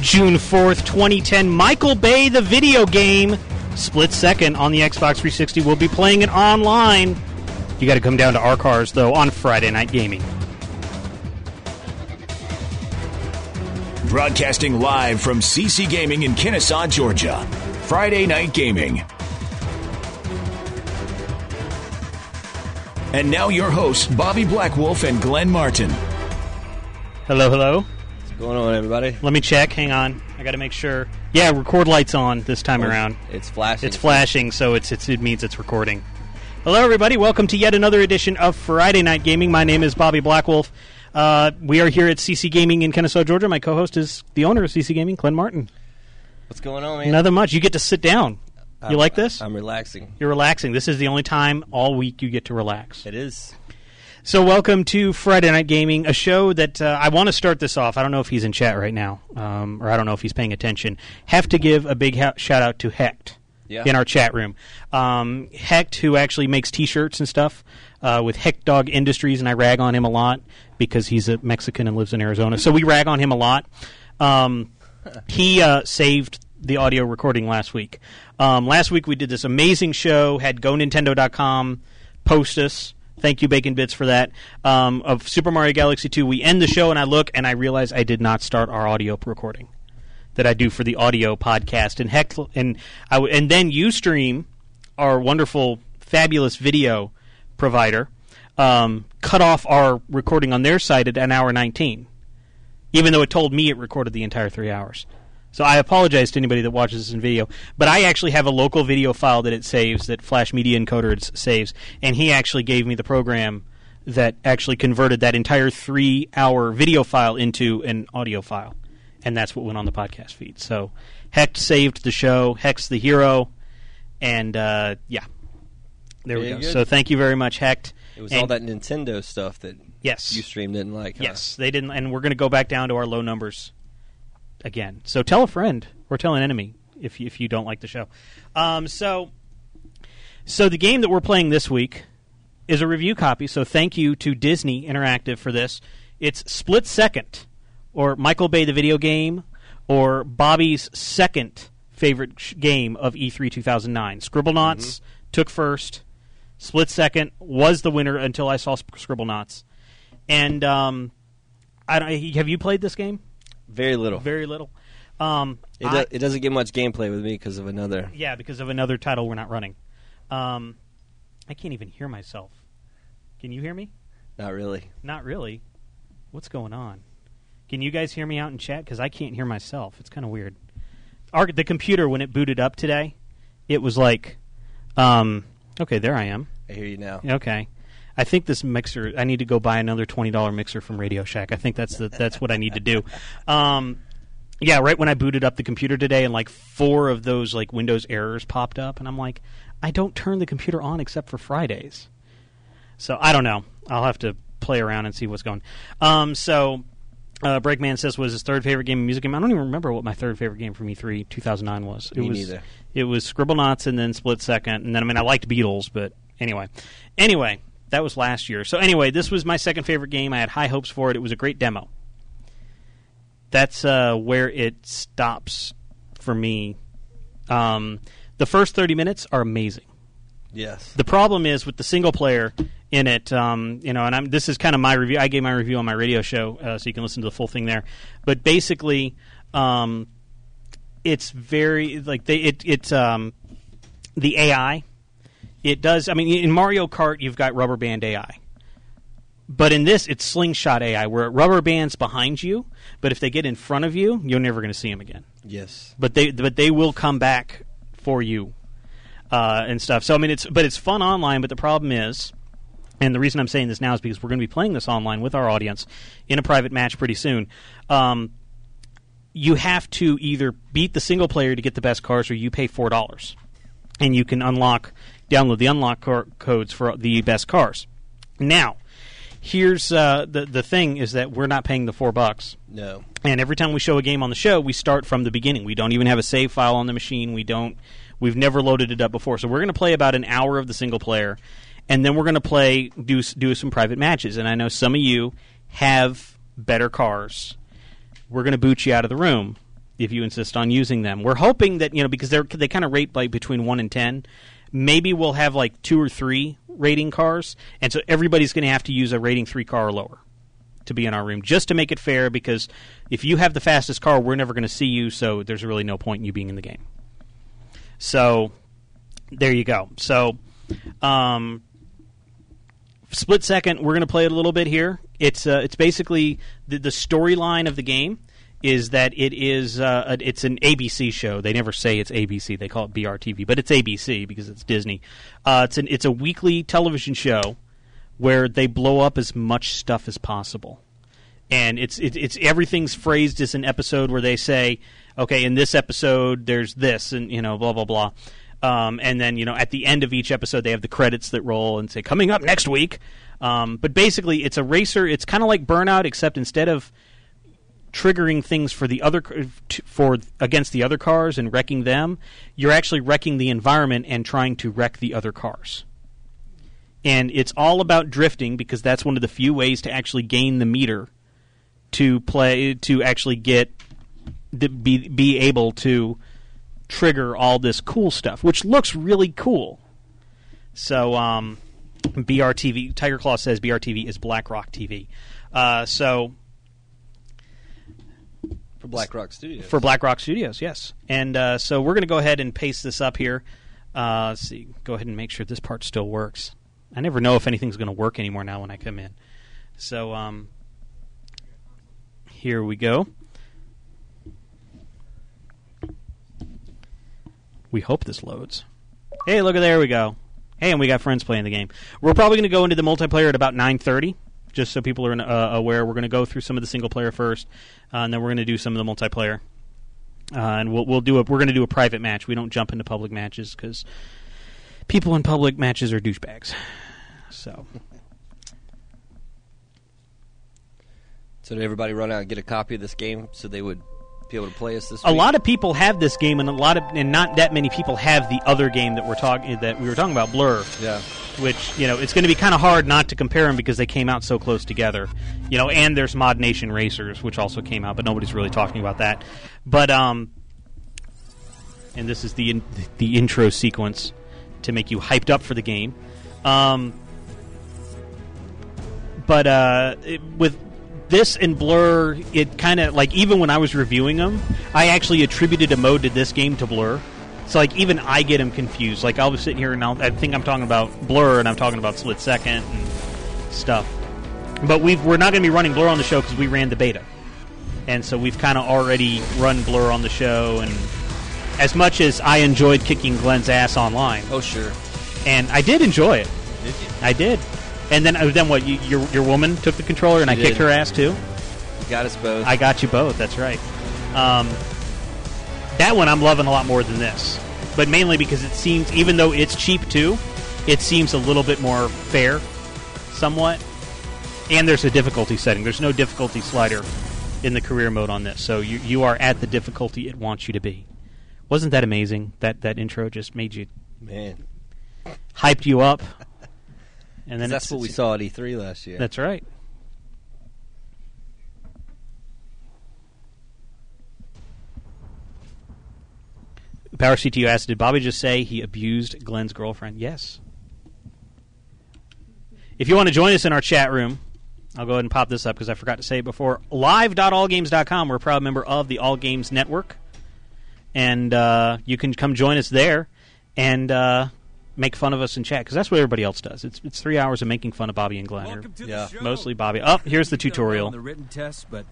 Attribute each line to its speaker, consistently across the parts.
Speaker 1: June 4th, 2010. Michael Bay, the video game, split second on the Xbox 360. We'll be playing it online. You got to come down to our cars, though, on Friday Night Gaming.
Speaker 2: Broadcasting live from CC Gaming in Kennesaw, Georgia. Friday Night Gaming. And now your hosts, Bobby Blackwolf and Glenn Martin.
Speaker 1: Hello, hello.
Speaker 3: What's going on, everybody?
Speaker 1: Let me check. Hang on. I got to make sure. Yeah, record lights on this time
Speaker 3: Oh,
Speaker 1: around.
Speaker 3: It's flashing.
Speaker 1: It's flashing, so it's, it's it means it's recording. Hello, everybody. Welcome to yet another edition of Friday Night Gaming. My name is Bobby Blackwolf. Uh, we are here at CC Gaming in Kennesaw, Georgia. My co-host is the owner of CC Gaming, Glenn Martin.
Speaker 3: What's going on, man?
Speaker 1: Nothing much. You get to sit down. You
Speaker 3: I'm-
Speaker 1: like this?
Speaker 3: I'm relaxing.
Speaker 1: You're relaxing. This is the only time all week you get to relax.
Speaker 3: It is.
Speaker 1: So, welcome to Friday Night Gaming, a show that uh, I want to start this off. I don't know if he's in chat right now, um, or I don't know if he's paying attention. Have to give a big ha- shout out to Hecht
Speaker 3: Yeah.
Speaker 1: in our chat room. Um, Hecht, who actually makes T-shirts and stuff uh, with Hecht Dog Industries, and I rag on him a lot because he's a Mexican and lives in Arizona. So we rag on him a lot. Um, he uh, saved the audio recording last week. Um, last week we did this amazing show. Had GoNintendo.com post us. Thank you, Bacon Bits, for that. Um, of Super Mario Galaxy 2. We end the show, and I look, and I realize I did not start our audio recording that I do for the audio podcast. And heck, and I w- and then UStream, our wonderful, fabulous video provider, um, cut off our recording on their site at an hour 19 even though it told me it recorded the entire three hours. So I apologize to anybody that watches this in video, but I actually have a local video file that it saves that Flash Media Encoder saves, and he actually gave me the program that actually converted that entire three-hour video file into an audio file, and that's what went on the podcast feed. So Hecht saved the show. Hecht's the hero, and uh, yeah, there we go.
Speaker 3: good.
Speaker 1: So thank you very much, Hecht.
Speaker 3: It was
Speaker 1: And-
Speaker 3: all that Nintendo stuff that
Speaker 1: Yes.
Speaker 3: Ustream didn't like. huh?
Speaker 1: Yes, they didn't, and we're going to go back down to our low numbers again. So tell a friend or tell an enemy if you, if you don't like the show. Um, so, so the game that we're playing this week is a review copy. So thank you to Disney Interactive for this. It's Split Second, or Michael Bay the video game, or Bobby's second favorite sh- game of E E3 2009. Scribblenauts took first. Split Second was the winner until I saw Scribblenauts. And um, I don't, have you played this game?
Speaker 3: Very little.
Speaker 1: Very little. Um,
Speaker 3: it,
Speaker 1: I-
Speaker 3: it doesn't get much gameplay with me because of another.
Speaker 1: yeah, because of another title we're not running. Um, I can't even hear myself. Can you hear me?
Speaker 3: Not really.
Speaker 1: Not really. What's going on? Can you guys hear me out in chat? Because I can't hear myself. It's kind of weird. Our, the computer, when it booted up today, it was like, um, okay, there I am.
Speaker 3: I hear you now.
Speaker 1: Okay. I think this mixer. I need to go buy another twenty dollar mixer from Radio Shack. I think that's the that's what I need to do. Um, yeah, right when I booted up the computer today, and like four of those like Windows errors popped up, and I'm like, I don't turn the computer on except for Fridays. So I don't know. I'll have to play around and see what's going. Um, so uh, Breakman says was his third favorite game, a music game. I don't even remember what my third favorite game from E3 2009 was. It
Speaker 3: Me
Speaker 1: was
Speaker 3: neither.
Speaker 1: it was Scribblenauts and then Split Second, and then I mean I liked Beatles, but anyway, anyway that was last year. So anyway, this was my second favorite game. I had high hopes for it. It was a great demo. That's uh, where it stops for me. Um, the first thirty minutes are amazing.
Speaker 3: Yes.
Speaker 1: The problem is with the single player in it, um, you know, and I'm, this is kind of my review. I gave my review on my radio show, uh, so you can listen to the full thing there. But basically, um, it's very like they it it um, the AI. It does. I mean, in Mario Kart, you've got rubber band AI. But in this, it's slingshot AI, where it rubber bands behind you. But if they get in front of you, you're never going to see them again
Speaker 3: yes.
Speaker 1: but they but they will come back for you uh, and stuff. So I mean, it's but it's fun online. But the problem is, and the reason I'm saying this now is because we're going to be playing this online with our audience in a private match pretty soon. Um, you have to either beat the single player to get the best cars, or you pay four dollars, and you can unlock download the unlock car- codes for the best cars. Now, here's uh, the the thing is that we're not paying the four bucks.
Speaker 3: No.
Speaker 1: And every time we show a game on the show, we start from the beginning. We don't even have a save file on the machine. We don't. We've never loaded it up before. So we're going to play about an hour of the single player, and then we're going to play do do some private matches. And I know some of you have better cars. We're going to boot you out of the room, if you insist on using them. We're hoping that you know because they're they kind of rate like between one and ten. Maybe we'll have like two or three rating cars, and so everybody's going to have to use a rating three car or lower to be in our room, just to make it fair. Because if you have the fastest car, we're never going to see you, so there's really no point in you being in the game. So there you go. So. Um, split second, we're going to play it a little bit here. It's uh, it's basically the, the storyline of the game is that it is uh, it's an ABC show. They never say it's ABC; they call it BRTV, but it's ABC because it's Disney. Uh, it's an it's a weekly television show where they blow up as much stuff as possible, and it's it, it's everything's phrased as an episode where they say, okay, in this episode there's this, and you know, blah blah blah. Um, and then you know at the end of each episode they have the credits that roll and say coming up next week. Um, but basically, it's a racer. It's kind of like Burnout, except instead of triggering things for the other for against the other cars and wrecking them, you're actually wrecking the environment and trying to wreck the other cars. And it's all about drifting because that's one of the few ways to actually gain the meter to play to actually get be be able to trigger all this cool stuff, which looks really cool. So, um, BRTV, Tiger Claw says BRTV is BlackRock TV. Uh, so,
Speaker 3: for BlackRock Studios.
Speaker 1: For BlackRock Studios, yes. And uh, so we're going to go ahead and paste this up here. Uh, let's see. Go ahead and make sure this part still works. I never know if anything's going to work anymore now when I come in. So, um, here we go. We hope this loads. Hey, look at there we go. Hey, and we got friends playing the game. We're probably going to go into the multiplayer at about 9:30, just so people are uh, aware. We're going to go through some of the single player first, uh, and then we're going to do some of the multiplayer. Uh, and we'll we'll do a we're going to do a private match. We don't jump into public matches because people in public matches are douchebags. So.
Speaker 3: So did everybody run out and get a copy of this game so they would be able to play us this
Speaker 1: a
Speaker 3: week?
Speaker 1: lot of people have this game, and a lot of and not that many people have the other game that we're talking that we were talking about, Blur.
Speaker 3: Yeah.
Speaker 1: Which you know, it's going to be kind of hard not to compare them because they came out so close together. You know, and there's Mod Nation Racers, which also came out, but nobody's really talking about that. But um, and this is the in, the intro sequence to make you hyped up for the game. Um, but uh, it, with this and Blur, it kind of like even when I was reviewing them, I actually attributed a mode to this game to Blur. So like even I get them confused. Like I'll be sitting here and I'll, I think I'm talking about Blur and I'm talking about Split Second and stuff. But we've, we're not going to be running Blur on the show because we ran the beta, and so we've kind of already run Blur on the show. And as much as I enjoyed kicking Glenn's ass online,
Speaker 3: Oh sure.
Speaker 1: and I did enjoy it,
Speaker 3: Did you?
Speaker 1: I did. And then, uh, then what? You, your your woman took the controller and
Speaker 3: She
Speaker 1: I kicked her ass too.
Speaker 3: You got us both.
Speaker 1: I got you both. That's right. Um, that one I'm loving a lot more than this, but mainly because it seems, even though it's cheap too, it seems a little bit more fair, somewhat. And there's a difficulty setting. There's no difficulty slider in the career mode on this, so you you are at the difficulty it wants you to be. Wasn't that amazing? That that intro just made you
Speaker 3: Man.
Speaker 1: hyped you up. And then
Speaker 3: that's what we saw at E3 last year.
Speaker 1: That's right. Power CTU asked, "Did Bobby just say he abused Glenn's girlfriend?" Yes. If you want to join us in our chat room, I'll go ahead and pop this up because I forgot to say it before. Live.allgames.com. We're a proud member of the All Games Network, and uh, you can come join us there and uh, make fun of us in chat because that's what everybody else does. It's it's three hours of making fun of Bobby and Glenn. or
Speaker 4: Welcome to
Speaker 3: Yeah.
Speaker 4: the show.
Speaker 1: Mostly Bobby. Oh, here's the
Speaker 4: You've done well
Speaker 1: tutorial.
Speaker 4: the written test, but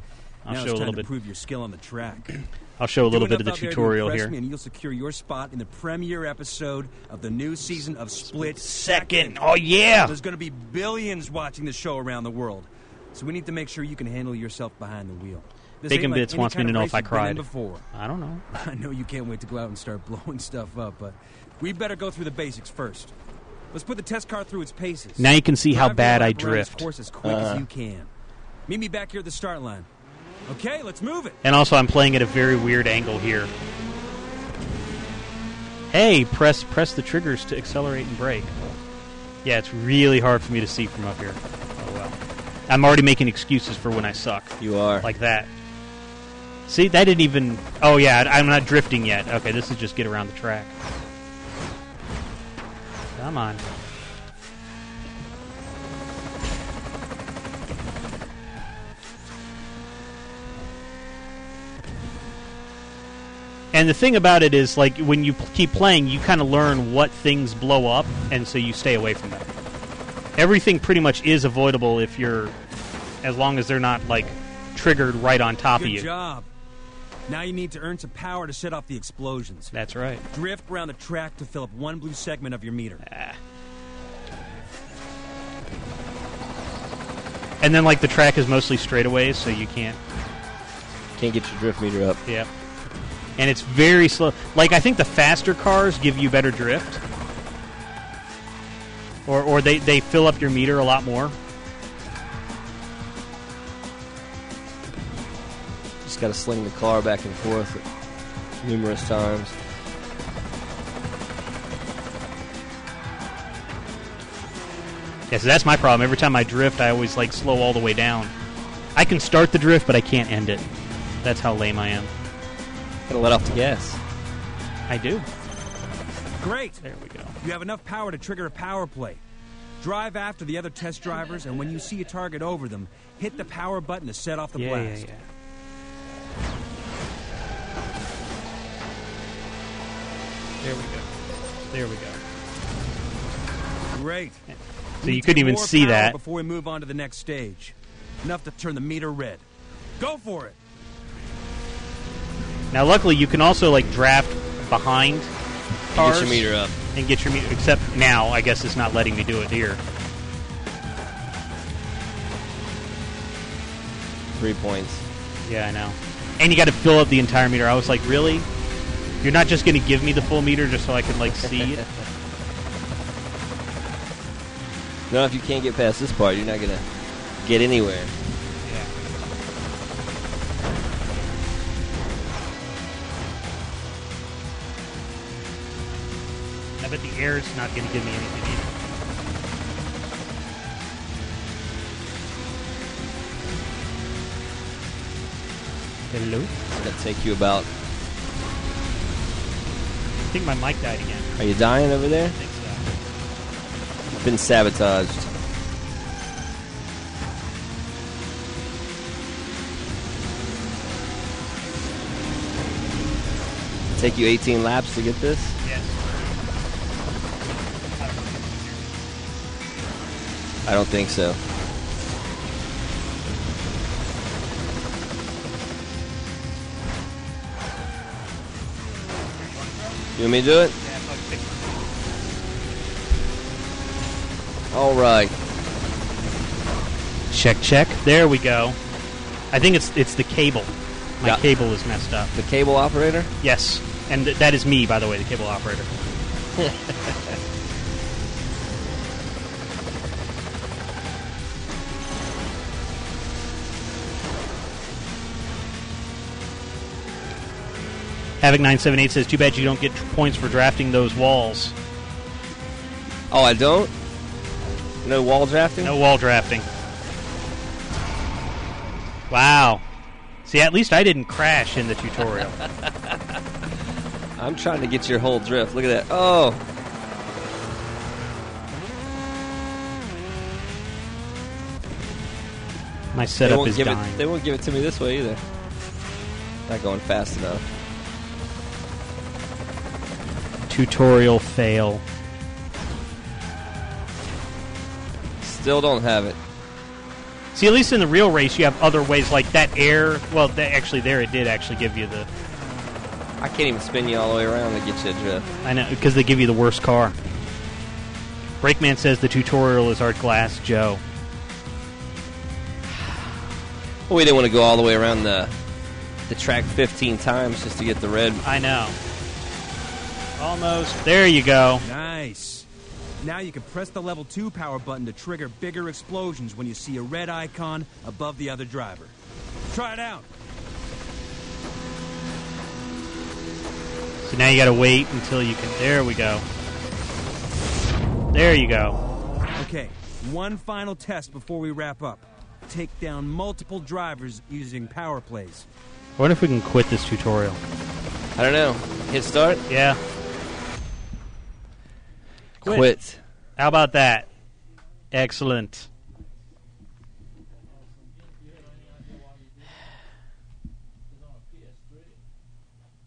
Speaker 1: I'll
Speaker 4: now
Speaker 1: show
Speaker 4: it's
Speaker 1: a little bit.
Speaker 4: prove your skill on the track.
Speaker 1: I'll show a little bit of the
Speaker 4: enough out there to
Speaker 1: tutorial here.
Speaker 4: And you'll secure your spot in the premiere episode of the new season of Split
Speaker 1: Second. Oh yeah.
Speaker 4: There's going to be billions watching the show around the world, so we need to make sure you can handle yourself behind the wheel. This
Speaker 1: Bacon
Speaker 4: ain't like
Speaker 1: Bits wants me to know if I
Speaker 4: you've been in
Speaker 1: cried.
Speaker 4: Before.
Speaker 1: I don't know.
Speaker 4: I know you can't wait to go out and start blowing stuff up, but we better go through the basics first. Let's put the test car through its paces.
Speaker 1: Now you can see how
Speaker 4: Drive
Speaker 1: bad I
Speaker 4: lap around
Speaker 1: drift.
Speaker 4: course as quick as uh-huh. you can. Meet me back here at the start line. Okay, let's move it.
Speaker 1: And also, I'm playing at a very weird angle here. Hey, press press the triggers to accelerate and brake. Yeah, it's really hard for me to see from up here. Oh well. I'm already making excuses for when I suck.
Speaker 3: You are.
Speaker 1: Like that. See, that didn't even. Oh yeah, I'm not drifting yet. Okay, this is just get around the track. Come on. And the thing about it is, like, when you keep playing, you kind of learn what things blow up, and so you stay away from them. Everything pretty much is avoidable if you're, as long as they're not, like, triggered right on top
Speaker 4: Good
Speaker 1: of you.
Speaker 4: job. Now you need to earn some power to set off the explosions.
Speaker 1: That's right.
Speaker 4: Drift around the track to fill up one blue segment of your meter. Ah.
Speaker 1: And then, like, the track is mostly straightaways, so you can't.
Speaker 3: Can't get your drift meter up.
Speaker 1: Yep. And it's very slow. Like, I think the faster cars give you better drift. Or, or they, they fill up your meter a lot more.
Speaker 3: Just got to sling the car back and forth numerous times.
Speaker 1: Yeah, so that's my problem. Every time I drift, I always, like, slow all the way down. I can start the drift, but I can't end it. That's how lame I am.
Speaker 3: Gotta let off the gas.
Speaker 1: I do.
Speaker 4: Great.
Speaker 1: There we go.
Speaker 4: You have enough power to trigger a power play. Drive after the other test drivers, and when you see a target over them, hit the power button to set off the
Speaker 1: Yeah, yeah,
Speaker 4: blast.
Speaker 1: yeah. There we go. There we go.
Speaker 4: Great.
Speaker 1: So you couldn't even
Speaker 4: more
Speaker 1: see
Speaker 4: power
Speaker 1: that.
Speaker 4: before we move on to the next stage. Enough to turn the meter red. Go for it.
Speaker 1: Now, luckily, you can also like draft behind cars
Speaker 3: Get your meter up.
Speaker 1: and get your meter. Except now, I guess it's not letting me do it here.
Speaker 3: Three points.
Speaker 1: Yeah, I know. And you got to fill up the entire meter. I was like, really? You're not just to give me the full meter just so I can like see it?
Speaker 3: No, if you can't get past this part, you're not gonna get anywhere.
Speaker 1: Yeah. I bet the air's not to give me anything either. Hello?
Speaker 3: It's gonna take you about.
Speaker 1: I think my mic died again.
Speaker 3: Are you dying over there?
Speaker 1: I think so.
Speaker 3: I've Been sabotaged. Take you 18 laps to get this?
Speaker 1: Yes.
Speaker 3: I don't think so. You want me to do it? All right.
Speaker 1: Check, check. There we go. I think it's it's the cable. My
Speaker 3: Yeah.
Speaker 1: cable is messed up.
Speaker 3: The cable operator?
Speaker 1: Yes, and th- that is me, by the way, the cable operator. Havoc nine seven eight says, "Too bad you don't get points for drafting those walls.
Speaker 3: Oh, I don't? No wall drafting?
Speaker 1: No wall drafting." Wow. See, at least I didn't crash in the tutorial.
Speaker 3: I'm trying to get your whole drift. Look at that. Oh.
Speaker 1: My setup is
Speaker 3: give
Speaker 1: dying.
Speaker 3: it they won't give it to me this way either. Not going fast enough.
Speaker 1: Tutorial fail.
Speaker 3: Still don't have it.
Speaker 1: See, at least in the real race, you have other ways like that air. Well, that actually, there it did actually give you the.
Speaker 3: I can't even spin you all the way around to get you a drift.
Speaker 1: I know because they give you the worst car. Brakeman says the tutorial is Art Glass Joe.
Speaker 3: Well, we didn't want to go all the way around the the track 15 times just to get the red.
Speaker 1: I know. Almost. There you go.
Speaker 4: Nice. Now you can press the level 2 power button to trigger bigger explosions when you see a red icon above the other driver. Try it out.
Speaker 1: So now you got to wait until you can. There we go. There you go.
Speaker 4: Okay, one final test before we wrap up. Take down multiple drivers using power plays.
Speaker 1: I wonder if we can quit this tutorial.
Speaker 3: I don't know. Hit start.
Speaker 1: Yeah. Quit.
Speaker 3: Quit.
Speaker 1: How about that? Excellent.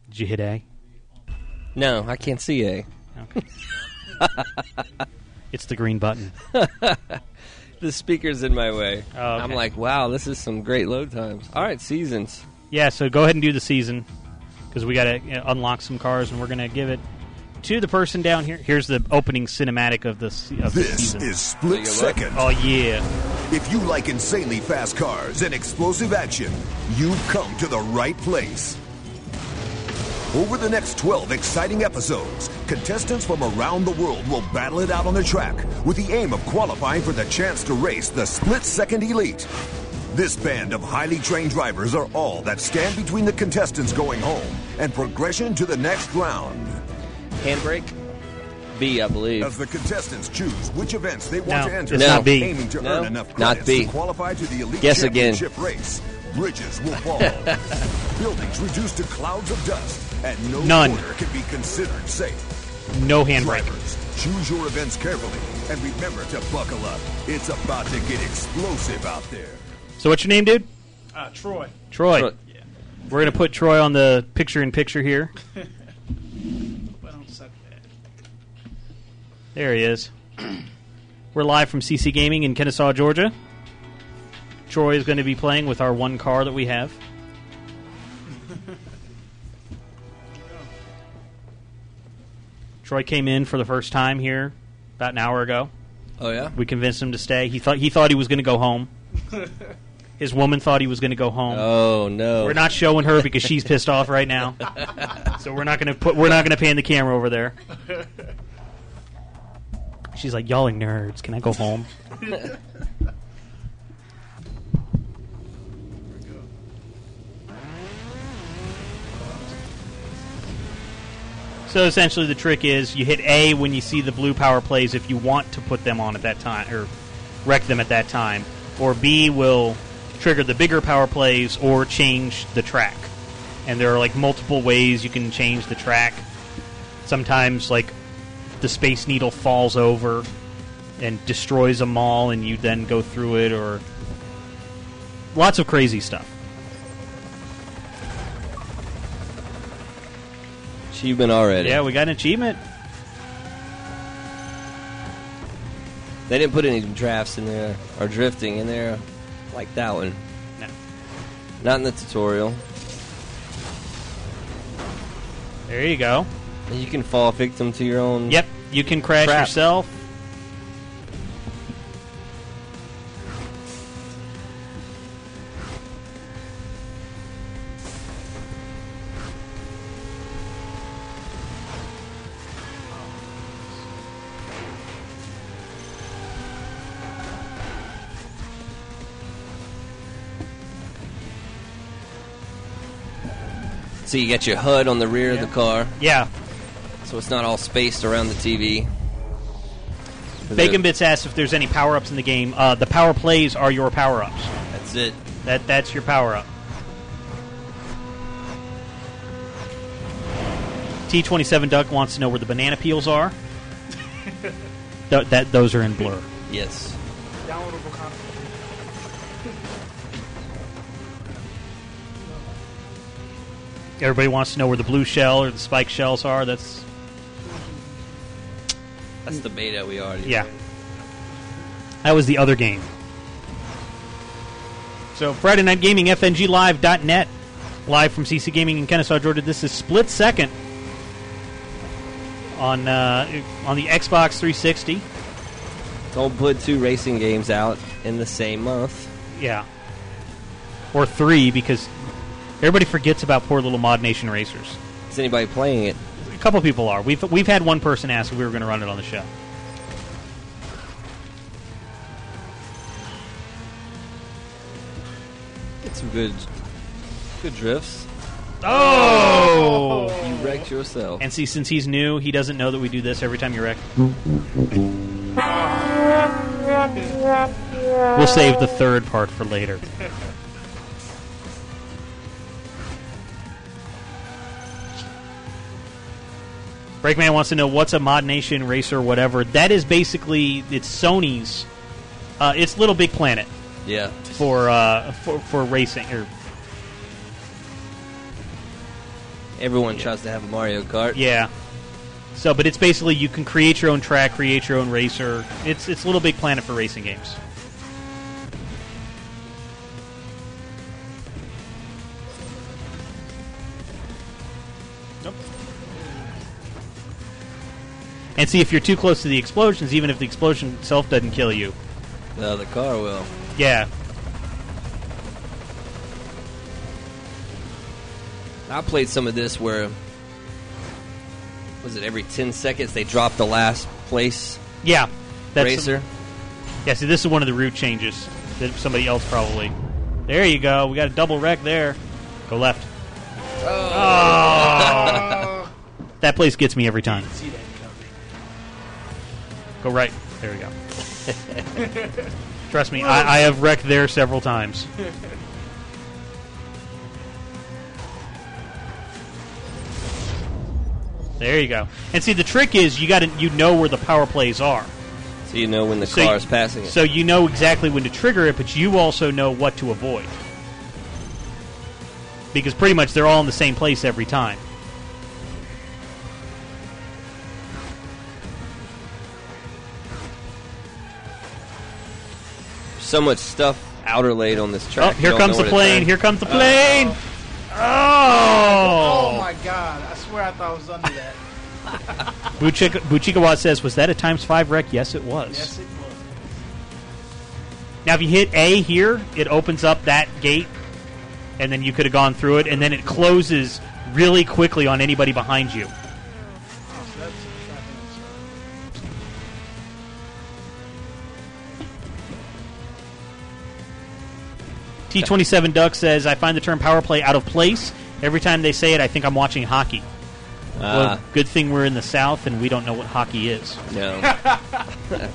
Speaker 1: Did you hit A?
Speaker 3: No, I can't see A.
Speaker 1: Okay. it's the green button.
Speaker 3: The speaker's in my way.
Speaker 1: Oh, okay.
Speaker 3: I'm like, wow, this is some great load times. All right, seasons.
Speaker 1: Yeah, so go ahead and do the season because we got to unlock some cars, and we're going to give it to the person down here. Here's the opening cinematic of this. of
Speaker 5: This
Speaker 1: season.
Speaker 5: is Split
Speaker 3: Take a look.
Speaker 5: Second.
Speaker 1: oh yeah,
Speaker 5: If you like insanely fast cars and explosive action, you've come to the right place. Over the next 12 exciting episodes, contestants from around the world will battle it out on the track with the aim of qualifying for the chance to race the Split Second Elite. This band of highly trained drivers are all that stand between the contestants going home and progression to the next round.
Speaker 3: Handbrake. B, I believe.
Speaker 5: As the contestants choose which events they want
Speaker 1: No,
Speaker 5: to enter,
Speaker 1: it's not B.
Speaker 5: aiming to
Speaker 3: No,
Speaker 5: earn enough
Speaker 3: not
Speaker 5: credits
Speaker 3: B.
Speaker 5: to qualify to the elite
Speaker 3: Guess again.
Speaker 5: championship race. Bridges will fall, buildings reduced to clouds of dust, and no
Speaker 1: None.
Speaker 5: corner can be considered safe.
Speaker 1: no handbrake.
Speaker 5: Drivers, choose your events carefully, and remember to buckle up. It's about to get explosive out there.
Speaker 1: So what's your name, dude?
Speaker 6: Uh, Troy.
Speaker 1: Troy.
Speaker 3: Troy.
Speaker 1: We're gonna put Troy on the picture-in-picture here.
Speaker 6: But I don't suck bad.
Speaker 1: There he is. We're live from CC Gaming in Kennesaw, Georgia. Troy is going to be playing with our one car that we have. Troy came in for the first time here about an hour ago.
Speaker 3: Oh yeah.
Speaker 1: We convinced him to stay. He thought he thought he was going to go home. His woman thought he was going to go home.
Speaker 3: Oh no.
Speaker 1: We're not showing her because she's pissed off right now. so we're not going to put we're not going to pan the camera over there. She's like, "Y'all are nerds. Can I go home?" So essentially, the trick is you hit A when you see the blue power plays if you want to put them on at that time or wreck them at that time, or B will trigger the bigger power plays or change the track. And there are like multiple ways you can change the track. Sometimes, like the Space Needle falls over and destroys a mall, and you then go through it, or lots of crazy stuff.
Speaker 3: Achievement already.
Speaker 1: Yeah, we got an achievement.
Speaker 3: They didn't put any drafts in there or drifting in there like that one.
Speaker 1: No.
Speaker 3: Not in the tutorial.
Speaker 1: There you go.
Speaker 3: You can fall victim to your own.
Speaker 1: Yep, you can crash
Speaker 3: Crap.
Speaker 1: yourself.
Speaker 3: So you got your HUD on the rear
Speaker 1: Yeah.
Speaker 3: of the car,
Speaker 1: Yeah.
Speaker 3: So it's not all spaced around the TV.
Speaker 1: Bacon Bits asks if there's any power ups in the game. Uh, the power plays are your power ups.
Speaker 3: That's it.
Speaker 1: That that's your power up. T27 Duck wants to know where the banana peels are. Th- that those are in blur.
Speaker 3: Yes.
Speaker 6: Downloadable content.
Speaker 1: Everybody wants to know where the blue shell or the spike shells are. That's
Speaker 3: That's the beta we already.
Speaker 1: yeah. That was the other game. So Friday Night Gaming, FNGLive.net, live from CC Gaming in Kennesaw, Georgia. This is Split Second on uh, on the Xbox 360.
Speaker 3: Don't put two racing games out in the same month.
Speaker 1: Yeah, or three because everybody forgets about poor little Mod Nation Racers.
Speaker 3: Is anybody playing it?
Speaker 1: A couple people are. We've we've had one person ask if we were going to run it on the show.
Speaker 3: Get some good, good drifts.
Speaker 1: Oh!
Speaker 3: You wrecked yourself.
Speaker 1: And see, since he's new, he doesn't know that we do this every time you wreck. We'll save the third part for later. Breakman wants to know what's a Mod Nation racer, whatever. That is basically it's Sony's. Uh, it's Little Big Planet
Speaker 3: Yeah.
Speaker 1: for uh, for for racing. Or
Speaker 3: Everyone tries to have a Mario Kart.
Speaker 1: yeah. So, but it's basically you can create your own track, create your own racer. It's it's Little Big Planet for racing games. And see if you're too close to the explosions, even if the explosion itself doesn't kill you.
Speaker 3: No, the car will.
Speaker 1: Yeah,
Speaker 3: I played some of this where was it every ten seconds they drop the last place
Speaker 1: yeah. That's
Speaker 3: racer.
Speaker 1: Yeah, see, this is one of the route changes that somebody else probably. There you go. We got a double wreck there. Go left. Oh. oh. that place gets me every time.
Speaker 6: See that coming.
Speaker 1: Go right. There we go. Trust me, I, I have wrecked there several times. There you go. And see, the trick is you got to you know where the power plays are.
Speaker 3: So you know when the
Speaker 1: So
Speaker 3: car
Speaker 1: y-
Speaker 3: is passing it.
Speaker 1: So you know exactly when to trigger it, but you also know what to avoid. Because pretty much they're all in the same place every time.
Speaker 3: So much stuff outer laid on this
Speaker 1: Oh,
Speaker 3: track. you
Speaker 1: here comes the
Speaker 3: oh.
Speaker 1: plane. Here comes the plane.
Speaker 6: Oh
Speaker 1: Oh!
Speaker 6: my god! I swear I thought I was under that.
Speaker 1: Buchika, Buchikawa says, was that a times five wreck? Yes, it was.
Speaker 6: Yes, it was.
Speaker 1: Now, if you hit A here, it opens up that gate, and then you could have gone through it, and then it closes really quickly on anybody behind you. T27 Duck says, I find the term power play out of place. Every time they say it, I think I'm watching hockey. well,
Speaker 3: Ah,
Speaker 1: good thing we're in the South and we don't know what hockey is.
Speaker 3: no.
Speaker 6: True.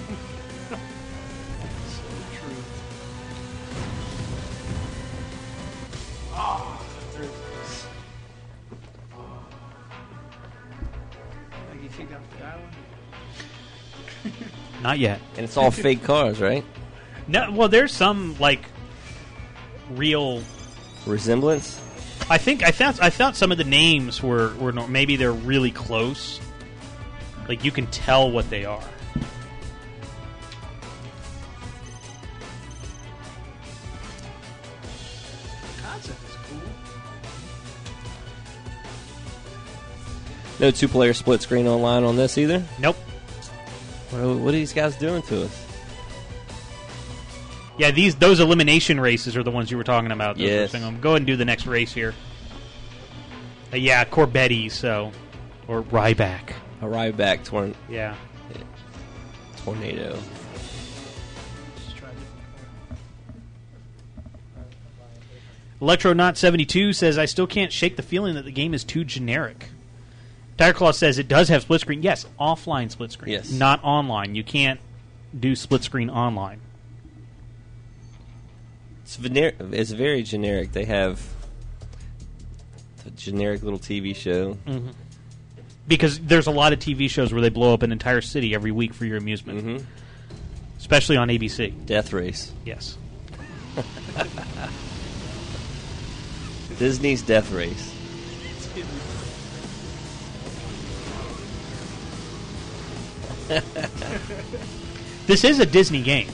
Speaker 6: Ah, there it is. Like you kicked out the dial?
Speaker 1: Not yet.
Speaker 3: and it's all fake cars, right?
Speaker 1: No, well, there's some like real.
Speaker 3: Resemblance.
Speaker 1: I think I thought I thought some of the names were were maybe they're really close. Like you can tell what they are.
Speaker 6: Concept is cool.
Speaker 3: No two-player split screen online on this either.
Speaker 1: Nope.
Speaker 3: What are, what are these guys doing to us?
Speaker 1: Yeah, these those elimination races are the ones you were talking about. Those
Speaker 3: Yes.
Speaker 1: Go ahead and do the next race here. Uh, yeah, Corbetti, so or Ryback.
Speaker 3: A Ryback torn-
Speaker 1: Yeah.
Speaker 3: tornado.
Speaker 6: Just try different
Speaker 1: Electronaut72 says, I still can't shake the feeling that the game is too generic. Tire Claw says it does have split screen. Yes, offline split screen.
Speaker 3: Yes.
Speaker 1: Not online. You can't do split screen online.
Speaker 3: It's, vener- it's very generic. They have a generic little TV show.
Speaker 1: Because there's a lot of TV shows where they blow up an entire city every week for your amusement.
Speaker 3: hmm
Speaker 1: Especially on ABC.
Speaker 3: Death Race.
Speaker 1: Yes.
Speaker 3: Disney's Death Race.
Speaker 1: This is a Disney game.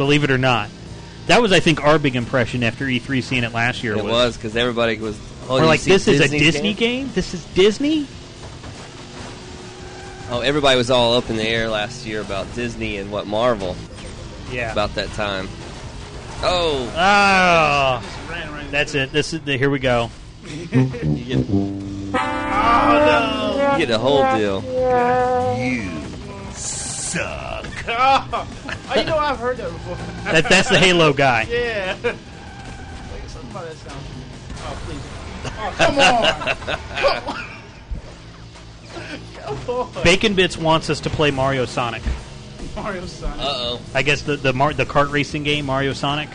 Speaker 1: Believe it or not. That was, I think, our big impression after E3 seeing it last year.
Speaker 3: It was because everybody was. Oh,
Speaker 1: We're like,
Speaker 3: see
Speaker 1: this is a Disney game? This is Disney?
Speaker 3: Oh, everybody was all up in the air last year about Disney and what Marvel
Speaker 1: Yeah.
Speaker 3: about that time. Oh,
Speaker 1: oh,
Speaker 6: Just ran right
Speaker 1: that's it. This is the, here we go.
Speaker 3: you get,
Speaker 6: Oh
Speaker 3: you get the whole deal.
Speaker 5: You suck.
Speaker 6: No! Oh, you know I've heard that before.
Speaker 1: That, that's the Halo guy.
Speaker 6: yeah. Like something about that sound. Oh please. Oh come on! Come on! Come on!
Speaker 1: Bacon Bits wants us to play Mario Sonic.
Speaker 6: Mario Sonic.
Speaker 3: Uh oh.
Speaker 1: I guess the the Mar- the kart racing game Mario Sonic.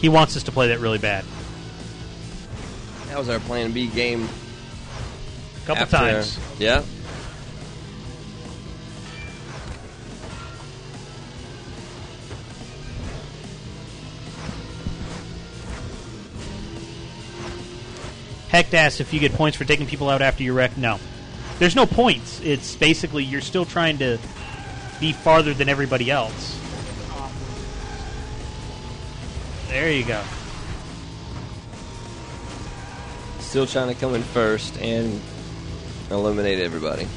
Speaker 1: He wants us to play that really bad.
Speaker 3: That was our Plan B game A
Speaker 1: couple
Speaker 3: After-
Speaker 1: times.
Speaker 3: Yeah.
Speaker 1: Hecht asks if you get points for taking people out after you wreck. No, there's no points. It's basically you're still trying to be farther than everybody else. There you go.
Speaker 3: Still trying to come in first and eliminate everybody.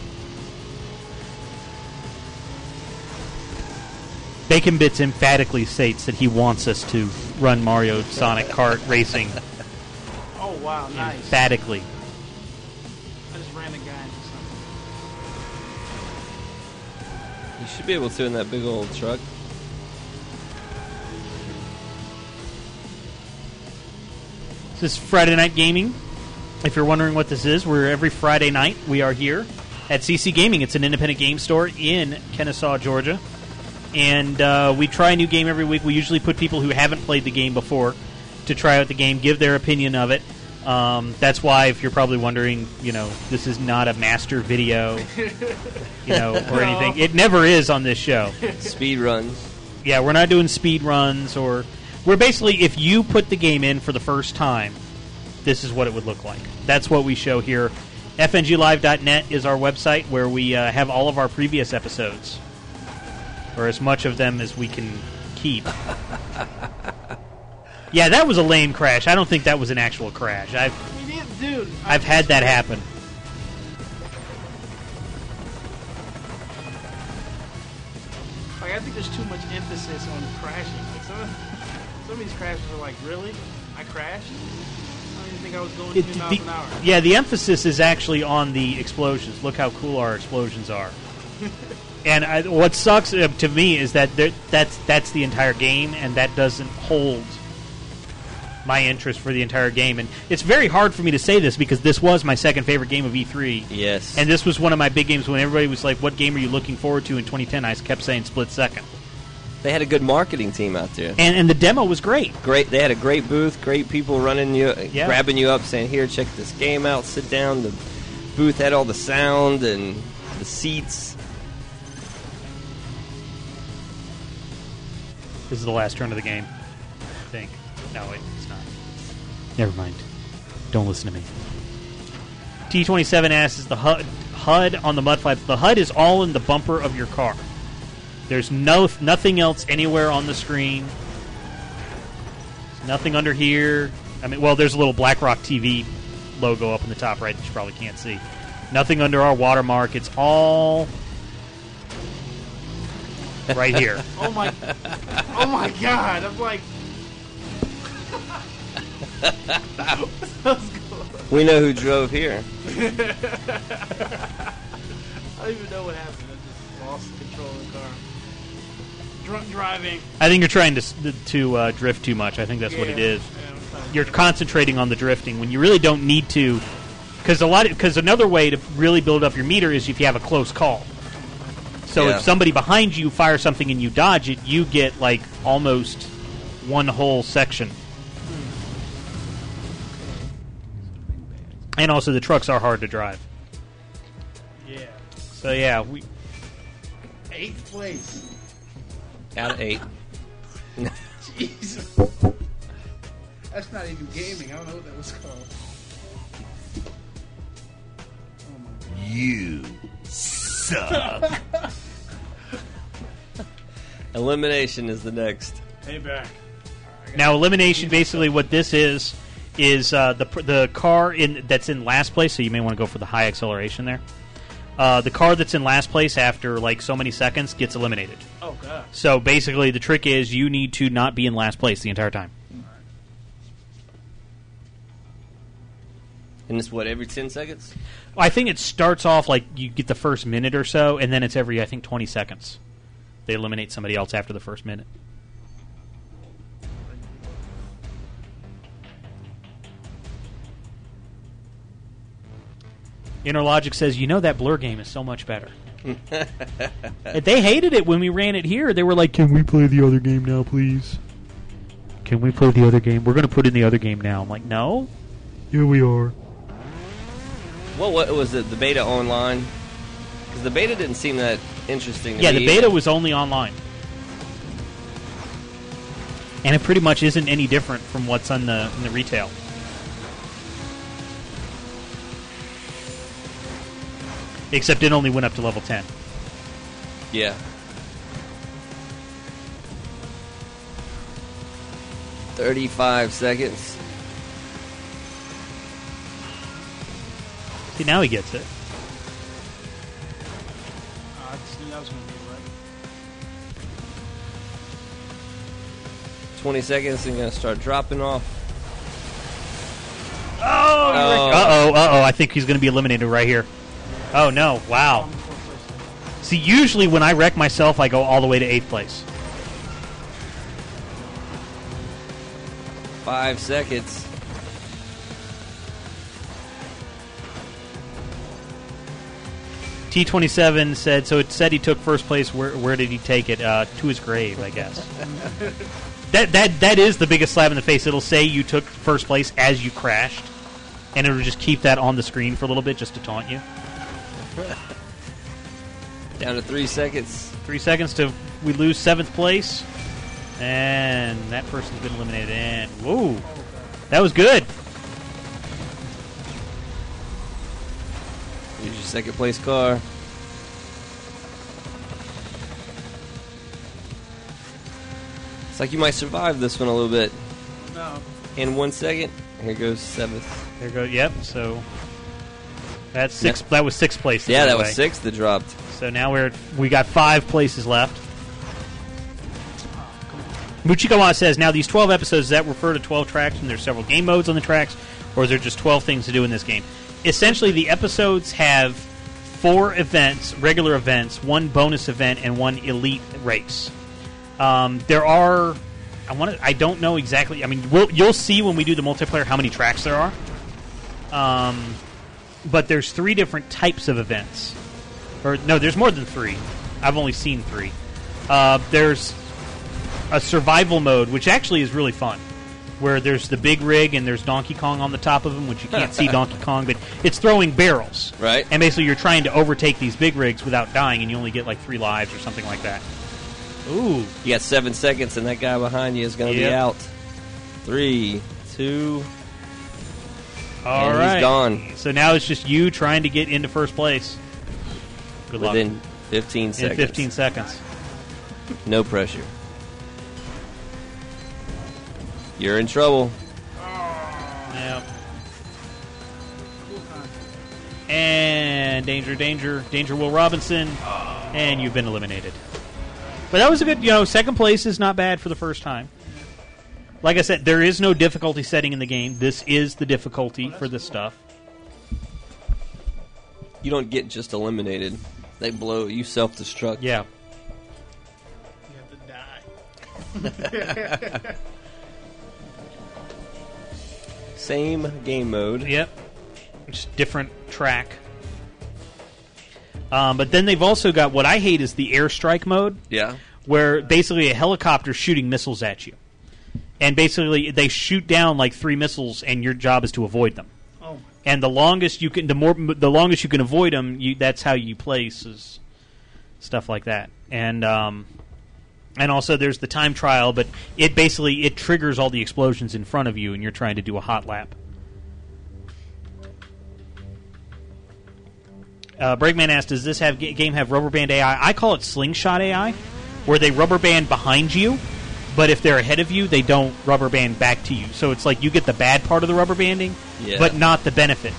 Speaker 1: Bacon Bits emphatically states that he wants us to run Mario Sonic Kart Racing
Speaker 6: wow, nice.
Speaker 1: emphatically.
Speaker 6: I just ran the guy into something.
Speaker 3: You should be able to in that big old truck.
Speaker 1: This is Friday Night Gaming. If you're wondering what this is, we're every Friday night. We are here at CC Gaming. It's an independent game store in Kennesaw, Georgia. And uh, we try a new game every week. We usually put people who haven't played the game before to try out the game, give their opinion of it. Um, that's why, if you're probably wondering, you know, this is not a master video, you know, or anything. It never is on this show.
Speaker 3: Speed runs.
Speaker 1: Yeah, we're not doing speed runs or we're basically if you put the game in for the first time, this is what it would look like. That's what we show here. FNGLive.net is our website where we uh, have all of our previous episodes, or as much of them as we can keep. yeah, that was a lame crash. I don't think that was an actual crash. I've
Speaker 6: dude.
Speaker 1: I've had that happen.
Speaker 6: Like I think there's too much emphasis on crashing. Like some of, some of these crashes are like, really? I crashed? I don't even think I was going 20
Speaker 1: It-
Speaker 6: miles
Speaker 1: the-
Speaker 6: an hour.
Speaker 1: yeah, the emphasis is actually on the explosions. Look how cool our explosions are. and I, what sucks uh, to me is that there, that's that's the entire game, and that doesn't hold my interest for the entire game. And it's very hard for me to say this because this was my second favorite game of E3.
Speaker 3: Yes.
Speaker 1: And this was one of my big games when everybody was like, "What game are you looking forward to in 2010?" I kept saying Split Second,
Speaker 3: they had a good marketing team out there.
Speaker 1: and and the demo was great.
Speaker 3: Great. They had a great booth. Great people running you, uh,
Speaker 1: Yeah.
Speaker 3: grabbing you up, saying, "Here, check this game out. Sit down." The booth had all the sound and the seats.
Speaker 1: This is the last turn of the game. I think. No, it, it's not. Never mind. Don't listen to me. T27 asks is the HUD, HUD on the mud flaps. The HUD is all in the bumper of your car. There's no nothing else anywhere on the screen. There's nothing under here. I mean, well, there's a little BlackRock TV logo up in the top right that you probably can't see. Nothing under our watermark. It's all right here.
Speaker 6: Oh my, oh my god! I'm like,
Speaker 3: We know who drove here.
Speaker 6: I don't even know what happened. I just lost control of the car. Drunk driving.
Speaker 1: I think you're trying to to uh, drift too much. I think that's what it is.
Speaker 6: Yeah.
Speaker 1: is.
Speaker 6: Yeah, I'm trying to-
Speaker 1: You're concentrating on the drifting when you really don't need to. Because a lot, because another way to really build up your meter is if you have a close call. So
Speaker 3: Yeah.
Speaker 1: if somebody behind you fires something and you dodge it, you get like almost one whole section. And also, the trucks are hard to drive.
Speaker 6: Yeah.
Speaker 1: So yeah, we
Speaker 6: Eighth place.
Speaker 3: Out of eight.
Speaker 6: Jesus. That's not even gaming. I don't know what that was called. Oh my
Speaker 5: You suck.
Speaker 3: Elimination is the next.
Speaker 6: Hey, Payback.
Speaker 1: Now, elimination. Basically, what this is is uh, the the car in that's in last place. So you may want to go for the high acceleration there. Uh, the car that's in last place after like so many seconds gets eliminated.
Speaker 6: Oh god.
Speaker 1: So basically, the trick is you need to not be in last place the entire time.
Speaker 3: And it's what every ten seconds.
Speaker 1: I think it starts off like you get the first minute or so, and then it's every I think twenty seconds. They eliminate somebody else after the first minute. Inner Logic says, "You know that Blur game is so much better." they hated it when we ran it here. They were like, "Can we play the other game now, please?" Can we play the other game? We're going to put in the other game now. I'm like, "No." Yeah, we are.
Speaker 3: What, what was it? The beta online? Because the beta didn't seem that interesting. To
Speaker 1: Yeah,
Speaker 3: me
Speaker 1: the beta
Speaker 3: either.
Speaker 1: was only online. And it pretty much isn't any different from what's on the in the retail. Except it only went up to level 10.
Speaker 3: Yeah. Thirty-five seconds.
Speaker 1: See, now he gets it.
Speaker 6: I just knew that was going to be right.
Speaker 3: Twenty seconds and gonna start dropping off.
Speaker 1: Oh, uh oh, uh oh. I think he's going to be eliminated right here. Oh no! Wow. See, usually when I wreck myself, I go all the way to eighth place.
Speaker 3: Five seconds.
Speaker 1: T27 said, so it said he took first place. Where, where did he take it? Uh, to his grave, I guess. that, that, that is the biggest slap in the face. It'll say you took first place as you crashed, and it'll just keep that on the screen for a little bit just to taunt you.
Speaker 3: Down to three seconds.
Speaker 1: Three seconds to we lose seventh place, and that person's been eliminated. And whoa, that was good.
Speaker 3: Here's your second place car. It's like you might survive this one a little bit.
Speaker 6: No.
Speaker 3: In one second, here goes seventh.
Speaker 1: There goes. Yep. So that's six. That was sixth place.
Speaker 3: Yeah, that
Speaker 1: the
Speaker 3: was
Speaker 1: way.
Speaker 3: sixth that dropped.
Speaker 1: So now we're we got five places left. Muchikawa says now these twelve episodes that refer to twelve tracks and there's several game modes on the tracks, or is there just twelve things to do in this game? Essentially, the episodes have four events, regular events, one bonus event, and one elite race. Um, there are, I want to, I don't know exactly. I mean, we'll, you'll see when we do the multiplayer how many tracks there are. Um, but there's three different types of events or no, there's more than three. I've only seen three. Uh, there's a survival mode, which actually is really fun, where there's the big rig and there's Donkey Kong on the top of him, which you can't see Donkey Kong, but it's throwing barrels.
Speaker 3: Right.
Speaker 1: And basically, you're trying to overtake these big rigs without dying, and you only get like three lives or something like that. Ooh.
Speaker 3: You got seven seconds, and that guy behind you is going to
Speaker 1: Yep.
Speaker 3: be out. Three, two.
Speaker 1: All
Speaker 3: And
Speaker 1: right.
Speaker 3: he's gone.
Speaker 1: So now it's just you trying to get into first place. Good luck.
Speaker 3: Within 15
Speaker 1: In
Speaker 3: seconds.
Speaker 1: 15 seconds.
Speaker 3: No pressure. You're in trouble.
Speaker 1: Yeah. And danger, danger, danger, Will Robinson, and you've been eliminated. But that was a good, you know, second place is not bad for the first time. Like I said, there is no difficulty setting in the game. This is the difficulty for this stuff.
Speaker 3: You don't get just eliminated. They blow you self destruct.
Speaker 1: Yeah.
Speaker 6: You have to die.
Speaker 3: Same game mode.
Speaker 1: Yep. Just different track. Um, but then they've also got what I hate is the airstrike mode.
Speaker 3: Yeah.
Speaker 1: where basically a helicopter shooting missiles at you, and basically they shoot down like three missiles, and your job is to avoid them.
Speaker 6: Oh,
Speaker 1: And the longest you can, the more, the longest you can avoid them, you, that's how you place is stuff like that. And um, and also there's the time trial, but it basically it triggers all the explosions in front of you, and you're trying to do a hot lap. Uh, Breakman asked, "Does this have ga- game have rubber band AI?" I call it slingshot AI, where they rubber band behind you, but if they're ahead of you, they don't rubber band back to you. So it's like you get the bad part of the rubber banding,
Speaker 3: Yeah.
Speaker 1: but not the benefit.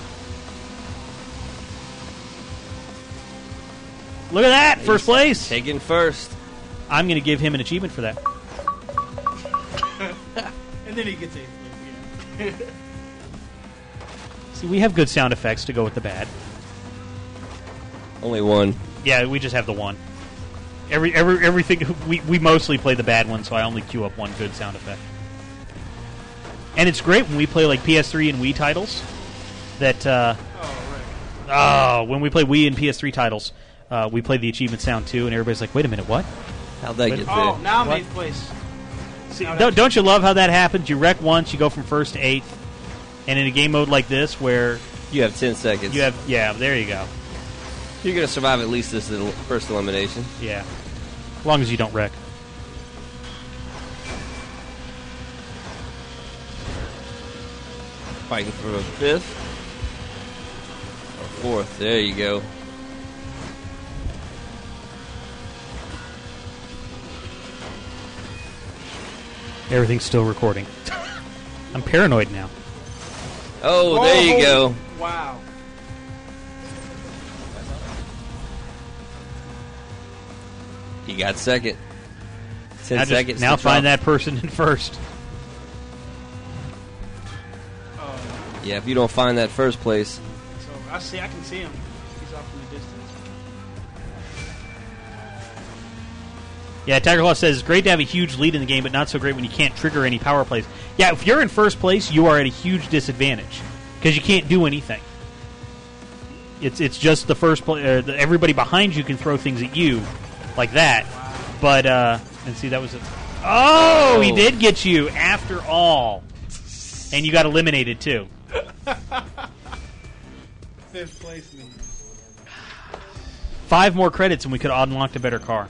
Speaker 1: Look at that, first place.
Speaker 3: Taken first.
Speaker 1: I'm going to give him an achievement for that.
Speaker 6: and then he gets a. Yeah.
Speaker 1: See, we have good sound effects to go with the bad.
Speaker 3: Only one.
Speaker 1: Yeah, we just have the one. Every every everything we we mostly play the bad one, so I only queue up one good sound effect. And it's great when we play like PS3 and Wii titles. That uh,
Speaker 6: Oh, right.
Speaker 1: oh, when we play Wii and PS3 titles, uh, we play the achievement sound too, and everybody's like, "Wait a minute, what?"
Speaker 3: How'd that
Speaker 1: But-
Speaker 3: get
Speaker 6: Oh,
Speaker 3: there?
Speaker 6: now I'm
Speaker 1: What?
Speaker 6: eighth place.
Speaker 1: See,
Speaker 6: Now
Speaker 1: don't, don't you love how that happens? You wreck once, you go from first to eighth, and in a game mode like this, where
Speaker 3: You have 10 seconds.
Speaker 1: You have yeah. There you go.
Speaker 3: You're going to survive at least this el- first elimination.
Speaker 1: Yeah. As long as you don't wreck.
Speaker 3: Fighting for a fifth. Or fourth. There you go.
Speaker 1: Everything's still recording. I'm paranoid now.
Speaker 3: Oh, there you go.
Speaker 6: Wow.
Speaker 3: He got second. 10
Speaker 1: Now, just-
Speaker 3: seconds.
Speaker 1: now
Speaker 3: to
Speaker 1: find that person in first.
Speaker 6: Oh,
Speaker 3: Yeah, if you don't find that first place,
Speaker 6: so I see. I can see him. He's off in the distance.
Speaker 1: Yeah, Tiger Claw says it's great to have a huge lead in the game, but not so great when you can't trigger any power plays. Yeah, if you're in first place, you are at a huge disadvantage because you can't do anything. It's it's just the first play. Uh, the, everybody behind you can throw things at you like that, but uh, and see that was a oh, he
Speaker 3: Oh.
Speaker 1: did get you after all, and you got eliminated too.
Speaker 6: Fifth place me.
Speaker 1: Five more credits, and we could have unlocked a better car.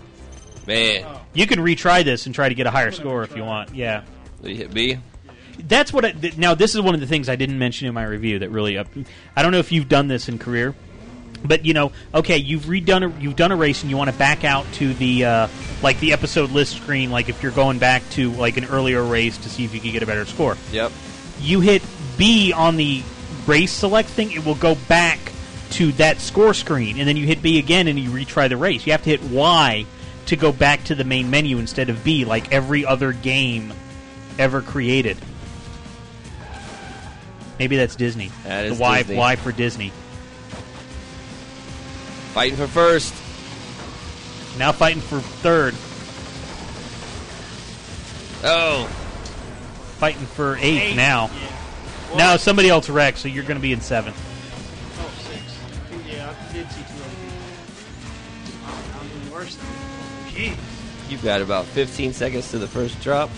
Speaker 3: man,
Speaker 1: You can retry this and try to get a higher score if you want. Yeah.
Speaker 3: you hit B.
Speaker 1: that's what I, th- now this is one of the things I didn't mention in my review that really up, I don't know if you've done this in career but you know okay you've redone a, you've done a race and you want to back out to the uh, like the episode list screen like if you're going back to like an earlier race to see if you can get a better score
Speaker 3: Yep.
Speaker 1: you hit B on the race select thing it will go back to that score screen and then you hit B again and you retry the race you have to hit Y to go back to the main menu instead of B like every other game ever created Maybe that's Disney.
Speaker 3: That is
Speaker 1: the Y,
Speaker 3: Disney.
Speaker 1: Y for Disney.
Speaker 3: Fighting for first.
Speaker 1: Now fighting for third.
Speaker 3: Oh,
Speaker 1: Fighting for eighth
Speaker 6: Eight.
Speaker 1: now.
Speaker 6: Yeah. Well,
Speaker 1: Now somebody else wrecked, so you're going to be in seventh.
Speaker 6: Oh, six. Yeah, I did see two other people. I'm doing worse than Jeez.
Speaker 3: you've got about 15 seconds to the first drop.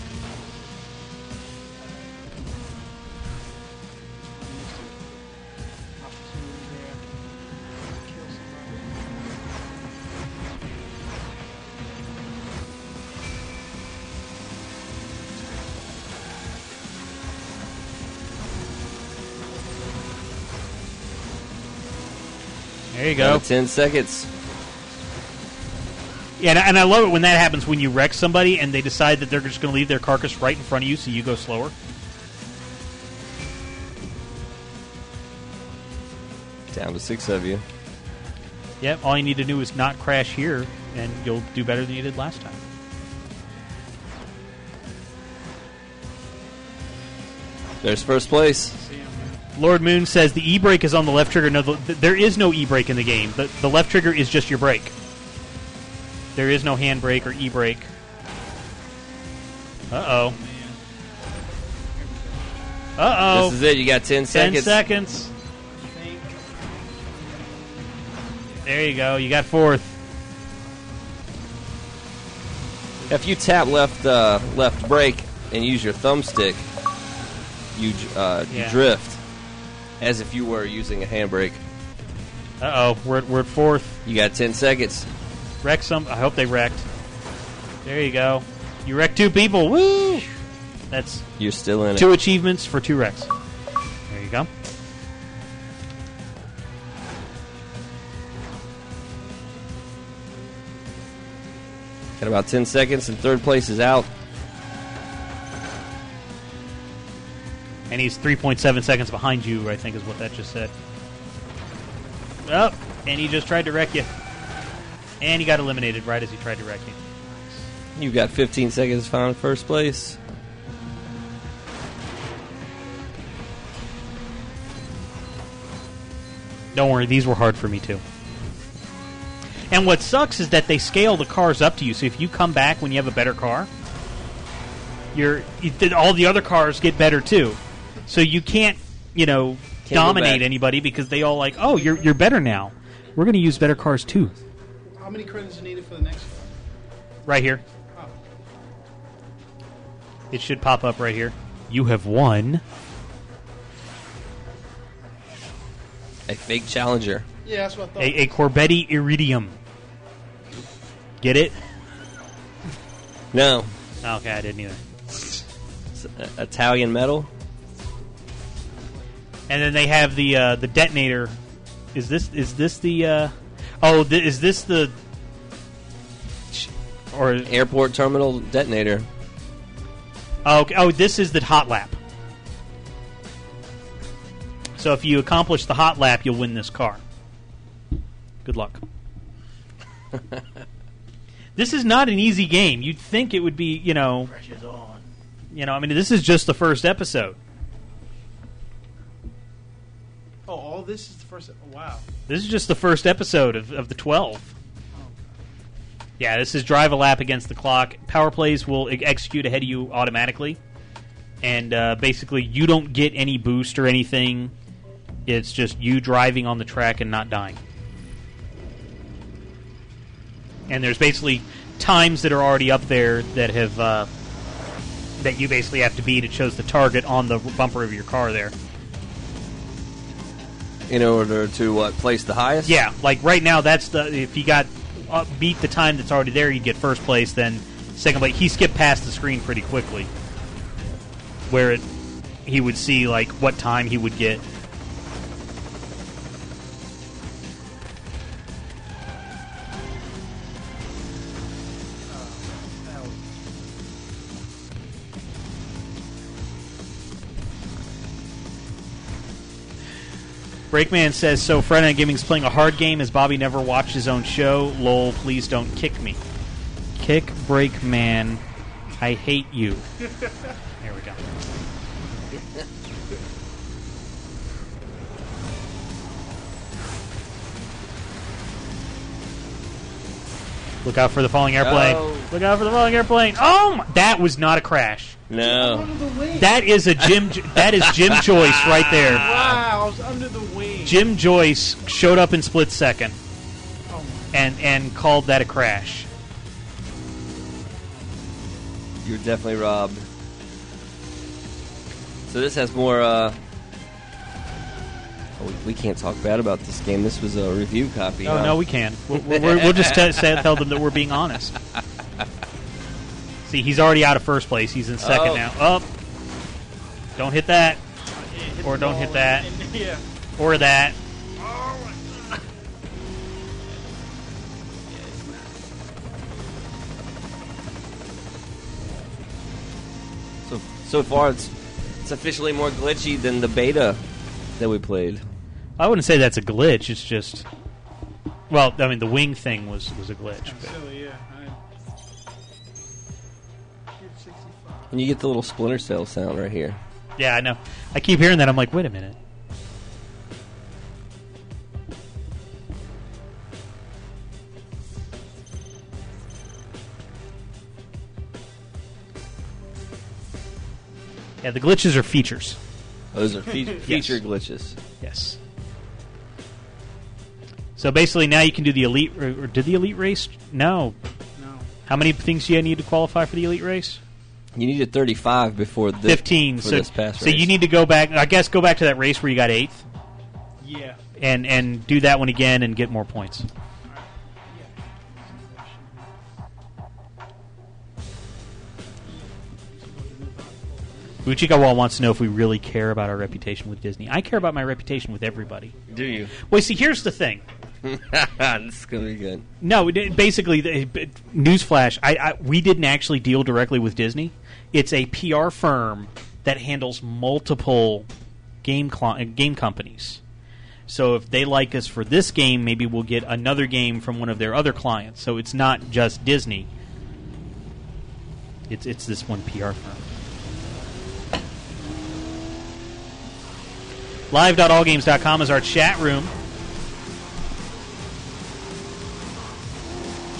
Speaker 6: There
Speaker 1: you go.
Speaker 3: 10 seconds.
Speaker 1: Yeah, and I, and I love it when that happens when you wreck somebody and they decide that they're just going to leave their carcass right in front of you, so you go slower.
Speaker 3: Down to six of you.
Speaker 1: Yep. All you need to do is not crash here, and you'll do better than you did last time.
Speaker 3: There's first place.
Speaker 1: Lord Moon says the e-brake is on the left trigger. No, the, there is no e-brake in the game. The, the left trigger is just your brake. There is no handbrake or e-brake. Uh oh. Uh oh.
Speaker 3: This is it. You got 10 seconds.
Speaker 1: Ten
Speaker 3: seconds.
Speaker 1: seconds.
Speaker 6: I think.
Speaker 1: There you go. You got fourth.
Speaker 3: If you tap left uh, left brake and use your thumbstick, you uh, you drift as if you were using a handbrake.
Speaker 1: Uh oh. We're, at- we're at fourth.
Speaker 3: You got 10 seconds.
Speaker 1: Wreck some. I hope they wrecked. There you go. You wrecked two people. Woo! That's
Speaker 3: You're still in it.
Speaker 1: two achievements for two wrecks. There you go.
Speaker 3: Got about 10 seconds, and third place is out.
Speaker 1: And he's 3.7 seconds behind you, I think is what that just said. Up. and he just tried to wreck you. And he got eliminated right as he tried to wreck you.
Speaker 3: You got 15 seconds to find first place.
Speaker 1: Don't worry, these were hard for me too. And what sucks is that they scale the cars up to you. So if you come back when you have a better car, you're you- all the other cars get better too. So you can't, you know,
Speaker 3: go
Speaker 1: dominate anybody because they all like, oh, you're you're better now. We're going to use better cars too.
Speaker 6: How many credits are needed for the next one?
Speaker 1: Right here,
Speaker 6: Oh,
Speaker 1: it should pop up right here. You have won.
Speaker 3: A fake Challenger.
Speaker 6: Yeah, that's what I thought.
Speaker 1: A, a Corbetti Iridium. Get it?
Speaker 3: No,
Speaker 1: Okay, I didn't either.
Speaker 3: it's, Italian metal.
Speaker 1: And then they have the uh, the detonator. Is this is this the? Uh, oh, th- is this the? Or
Speaker 3: Airport terminal detonator.
Speaker 1: oh, okay. oh, this is the hot lap. So if you accomplish the hot lap, you'll win this car. Good luck. this is not an easy game. You'd think it would be, you know,
Speaker 6: Pressure's on.
Speaker 1: you know. I mean, this is just the first episode.
Speaker 6: Oh, all this is the first. Oh, wow.
Speaker 1: This is just the first episode of, of the 12. Yeah, this is drive a lap against the clock. Power plays will e- execute ahead of you automatically. And uh, basically, you don't get any boost or anything. It's just you driving on the track and not dying. And there's basically times that are already up there that have uh, that you basically have to beat. It shows the target on the bumper of your car there.
Speaker 3: In order to what place the highest?
Speaker 1: Yeah, like right now, that's the if you got uh, beat the time that's already there, you'd get first place. Then second place, he skipped past the screen pretty quickly, where it he would see like what time he would get. Breakman says, so Friday Night Gaming's playing a hard game as Bobby never watched his own show. Lol, please don't kick me. Kick Breakman. I hate you. Look out for the falling airplane.
Speaker 3: Oh.
Speaker 1: Look out for the falling airplane. Oh, my, that was not a crash.
Speaker 3: No.
Speaker 6: Under the wing.
Speaker 1: That is a Jim. that is Jim Joyce right there.
Speaker 6: wow, I was under the wing.
Speaker 1: Jim Joyce showed up in split second
Speaker 6: Oh,
Speaker 1: and and called that a crash.
Speaker 3: You're definitely robbed. So this has more. Uh, Oh, we, we can't talk bad about this game. This was a review copy.
Speaker 1: Oh
Speaker 3: huh?
Speaker 1: no, we can. We'll, we'll, we'll just t- say, tell them that we're being honest. See, he's already out of first place. He's in second
Speaker 3: Oh.
Speaker 1: now. Up. Don't hit that
Speaker 6: hit
Speaker 1: Or don't hit that.
Speaker 6: and- and- yeah.
Speaker 1: or that.
Speaker 3: So so far, it's it's officially more glitchy than the beta that we played.
Speaker 1: I wouldn't say that's a glitch. It's just. Well, I mean, the wing thing was was a glitch. But
Speaker 6: Silly, yeah. I, Kid 65.
Speaker 3: And you get the little Splinter Cell sound right here.
Speaker 1: yeah, I know. I keep hearing that. I'm like, wait a minute. Yeah, the glitches are features.
Speaker 3: Oh, those are fe- feature glitches.
Speaker 1: Yes. So basically, now you can do the elite. Or did the elite race? No.
Speaker 6: No.
Speaker 1: How many things do you need to qualify for the elite race?
Speaker 3: You needed 35 before this,
Speaker 1: Fifteen.
Speaker 3: For
Speaker 1: so,
Speaker 3: this past
Speaker 1: so
Speaker 3: race.
Speaker 1: you need to go back. I guess go back to that race where you got eighth,
Speaker 6: Yeah.
Speaker 1: and and do that one again and get more points. Uchikawa wants to know if we really care about our reputation with Disney. I care about my reputation with everybody.
Speaker 3: Do you?
Speaker 1: Well, see, here's the thing.
Speaker 3: this is gonna be good.
Speaker 1: No, basically, newsflash: I, I we didn't actually deal directly with Disney. It's a PR firm that handles multiple game cli- uh, game companies. So if they like us for this game, maybe we'll get another game from one of their other clients. So it's not just Disney. It's it's this one PR firm. Live.allgames.com is our chat room.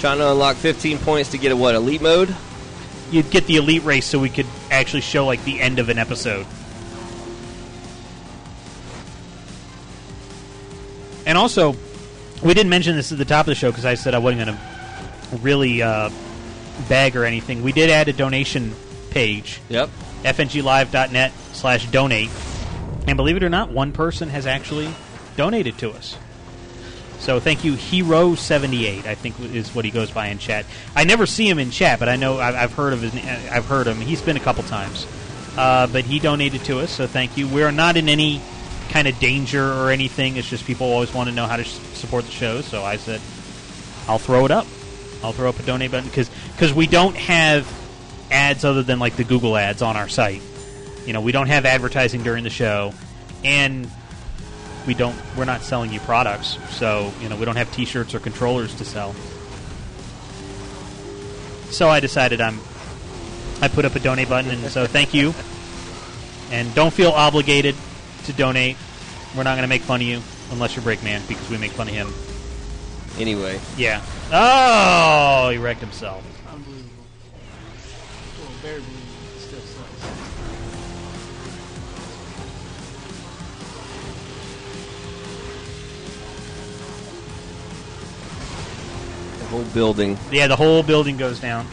Speaker 3: Trying to unlock 15 points to get a what? Elite mode?
Speaker 1: you'd get the elite race so we could actually show like the end of an episode. And also, we didn't mention this at the top of the show because I said I wasn't going to really uh, beg or anything. We did add a donation page,
Speaker 3: Yep.
Speaker 1: fnglive.net slash donate. And believe it or not, one person has actually donated to us. So thank you, Hero78. I think is what he goes by in chat. I never see him in chat, but I know I've, heard of his. I've heard him. He's been a couple times, uh, but he donated to us. So thank you. We are not in any kind of danger or anything. It's just people always want to know how to s- support the show. So I said, I'll throw it up. I'll throw up a donate button because because we don't have ads other than like the Google ads on our site. You know, we don't have advertising during the show, and we don't. We're not selling you products, so you know we don't have T-shirts or controllers to sell. So I decided I'm. I put up a donate button, and so thank you. And don't feel obligated to donate. We're not going to make fun of you unless you're Breakman because we make fun of him.
Speaker 3: Anyway,
Speaker 1: Yeah. Oh, he wrecked himself.
Speaker 6: Unbelievable. Well, very believable.
Speaker 3: Whole building.
Speaker 1: Yeah, the whole building goes down.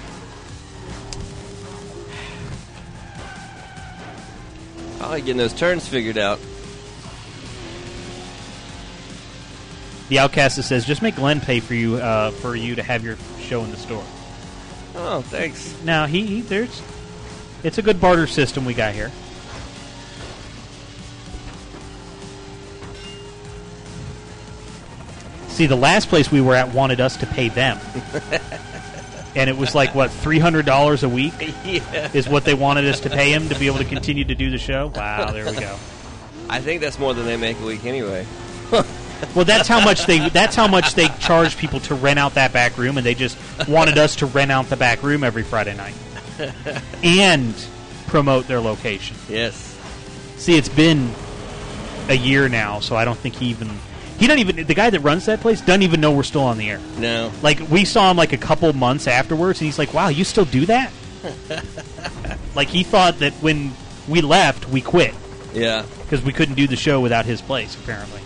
Speaker 3: I like getting those turns figured out.
Speaker 1: The Outcast says, "Just make Glenn pay for you uh, for you to have your show in the store."
Speaker 3: Oh, thanks.
Speaker 1: Now he, he there's, it's a good barter system we got here. See, the last place we were at wanted us to pay them, and it was like what three hundred dollars a week
Speaker 3: yeah.
Speaker 1: is what they wanted us to pay him to be able to continue to do the show. Wow, there we go.
Speaker 3: I think that's more than they make a week anyway.
Speaker 1: Well, that's how much they that's how much they charge people to rent out that back room, and they just wanted us to rent out the back room every Friday night and promote their location.
Speaker 3: Yes.
Speaker 1: See, it's been a year now, so I don't think he even he doesn't even the guy that runs that place doesn't even know we're still on the air.
Speaker 3: No.
Speaker 1: Like we saw him like a couple months afterwards, and he's like, "Wow, you still do that?" like he thought that when we left, we quit
Speaker 3: Yeah.
Speaker 1: because we couldn't do the show without his place. Apparently.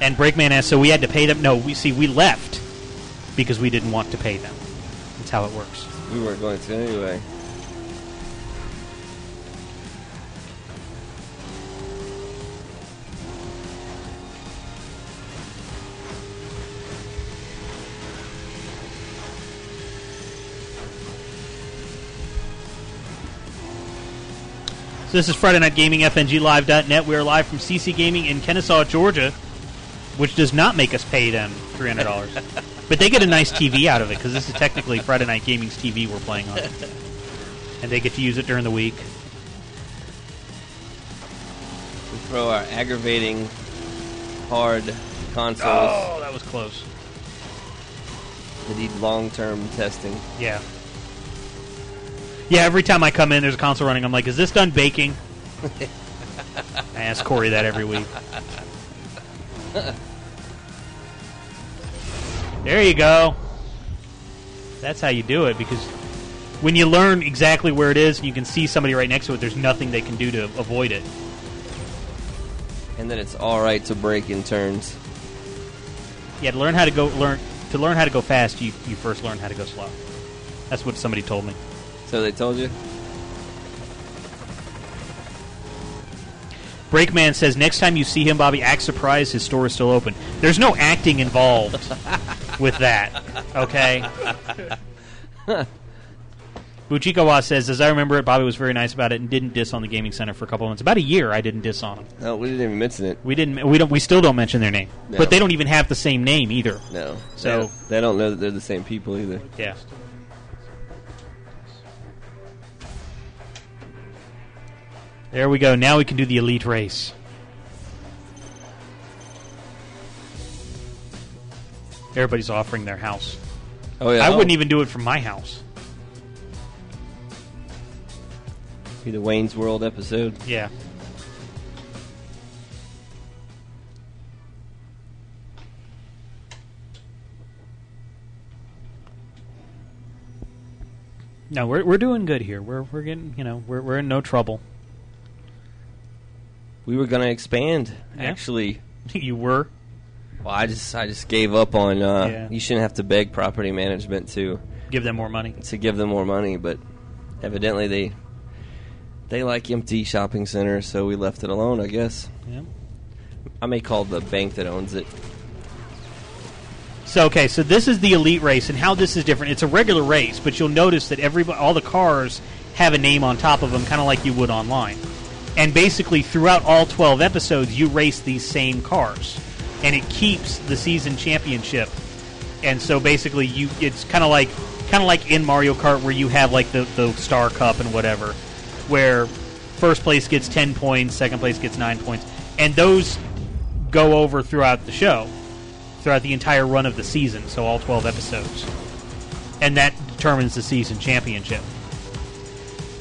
Speaker 1: And Breakman asked, so we had to pay them? No, we see we left because we didn't want to pay them. That's how it works.
Speaker 3: We weren't going to anyway.
Speaker 1: This is Friday Night Gaming, FNGLive.net. We are live from CC Gaming in Kennesaw, Georgia, which does not make us pay them $300. but they get a nice TV out of it because this is technically Friday Night Gaming's TV we're playing on. And they get to use it during the week.
Speaker 3: We throw our aggravating, hard consoles
Speaker 1: Oh, that was close.
Speaker 3: that need long-term testing.
Speaker 1: Yeah. Yeah, every time I come in, there's a console running. I'm like, is this done baking? I ask Corey that every week. There you go. That's how you do it because when you learn exactly where it is and you can see somebody right next to it, there's nothing they can do to avoid it.
Speaker 3: And then it's all right to break in turns.
Speaker 1: Yeah, to learn how to go learn to learn how to go fast, you you first learn how to go slow. That's what somebody told me.
Speaker 3: So they told you?
Speaker 1: Breakman says next time you see him, Bobby, act surprised his store is still open. There's no acting involved with that, okay? Bujikawa says, as I remember it, Bobby was very nice about it and didn't diss on the gaming center for a couple of months. About a year, I didn't diss on him.
Speaker 3: No, we didn't even mention it.
Speaker 1: We didn't. We don't. We still don't mention their name,
Speaker 3: No.
Speaker 1: but they don't even have the same name either.
Speaker 3: No.
Speaker 1: So-
Speaker 3: they don't, they don't know that they're the same people either.
Speaker 1: Yeah. There we go. Now we can do the elite race. Everybody's offering their house.
Speaker 3: Oh yeah.
Speaker 1: I wouldn't even do it from my house.
Speaker 3: be the Wayne's World episode.
Speaker 1: Yeah. No, we're we're doing good here. We're we're getting you know we're we're in no trouble.
Speaker 3: We were gonna expand.
Speaker 1: Yeah.
Speaker 3: Actually,
Speaker 1: you were.
Speaker 3: well, I just I just gave up on. Uh,
Speaker 1: Yeah.
Speaker 3: You shouldn't have to beg property management to
Speaker 1: Give them more money.
Speaker 3: to give them more money, but evidently they They like empty shopping centers, so we left it alone, I guess.
Speaker 1: Yeah.
Speaker 3: I may call the bank that owns it.
Speaker 1: So okay, so this is the elite race, and how this is different. It's a regular race, but you'll notice that every all the cars have a name on top of them, kind of like you would online. And basically, throughout all twelve episodes, you race these same cars, and it keeps the season championship. And so basically, you it's kind of like kind of like in Mario Kart, where you have like the the Star Cup and whatever, where first place gets ten points, second place gets nine points, and those go over throughout the show throughout the entire run of the season, so all 12 episodes. And that determines the season championship.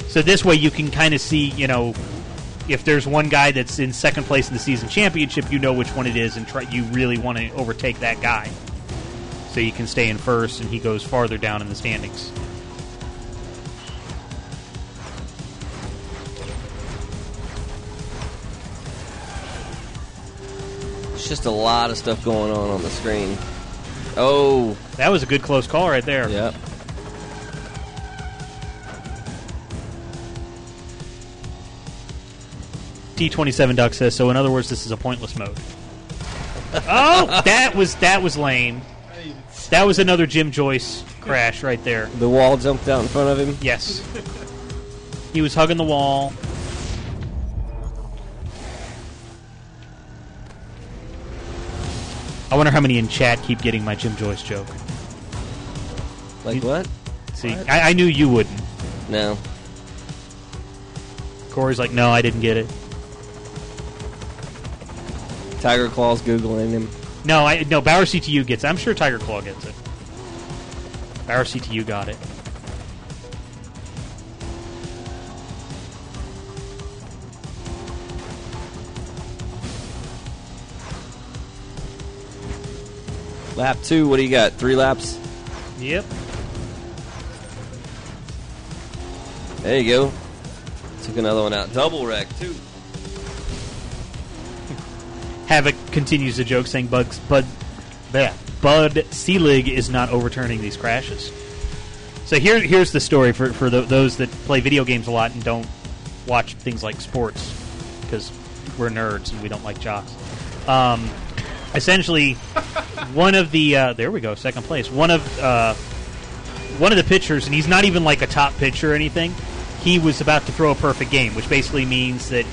Speaker 1: So this way you can kind of see, you know, if there's one guy that's in second place in the season championship, you know which one it is and try you really want to overtake that guy. So you can stay in first and he goes farther down in the standings.
Speaker 3: It's just a lot of stuff going on on the screen. Oh,
Speaker 1: That was a good close call right there.
Speaker 3: yep.
Speaker 1: T27 Duck says, so in other words, this is a pointless mode. oh, that was that was lame. That was another Jim Joyce crash right there.
Speaker 3: The wall jumped out in front of him.
Speaker 1: Yes. He was hugging the wall. I wonder how many in chat keep getting my Jim Joyce joke.
Speaker 3: Like what?
Speaker 1: See, I, I knew you wouldn't.
Speaker 3: No.
Speaker 1: Corey's like, no, I didn't get it.
Speaker 3: Tiger Claw's googling him.
Speaker 1: No, I no. Bauer CTU gets. it. I'm sure Tiger Claw gets it. Bauer CTU got it.
Speaker 3: Lap two. What do you got? Three laps.
Speaker 1: Yep.
Speaker 3: There you go. Took another one out. Double wreck too.
Speaker 1: Havoc continues the joke, saying Bugs, Bud, bleh, Bud Selig is not overturning these crashes. So here, here's the story for, for tho- those that play video games a lot and don't watch things like sports because we're nerds and we don't like jocks. Um, essentially, one of the uh, there we go, second place. One of uh, one of the pitchers, and he's not even like a top pitcher or anything. He was about to throw a perfect game, which basically means that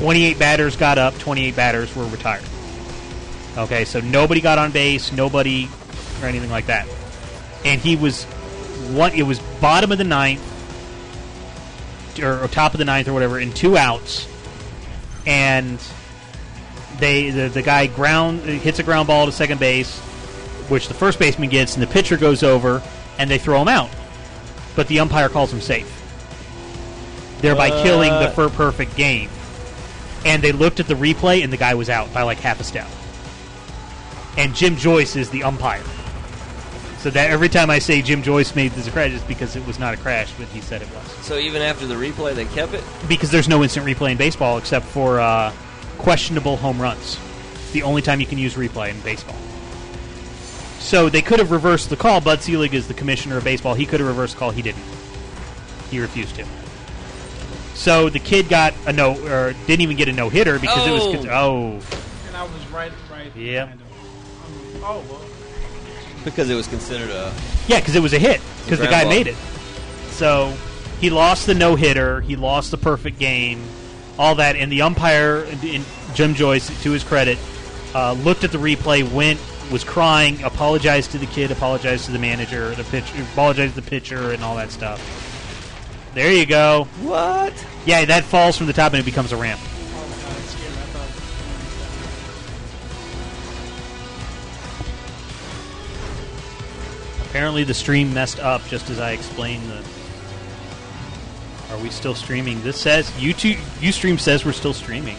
Speaker 1: 28 batters got up, 28 batters were retired. Okay, so nobody got on base, nobody or anything like that. And he was one. It was bottom of the ninth or, or top of the ninth or whatever, in two outs, and they the, the guy ground hits a ground ball to second base, which the first baseman gets, and the pitcher goes over, and they throw him out. But the umpire calls him safe, thereby killing the fur perfect game. And they looked at the replay, and the guy was out by like half a step. And Jim Joyce is the umpire. So that every time I say Jim Joyce made this a crash, it's because it was not a crash, but he said it was
Speaker 3: So even after the replay, they kept it.
Speaker 1: because there's no instant replay in baseball except for uh, questionable home runs. It's the only time you can use replay in baseball. So they could have reversed the call. Bud Selig is the commissioner of baseball. He could have reversed the call. He didn't. He refused to. So the kid got a no, or didn't even get a no hitter because it was.
Speaker 3: Oh.
Speaker 1: Oh,
Speaker 6: And I was right, right.
Speaker 1: Yep.
Speaker 6: behind him. Oh well.
Speaker 3: Because it was considered a.
Speaker 1: yeah, because it was a hit because the guy
Speaker 3: ball.
Speaker 1: made it. So he lost the no hitter. He lost the perfect game. All that, and the umpire, in Jim Joyce, to his credit, uh, looked at the replay, went, was crying, apologized to the kid, apologized to the manager, the pitcher, apologized to the pitcher, and all that stuff. There you go.
Speaker 3: What?
Speaker 1: Yeah, that falls from the top and it becomes a ramp.
Speaker 6: God, it scared me. I thought.
Speaker 1: Apparently, the stream messed up just as I explained the. Are we still streaming? This says YouTube. UStream says we're still streaming.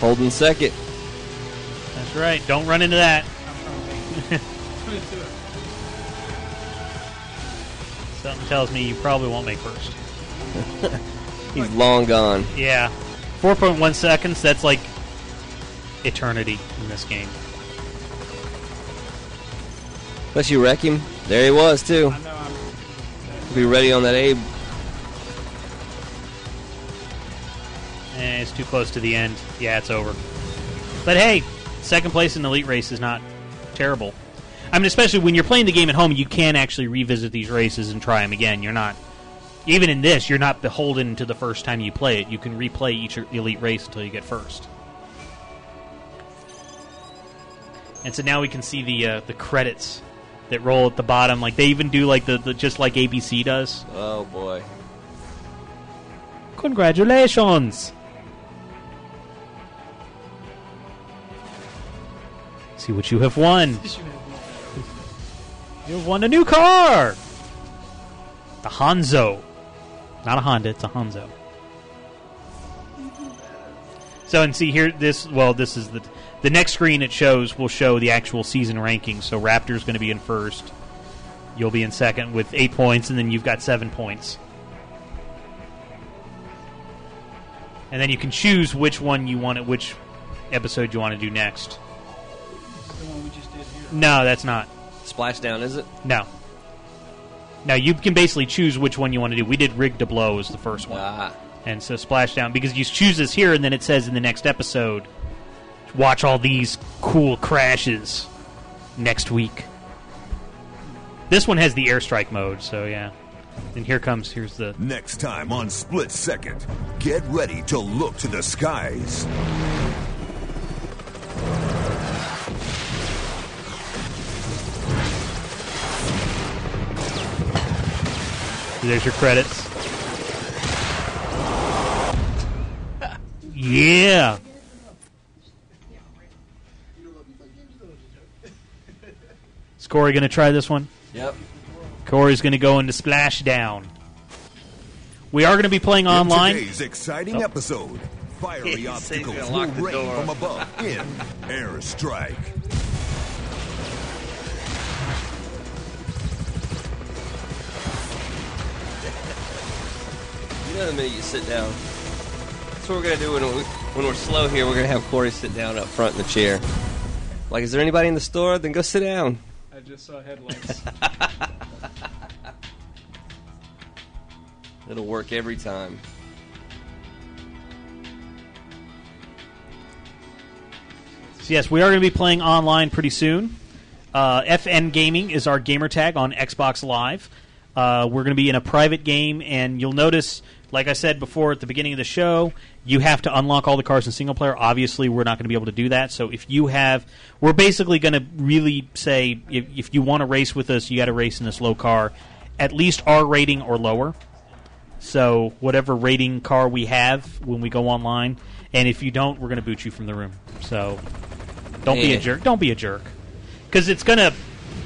Speaker 3: Holding second.
Speaker 1: That's right. Don't run into that.
Speaker 6: I'm trying to make it.
Speaker 1: Something tells me you probably won't make first.
Speaker 3: He's long gone.
Speaker 1: Yeah, four point one seconds. That's like eternity in this game.
Speaker 3: Unless you wreck him. There he was, too.
Speaker 6: I know I'm.
Speaker 3: Be ready on that Abe.
Speaker 1: Too close to the end. Yeah, it's over. But hey, second place in the elite race is not terrible. I mean, especially when you're playing the game at home, you can actually revisit these races and try them again. You're not, even in this, you're not beholden to the first time you play it. You can replay each elite race until you get first. And so now we can see the uh, the credits that roll at the bottom. Like they even do like the, the just like ABC does.
Speaker 3: Oh, boy.
Speaker 1: Congratulations! See what you have won. You have won a new car! The Hanzo. Not a Honda, it's a Hanzo. So, and see here, this, well, this is the, the next screen it shows will show the actual season rankings. So Raptor's going to be in first. You'll be in second with eight points, and then you've got seven points. And then you can choose which one you want, which episode you want to do next. No, that's not.
Speaker 3: Splashdown, is it?
Speaker 1: No. Now you can basically choose which one you want to do. We did Rig to Blow as the first one,
Speaker 3: Ah.
Speaker 1: and so Splashdown because you choose this here, and then it says in the next episode, watch all these cool crashes next week. This one has the airstrike mode, so yeah. And here comes here's the
Speaker 5: Next time on Split Second, get ready to look to the skies.
Speaker 1: There's your credits. Yeah. Is Corey going to try this one?
Speaker 3: Yep.
Speaker 1: Corey's going to go into Splashdown. We are going to be playing online.
Speaker 5: In today's exciting oh. episode, fiery obstacles
Speaker 3: gonna
Speaker 5: will rain from above in Airstrike.
Speaker 3: You know the minute you sit down. That's what we're gonna do when, we, when we're slow here. We're gonna have Corey sit down up front in the chair. Like, is there anybody in the store? Then go sit down.
Speaker 6: I just saw headlights.
Speaker 3: It'll work every time.
Speaker 1: So yes, we are going to be playing online pretty soon. Uh, FN Gaming is our gamer tag on Xbox Live. Uh, we're going to be in a private game, and you'll notice, like I said before at the beginning of the show, you have to unlock all the cars in single player. Obviously, we're not going to be able to do that. So if you have, we're basically going to really say if, if you want to race with us, you got to race in this low car, at least R rating or lower. So whatever rating car we have when we go online, and if you don't, we're going to boot you from the room. So don't be a jerk. Don't be a jerk, because it's going to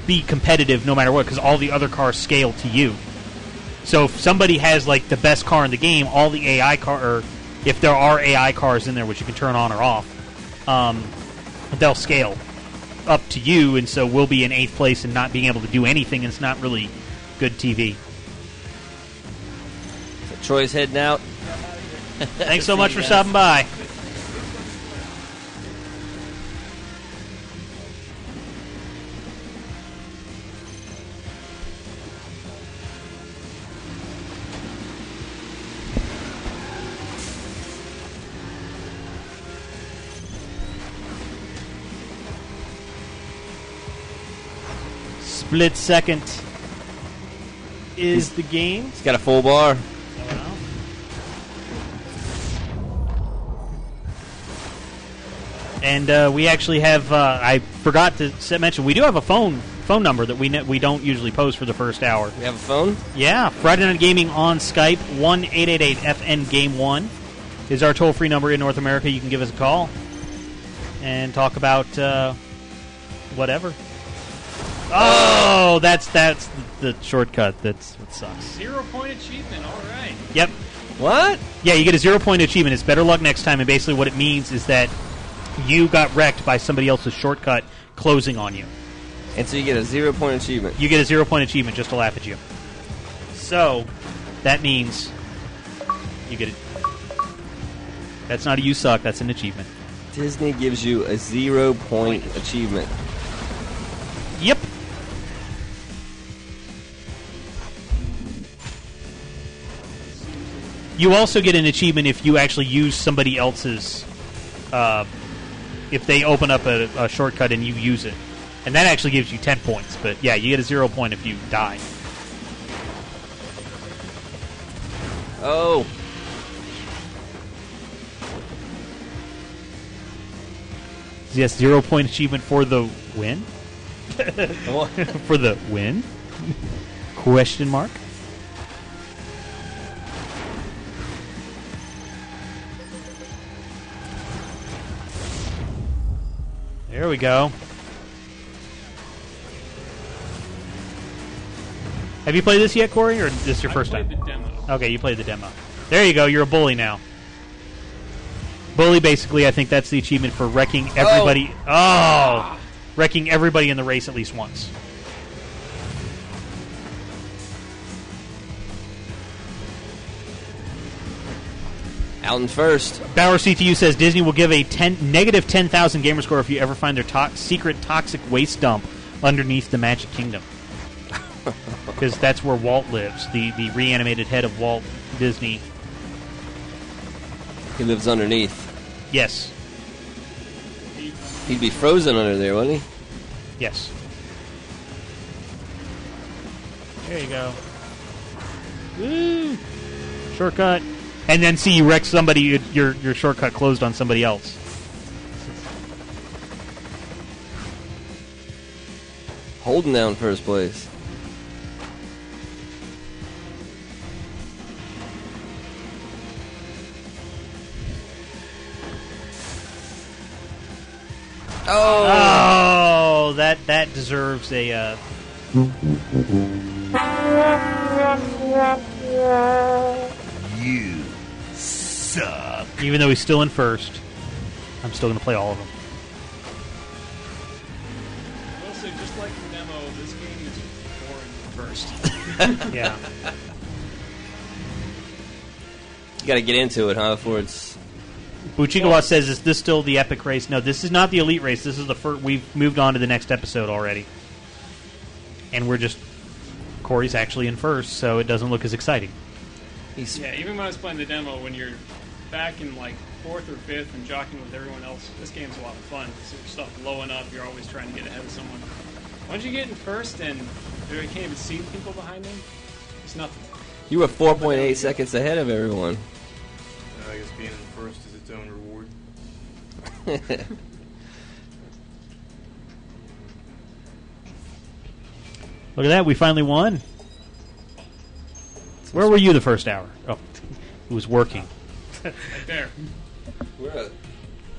Speaker 1: be competitive no matter what. Because all the other cars scale to you. So if somebody has like the best car in the game, all the AI car, or if there are AI cars in there which you can turn on or off, um, they'll scale up to you, and so we'll be in eighth place and not being able to do anything. And it's not really good TV.
Speaker 3: So Troy's heading out.
Speaker 1: Thanks so much for stopping by. Split second is the game.
Speaker 3: He's got a full bar.
Speaker 1: And uh, we actually have. Uh, I forgot to mention we do have a phone phone number that we we don't usually post for the first hour.
Speaker 3: We have a phone.
Speaker 1: Yeah, Friday Night Gaming on Skype one eight eight eight FN Game One is our toll free number in North America. You can give us a call and talk about uh, whatever. Oh, that's that's the, the shortcut. That's what sucks.
Speaker 6: Zero point achievement. All right.
Speaker 1: Yep.
Speaker 3: What?
Speaker 1: Yeah, you get a zero point achievement. It's better luck next time, and basically what it means is that you got wrecked by somebody else's shortcut closing on you.
Speaker 3: And so you get a zero point achievement.
Speaker 1: You get a zero point achievement just to laugh at you. So that means you get it. That's not a you suck. That's an achievement.
Speaker 3: Disney gives you a zero point achievement.
Speaker 1: Yep. You also get an achievement if you actually use somebody else's. Uh, if they open up a, a shortcut and you use it, and that actually gives you ten points. But yeah, you get a zero point if you die.
Speaker 3: Oh,
Speaker 1: Yes, zero point achievement for the win. for the win? Question mark. There we go. Have you played this yet, Corey, or is this your
Speaker 6: I
Speaker 1: first
Speaker 6: played
Speaker 1: time?
Speaker 6: the demo.
Speaker 1: Okay, you played the demo. There you go. You're a bully now. Bully, basically, I think that's the achievement for wrecking everybody. Oh, oh wrecking everybody in the race at least once.
Speaker 3: Out in first.
Speaker 1: Bauer CTU says Disney will give a 10, negative 10,000 gamer score if you ever find their to- secret toxic waste dump underneath the Magic Kingdom. Because that's where Walt lives, the, the reanimated head of Walt Disney.
Speaker 3: He lives underneath.
Speaker 1: Yes,
Speaker 3: He'd be frozen under there, wouldn't he?
Speaker 1: yes. There you go. Woo! Shortcut. And then see you wreck somebody, your, your, your shortcut closed on somebody else.
Speaker 3: Holding down first place. Oh,
Speaker 1: Oh, that that deserves a. Uh,
Speaker 5: You suck.
Speaker 1: even though he's still in first, I'm still going to play all of them.
Speaker 6: I'll say, just like the demo, this game is boring first.
Speaker 1: Yeah.
Speaker 3: you got to get into it, huh? Before it's
Speaker 1: Buchikawa says, "Is this still the epic race?" No, this is not the elite race. This is the first. We've moved on to the next episode already, and we're just Corey's actually in first, so it doesn't look as exciting.
Speaker 3: he's
Speaker 6: yeah, even when I was playing the demo, when you're back in like fourth or fifth and jockeying with everyone else, this game's a lot of fun. So your stuff blowing up, you're always trying to get ahead of someone. Once you get in first and you can't even see the people behind them, it's nothing.
Speaker 3: you were 4.8 seconds ahead of everyone.
Speaker 7: Uh, I guess being in first is its own reward.
Speaker 1: Look at that, we finally won. Where were you the first hour? Oh, it was working.
Speaker 6: Right there.
Speaker 3: We're a,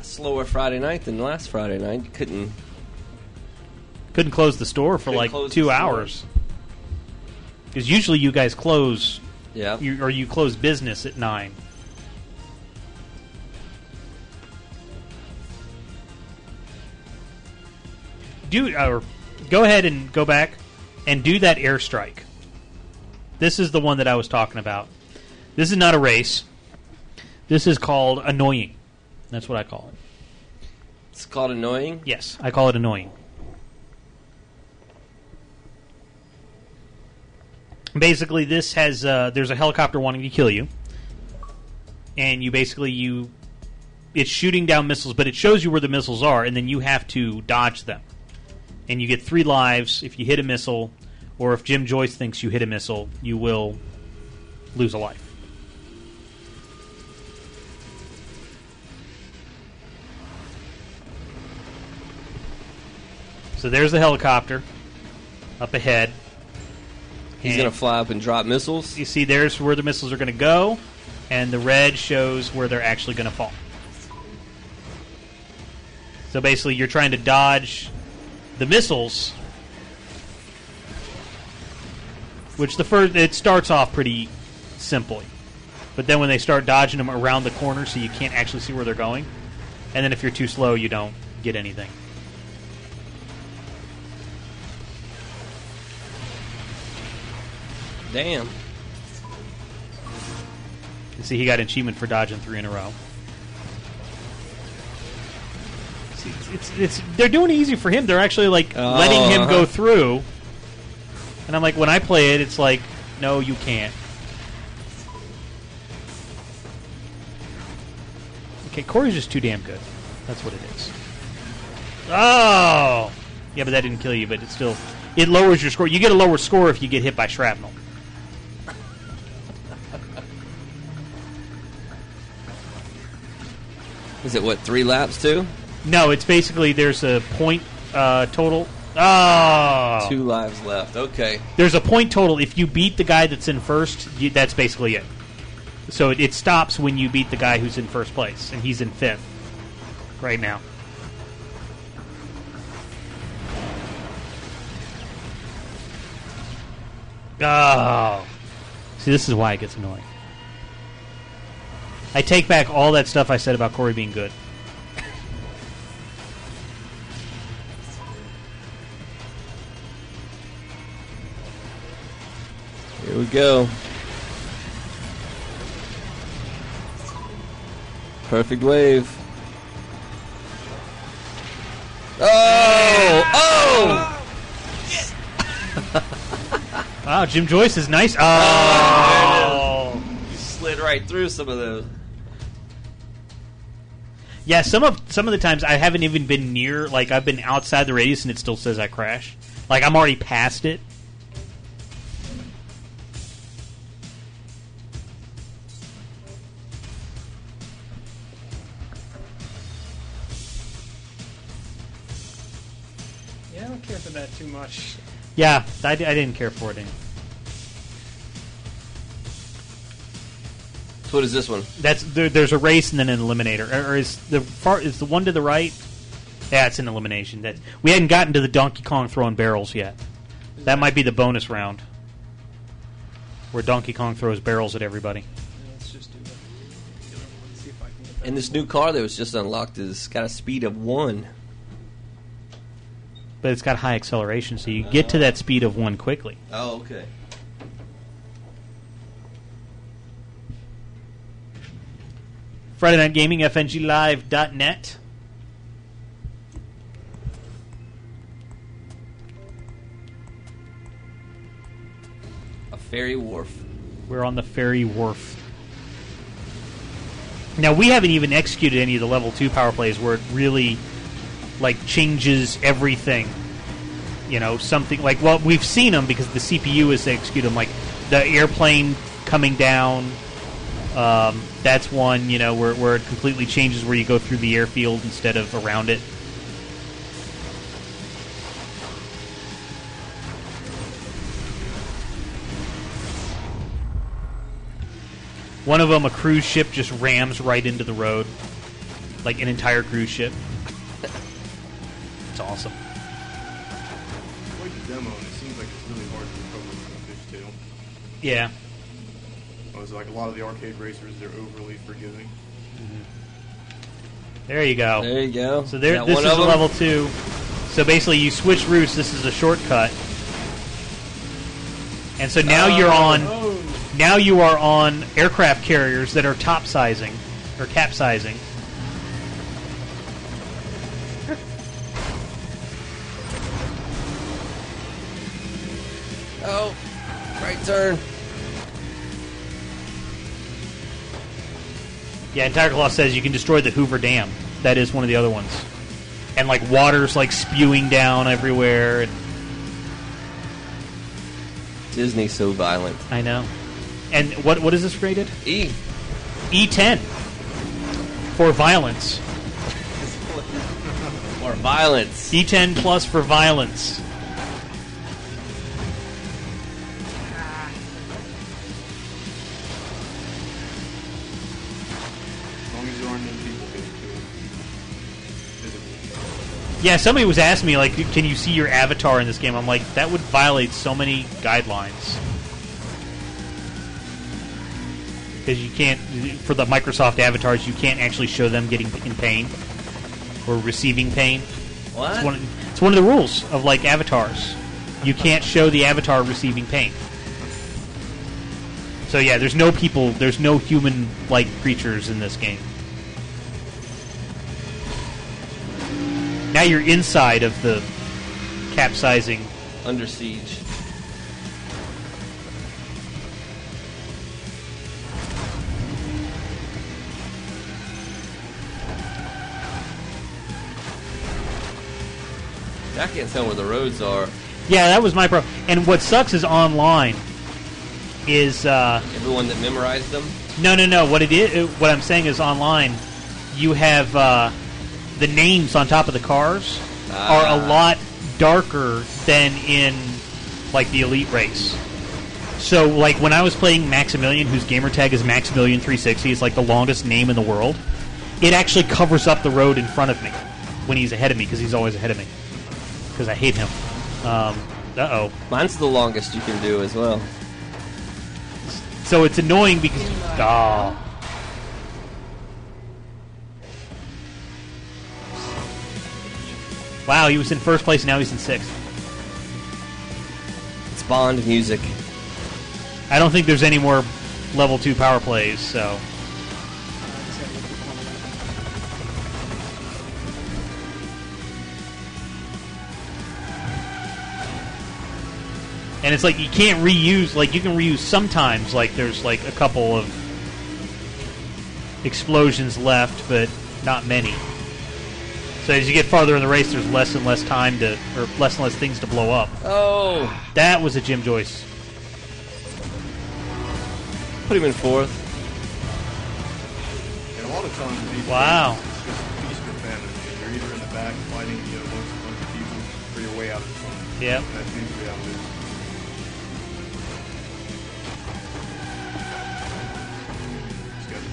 Speaker 3: a slower Friday night than last Friday night. Couldn't
Speaker 1: Couldn't close the store for
Speaker 3: Couldn't
Speaker 1: like
Speaker 3: close
Speaker 1: two
Speaker 3: the store.
Speaker 1: hours. Because usually you guys close,
Speaker 3: yeah.
Speaker 1: you, or you close business at nine. Do or go ahead and go back and do that airstrike. This is the one that I was talking about. This is not a race. This is called annoying. That's what I call it.
Speaker 3: It's called annoying.
Speaker 1: Yes, I call it annoying. Basically, this has uh, there's a helicopter wanting to kill you, and you basically you it's shooting down missiles, but it shows you where the missiles are, and then you have to dodge them. And you get three lives if you hit a missile, or if Jim Joyce thinks you hit a missile, you will lose a life. So there's the helicopter up ahead.
Speaker 3: He's gonna fly up and drop missiles.
Speaker 1: You see, there's where the missiles are going to go, and the red shows where they're actually going to fall. So basically, you're trying to dodge the missiles, which the first it starts off pretty simply, but then when they start dodging them around the corner, so you can't actually see where they're going, and then if you're too slow, you don't get anything.
Speaker 3: Damn.
Speaker 1: You see, he got an achievement for dodging three in a row. it's it's they're doing it easy for him. They're actually like letting him
Speaker 3: uh-huh.
Speaker 1: go through. And I'm like, when I play it, it's like, no, you can't. Okay, Corey's just too damn good. That's what it is. Oh, yeah, but that didn't kill you. But it still, it lowers your score. You get a lower score if you get hit by shrapnel.
Speaker 3: Is it what three laps too?
Speaker 1: No, it's basically there's a point uh, total.
Speaker 3: Two lives left. Okay.
Speaker 1: there's a point total. If you beat the guy that's in first, you, that's basically it. So it, it stops when you beat the guy who's in first place, and he's in fifth right now. Oh, see, this is why it gets annoying. I take back all that stuff I said about Corey being good.
Speaker 3: Here we go. Perfect wave. Oh! Oh!
Speaker 1: Wow, Jim Joyce is nice. Oh, oh.
Speaker 3: You slid right through some of those.
Speaker 1: Yeah. Some of some of the times I haven't even been near. Like I've been outside the radius, and it still says I crashed. Like I'm already past it.
Speaker 6: Yeah, I don't care for that too much.
Speaker 1: Yeah, I, I didn't care for it. Anyway.
Speaker 3: What is this one?
Speaker 1: That's there, there's a race and then an eliminator. Or, or is the far is the one to the right? Yeah, it's an elimination. That we hadn't gotten to the Donkey Kong throwing barrels yet. That might be the bonus round, where Donkey Kong throws barrels at everybody.
Speaker 6: Let's just do the, the other one. See if I can.
Speaker 3: And this new car that was just unlocked has got a speed of one.
Speaker 1: But it's got high acceleration, so you get to that speed of one quickly.
Speaker 3: Oh, okay.
Speaker 1: Friday Night Gaming, FNGLive.net.
Speaker 3: A ferry wharf.
Speaker 1: We're on the ferry wharf. Now we haven't even executed any of the level two power plays where it really like changes everything. You know, something like well, we've seen them because the CPU is to execute them. Like the airplane coming down. Um, that's one. You know, where where it completely changes where you go through the airfield instead of around it. One of them, a cruise ship, just rams right into the road, like an entire cruise ship. It's awesome.
Speaker 7: Like demo, it seems like it's really hard to recover from a fishtail.
Speaker 1: Yeah.
Speaker 7: Oh, like a lot of the arcade racers, they're overly forgiving. Mm-hmm.
Speaker 1: There you go.
Speaker 3: There you go.
Speaker 1: So there, this is
Speaker 3: of
Speaker 1: a
Speaker 3: 'em?
Speaker 1: level two. So basically, you switch routes. This is a shortcut, and so now you're oh. on.
Speaker 6: Oh,
Speaker 1: Now you are on aircraft carriers that are top sizing or capsizing.
Speaker 3: Oh, right turn.
Speaker 1: Yeah, Tiger Claw says you can destroy the Hoover Dam. That is one of the other ones, and like water's like spewing down everywhere. And
Speaker 3: Disney's so violent.
Speaker 1: I know. And what what is this rated?
Speaker 3: E.
Speaker 1: E10 for violence.
Speaker 3: for violence.
Speaker 1: E10 plus for violence. Yeah, somebody was asking me like, can you see your avatar in this game? I'm like, that would violate so many guidelines. Because you can't, for the Microsoft avatars, you can't actually show them getting in pain or receiving pain.
Speaker 3: What?
Speaker 1: It's one, it's one of the rules of like avatars. You can't show the avatar receiving pain. So yeah, there's no people, there's no human-like creatures in this game. Now you're inside of the capsizing.
Speaker 3: Under siege. I can't tell where the roads are.
Speaker 1: Yeah, that was my problem. And what sucks is online. Is uh,
Speaker 3: Everyone that memorized them.
Speaker 1: no, no, no. What it is, what I'm saying is online. You have uh, the names on top of the cars are a
Speaker 3: Ah.
Speaker 1: lot darker than in like the elite race. So, like when I was playing Maximilian, whose gamer tag is Maximilian 360, is like the longest name in the world. It actually covers up the road in front of me when he's ahead of me because he's always ahead of me. Because I hate him. Um, uh oh.
Speaker 3: Mine's the longest you can do as well.
Speaker 1: So it's annoying because oh. Wow, he was in first place. And now he's in sixth.
Speaker 3: It's Bond music.
Speaker 1: I don't think there's any more level two power plays. So and it's like you can't reuse. Like you can reuse sometimes. Like there's like a couple of explosions left, but not many. So as you get farther in the race, there's less and less time to, or less and less things to blow up.
Speaker 3: Oh,
Speaker 1: That was a Jim Joyce.
Speaker 3: put him in fourth.
Speaker 7: And a lot of times these
Speaker 1: Wow.
Speaker 7: games, it's just feast or famine. You're either in the back fighting, you know, a bunch of people, or you're way out in front.
Speaker 1: Yep.
Speaker 7: And that's usually how it is. Just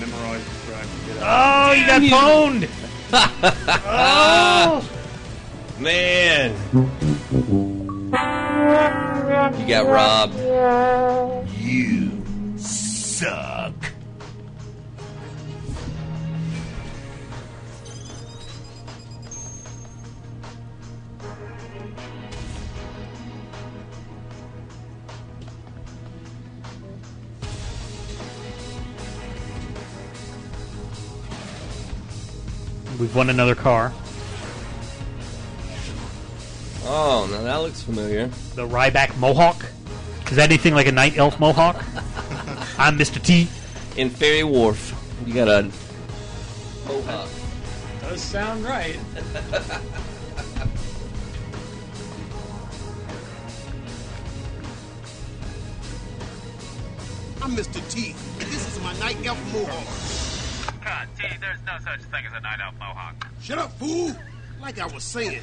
Speaker 7: memorize the track and get out.
Speaker 1: Oh, you got pwned! oh!
Speaker 3: Man. You got robbed.
Speaker 5: You suck.
Speaker 1: We've won another car.
Speaker 3: Oh, now that looks familiar.
Speaker 1: The Ryback Mohawk. Is that anything like a Night Elf Mohawk? I'm Mr. T.
Speaker 3: In Ferry Wharf, you got a mohawk.
Speaker 6: Does sound right.
Speaker 8: I'm Mr. T. and This is my night elf mohawk.
Speaker 9: God, T, there's no such thing as a night elf mohawk.
Speaker 8: Shut up, fool! Like I was saying,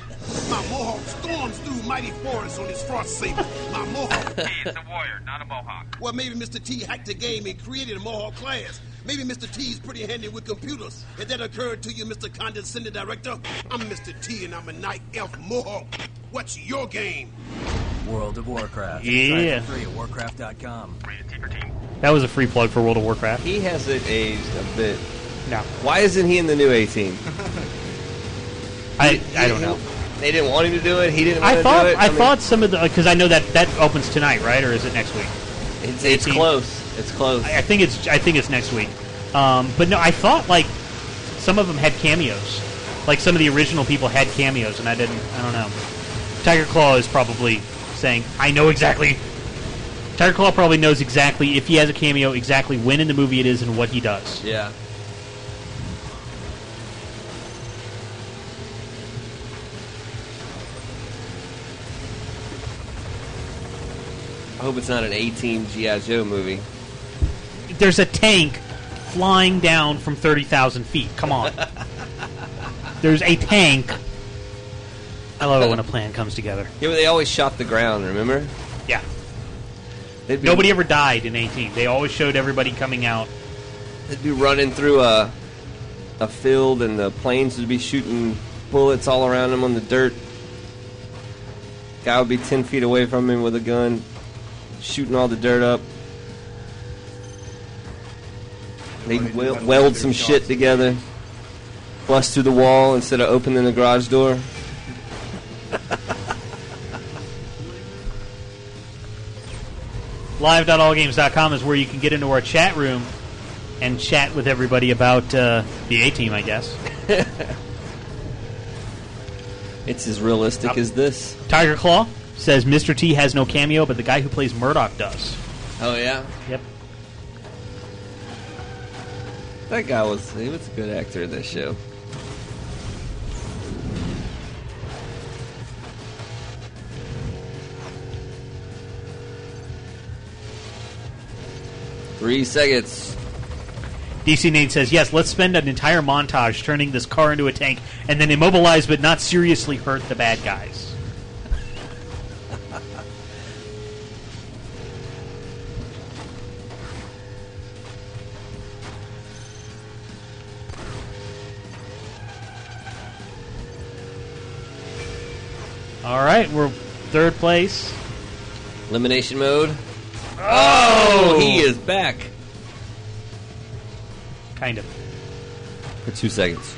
Speaker 8: my mohawk storms through mighty forests on his frost saber. My mohawk.
Speaker 9: T, it's a warrior, not a mohawk.
Speaker 8: Well, maybe Mr. T hacked the game and created a mohawk class. Maybe Mr. T's pretty handy with computers. Has that occurred to you, Mr. Condescending Director? I'm Mr. T and I'm a night elf mohawk. What's your game?
Speaker 10: World of Warcraft.
Speaker 1: Yeah.
Speaker 10: Try free at warcraft.com.
Speaker 9: Rated t-team
Speaker 1: That was a free plug for World of Warcraft.
Speaker 3: He hasn't aged a bit.
Speaker 1: No.
Speaker 3: Why isn't he in the new A-Team?
Speaker 1: I, I don't know.
Speaker 3: They didn't want him to do it. He didn't want
Speaker 1: I
Speaker 3: to
Speaker 1: thought
Speaker 3: do it.
Speaker 1: I,
Speaker 3: mean,
Speaker 1: thought some of the because I know that that opens tonight, right? Or is it next week?
Speaker 3: it's, it's close. It's close.
Speaker 1: I, I think it's I think it's next week. Um, but no, I thought like some of them had cameos. Like some of the original people had cameos, and I didn't. I don't know. Tiger Claw is probably saying, "I know exactly." Tiger Claw probably knows exactly if he has a cameo, exactly when in the movie it is and what he does.
Speaker 3: yeah. Hope it's not an A-Team G.I. Joe movie.
Speaker 1: There's a tank flying down from thirty thousand feet. Come on. There's a tank. I love it when a plan comes together.
Speaker 3: Yeah, but they always shot the ground, remember?
Speaker 1: Yeah. Nobody ever died in A-Team. They always showed everybody coming out.
Speaker 3: They'd be running through a a field, and the planes would be shooting bullets all around them on the dirt. Guy would be ten feet away from him with a gun, shooting all the dirt up. They'd
Speaker 7: Funny,
Speaker 3: wel-
Speaker 7: nobody
Speaker 3: weld some shit
Speaker 7: shots.
Speaker 3: together, bust through the wall instead of opening the garage door.
Speaker 1: Live.allgames.com is where you can get into our chat room and chat with everybody about uh, the A team, I guess.
Speaker 3: It's as realistic as this.
Speaker 1: Tiger Claw says Mr. T has no cameo, but the guy who plays Murdock does.
Speaker 3: Oh yeah.
Speaker 1: Yep.
Speaker 3: That guy was he was a good actor in this show. Three seconds.
Speaker 1: DC Nate says, yes, let's spend an entire montage turning this car into a tank and then immobilize but not seriously hurt the bad guys. All right, we're third place.
Speaker 3: Elimination mode. Oh, he is back
Speaker 1: Kind of.
Speaker 3: for two seconds.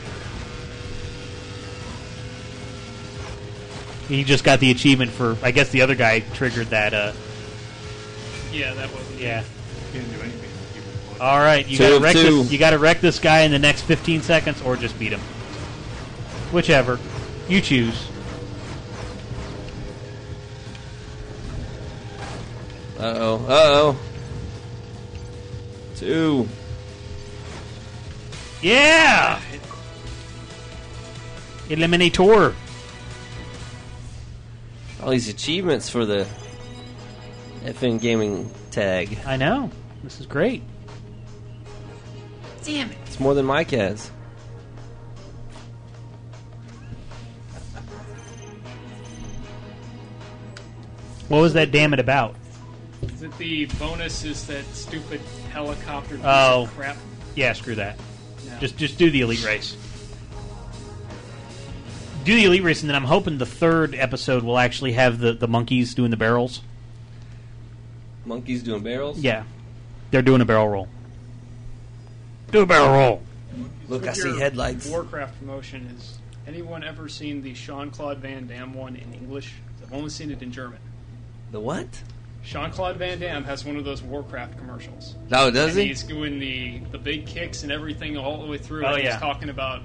Speaker 1: He just got the achievement for. I guess the other guy triggered that. Uh,
Speaker 6: Yeah, that wasn't.
Speaker 1: yeah.
Speaker 7: Didn't do anything.
Speaker 1: All right, you
Speaker 3: Two
Speaker 1: got to
Speaker 3: of
Speaker 1: wreck
Speaker 3: two.
Speaker 1: this. You got to wreck this guy in the next 15 seconds, or just beat him. Whichever you choose.
Speaker 3: Uh oh. Uh oh. Two.
Speaker 1: Yeah. Eliminator.
Speaker 3: All these achievements for the FN Gaming tag.
Speaker 1: I know. This is great.
Speaker 3: Damn it. It's more than Mike has.
Speaker 1: What was that damn it about?
Speaker 6: Is it the bonus? Is that stupid helicopter? piece
Speaker 1: Oh.
Speaker 6: of crap.
Speaker 1: Yeah, screw that.
Speaker 6: No.
Speaker 1: Just just do the elite race. Do the elite race, and then I'm hoping the third episode will actually have the, the monkeys doing the barrels.
Speaker 3: Monkeys doing barrels?
Speaker 1: Yeah, they're doing a barrel roll. Do a barrel roll.
Speaker 3: Look, I see headlights.
Speaker 6: Warcraft promotion is. Anyone ever seen the Jean-Claude Van Damme one in English? I've only seen it in German.
Speaker 3: The what?
Speaker 6: Jean-Claude Van Damme has one of those Warcraft commercials.
Speaker 3: Oh, does
Speaker 6: and
Speaker 3: he?
Speaker 6: He's doing the the big kicks and everything all the way through.
Speaker 1: Oh,
Speaker 6: and
Speaker 1: yeah.
Speaker 6: He's talking about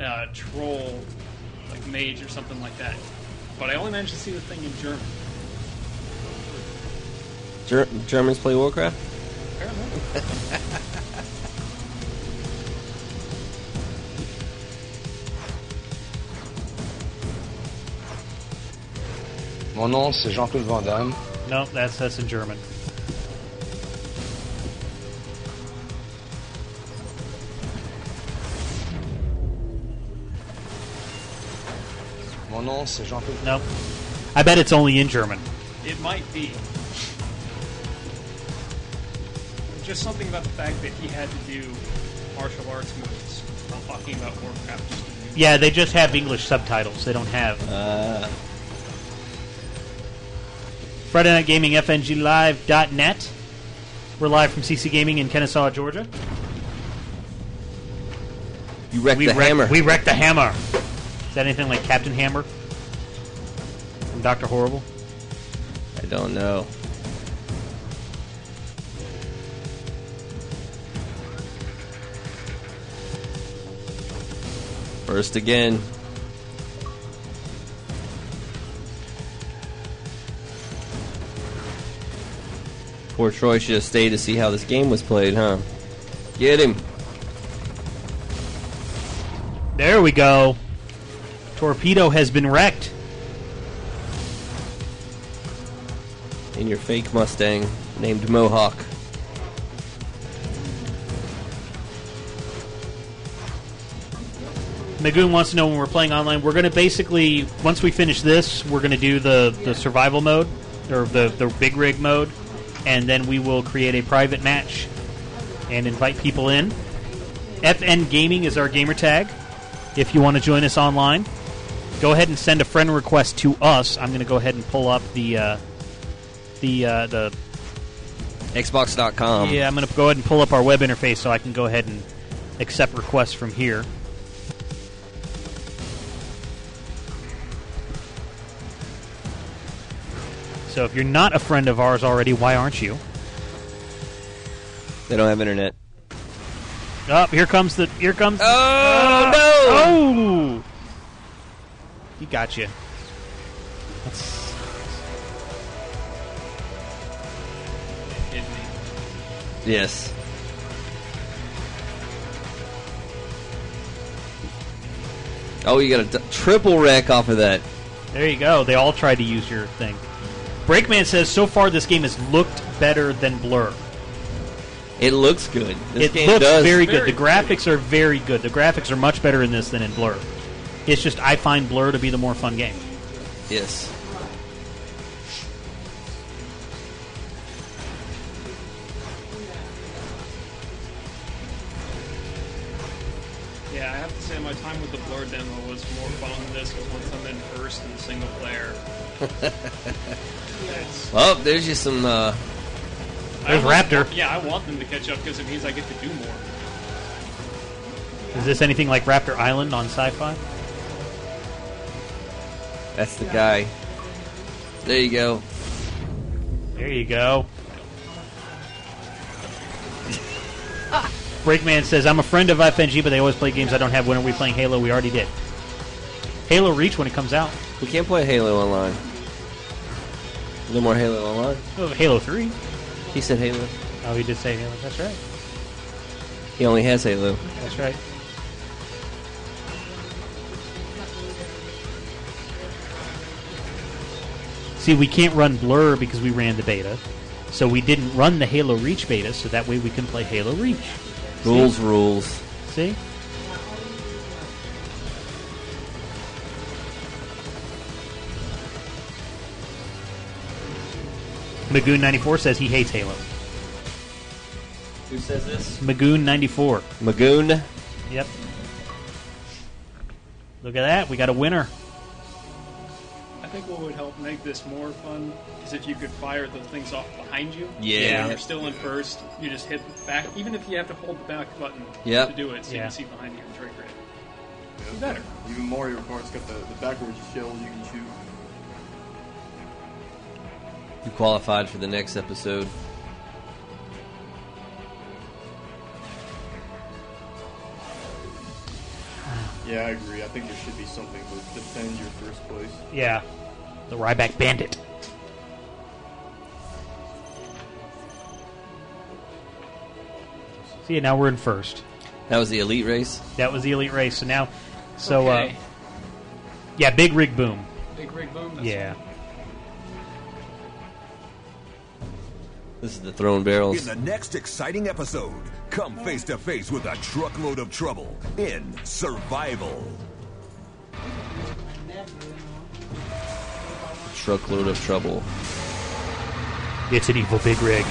Speaker 6: uh, troll, like mage or something like that. But I only managed to see the thing in German.
Speaker 3: Ger- Germans play Warcraft?
Speaker 6: Apparently.
Speaker 11: Mon nom, c'est Jean-Claude Van Damme.
Speaker 1: No, that's that's in German.
Speaker 11: Mon nom, c'est Jean-Claude.
Speaker 1: No, I bet it's only in German.
Speaker 6: It might be. Just something about the fact that he had to do martial arts moves while talking about Warcraft. Just to do
Speaker 1: Yeah, they just have English subtitles. They don't have.
Speaker 3: Uh,
Speaker 1: Friday Night Gaming, FNGLive.net. We're live from CC Gaming in Kennesaw, Georgia.
Speaker 3: you wrecked
Speaker 1: we
Speaker 3: the
Speaker 1: wrecked,
Speaker 3: hammer.
Speaker 1: We wrecked the hammer. Is that anything like Captain Hammer from Doctor Horrible?
Speaker 3: I don't know. First again. Poor Troy should have stayed to see how this game was played, huh? Get him.
Speaker 1: There we go. Torpedo has been wrecked.
Speaker 3: In your fake Mustang named Mohawk.
Speaker 1: Magoon wants to know when we're playing online. We're going to basically, once we finish this, we're going to do the, the survival mode, or the, the big rig mode, and then we will create a private match and invite people in. FN Gaming is our gamer tag. If you want to join us online, go ahead and send a friend request to us. I'm going to go ahead and pull up the uh, the uh, the
Speaker 3: Xbox.com.
Speaker 1: yeah. I'm going to go ahead and pull up our web interface so I can go ahead and accept requests from here. So if you're not a friend of ours already, why aren't you?
Speaker 3: They don't have internet.
Speaker 1: Up here comes the here comes.
Speaker 3: Oh, ah, no
Speaker 1: Oh! He got you. That's,
Speaker 3: Yes. Oh, you got a d- triple wreck off of that.
Speaker 1: there you go. They all tried to use your thing. Breakman says so far this game has looked better than Blur.
Speaker 3: It looks good. This
Speaker 1: it
Speaker 3: game
Speaker 1: looks
Speaker 3: does.
Speaker 1: very good. The graphics are very good. The graphics are much better in this than in Blur. It's just I find Blur to be the more fun game.
Speaker 3: Yes.
Speaker 6: Yeah, I have to say my time with the Blur demo was more fun than this because once I'm in first in single player. it's,
Speaker 3: Oh, there's just some. Uh,
Speaker 6: I
Speaker 1: There's
Speaker 6: want-
Speaker 1: Raptor.
Speaker 6: Yeah, I want them to catch up because it means I get to do more.
Speaker 1: Is this anything like Raptor Island on Sci-Fi?
Speaker 3: that's the guy. There you go.
Speaker 1: There you go. Breakman says, I'm a friend of FNG, but they always play games I don't have. When are we playing Halo? We already did. Halo Reach when it comes out.
Speaker 3: We can't play Halo online. No more Halo online.
Speaker 1: Oh, Halo 3.
Speaker 3: He said Halo.
Speaker 1: Oh, he did say Halo. That's right.
Speaker 3: He only has Halo.
Speaker 1: That's right. See, we can't run Blur because we ran the beta. So we didn't run the Halo Reach beta, so that way we can play Halo Reach.
Speaker 3: Rules, rules.
Speaker 1: See? Magoon94 says he hates Halo.
Speaker 3: Who says this?
Speaker 1: Magoon94.
Speaker 3: Magoon.
Speaker 1: Yep. Look at that. We got a winner.
Speaker 6: I think what would help make this more fun is if you could fire the things off behind you.
Speaker 3: Yeah.
Speaker 6: When you're still in first, you just hit the back, even if you have to hold the back button
Speaker 3: Yep.
Speaker 6: to do it, so you can see behind you and trigger it.
Speaker 7: Yeah,
Speaker 6: Better.
Speaker 7: Even Mario Kart's got the, the backwards shells you can shoot.
Speaker 3: You qualified for the next episode.
Speaker 7: Yeah, I agree. I think there should be something to defend your first place.
Speaker 1: Yeah. The Ryback Bandit. See, now we're in first.
Speaker 3: That was the elite race.
Speaker 1: That was the elite race. So now, so
Speaker 6: Okay.
Speaker 1: uh, yeah, big rig boom.
Speaker 6: Big rig boom. That's
Speaker 1: Yeah.
Speaker 3: This is the throwing barrels.
Speaker 5: In the next exciting episode, come face to face with a truckload of trouble in Survival.
Speaker 3: Truckload of trouble.
Speaker 1: It's an evil big rig.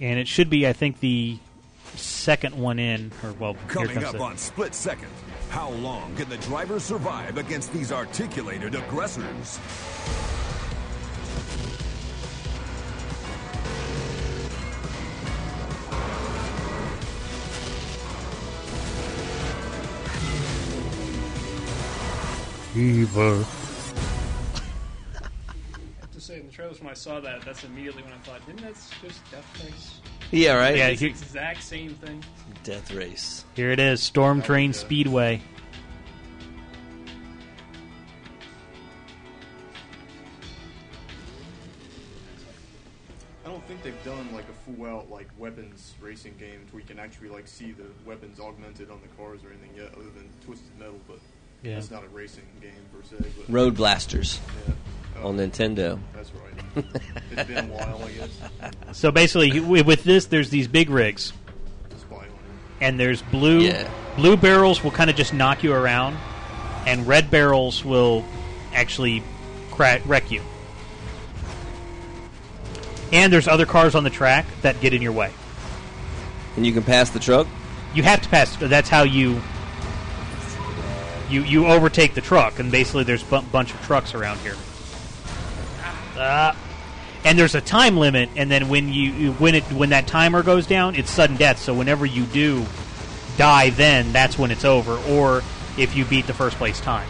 Speaker 1: And it should be, I think, the second one in, or well, here
Speaker 5: Coming
Speaker 1: comes
Speaker 5: up
Speaker 1: the,
Speaker 5: on Split Second, how long can the driver survive against these articulated aggressors?
Speaker 1: evil.
Speaker 6: Trailers when I saw that, that's immediately when I thought, didn't that just Death Race?
Speaker 3: Yeah, right?
Speaker 1: Yeah,
Speaker 6: It's the exact same thing.
Speaker 3: Death race.
Speaker 1: Here it is, Storm Train Speedway.
Speaker 7: I don't think they've done like a full out like weapons racing game where you can actually like see the weapons augmented on the cars or anything yet, other than Twisted Metal. But
Speaker 1: Yeah.
Speaker 7: that's not a racing game per se. But
Speaker 3: Road Blasters
Speaker 7: Yeah.
Speaker 3: On Nintendo.
Speaker 7: That's right. it's been a while, I guess.
Speaker 1: So basically, you- with this, there's these big rigs,
Speaker 7: Spy on
Speaker 1: and there's blue.
Speaker 3: Yeah.
Speaker 1: Blue barrels will kind of just knock you around, and red barrels will actually cra- wreck you. And there's other cars on the track that get in your way.
Speaker 3: And you can pass the truck?
Speaker 1: You have to pass. That's how you you you overtake the truck, and basically there's a bunch of trucks around here. Ah. and there's a time limit, and then when you you- when it when that timer goes down, it's sudden death. So whenever you do die, then that's when it's over. Or if you beat the first place time.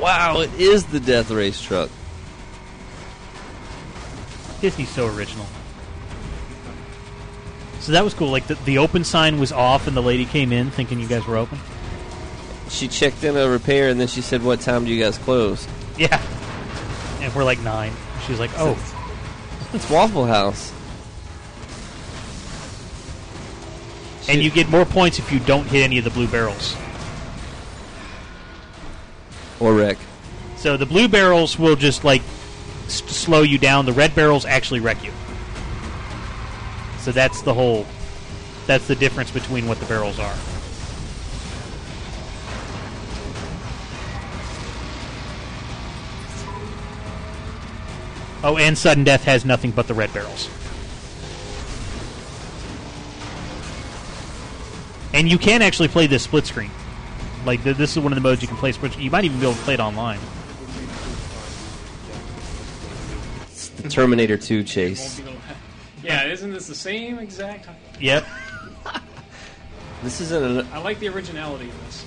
Speaker 3: Wow, it is the Death Race truck.
Speaker 1: Disney's so original. So that was cool. Like the, the open sign was off, and the lady came in thinking you guys were open.
Speaker 3: She checked in a repair and then she said, "What time do you guys close?"
Speaker 1: Yeah, and we're like nine. She was like, "Oh,
Speaker 3: It's Waffle House.
Speaker 1: and you get more points if you don't hit any of the blue barrels."
Speaker 3: Or wreck.
Speaker 1: So the blue barrels will just like s- slow you down. The red barrels actually wreck you. So that's the whole. That's the difference between what the barrels are. Oh, and sudden death has nothing but the red barrels. And you can actually play this split screen. Like th- this is one of the modes you can play split. You might even be able to play it online.
Speaker 3: The Terminator 2 chase.
Speaker 6: Yeah, isn't this the same exact?
Speaker 1: Yep.
Speaker 3: This isn't an.
Speaker 6: I like the originality of this.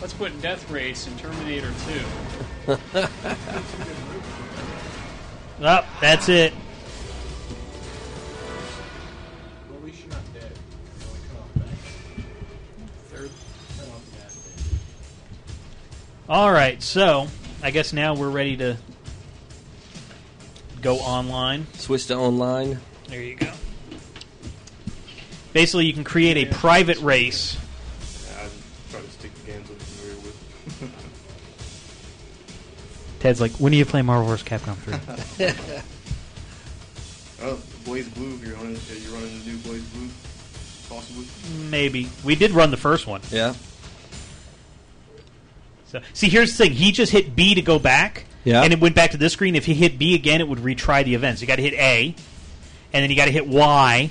Speaker 6: Let's put Death Race in Terminator 2.
Speaker 1: Oh, that's it.
Speaker 7: Well, at least you're not dead. You only cut off back. Third, cut off the gas station.
Speaker 1: All right, so I guess now we're ready to go online.
Speaker 3: Switch to online.
Speaker 1: There you go. Basically, you can create a private race. Ted's like, when do you play Marvel vs. Capcom 3?
Speaker 7: oh, BlazBlue. If you're running, yeah, you're running the new BlazBlue, possibly.
Speaker 1: Maybe. We did run the first one.
Speaker 3: Yeah.
Speaker 1: So, see, here's the thing. He just hit B to go back,
Speaker 3: Yeah.
Speaker 1: and it went back to this screen. If he hit B again, it would retry the events. You got to hit A, and then you got to hit Y,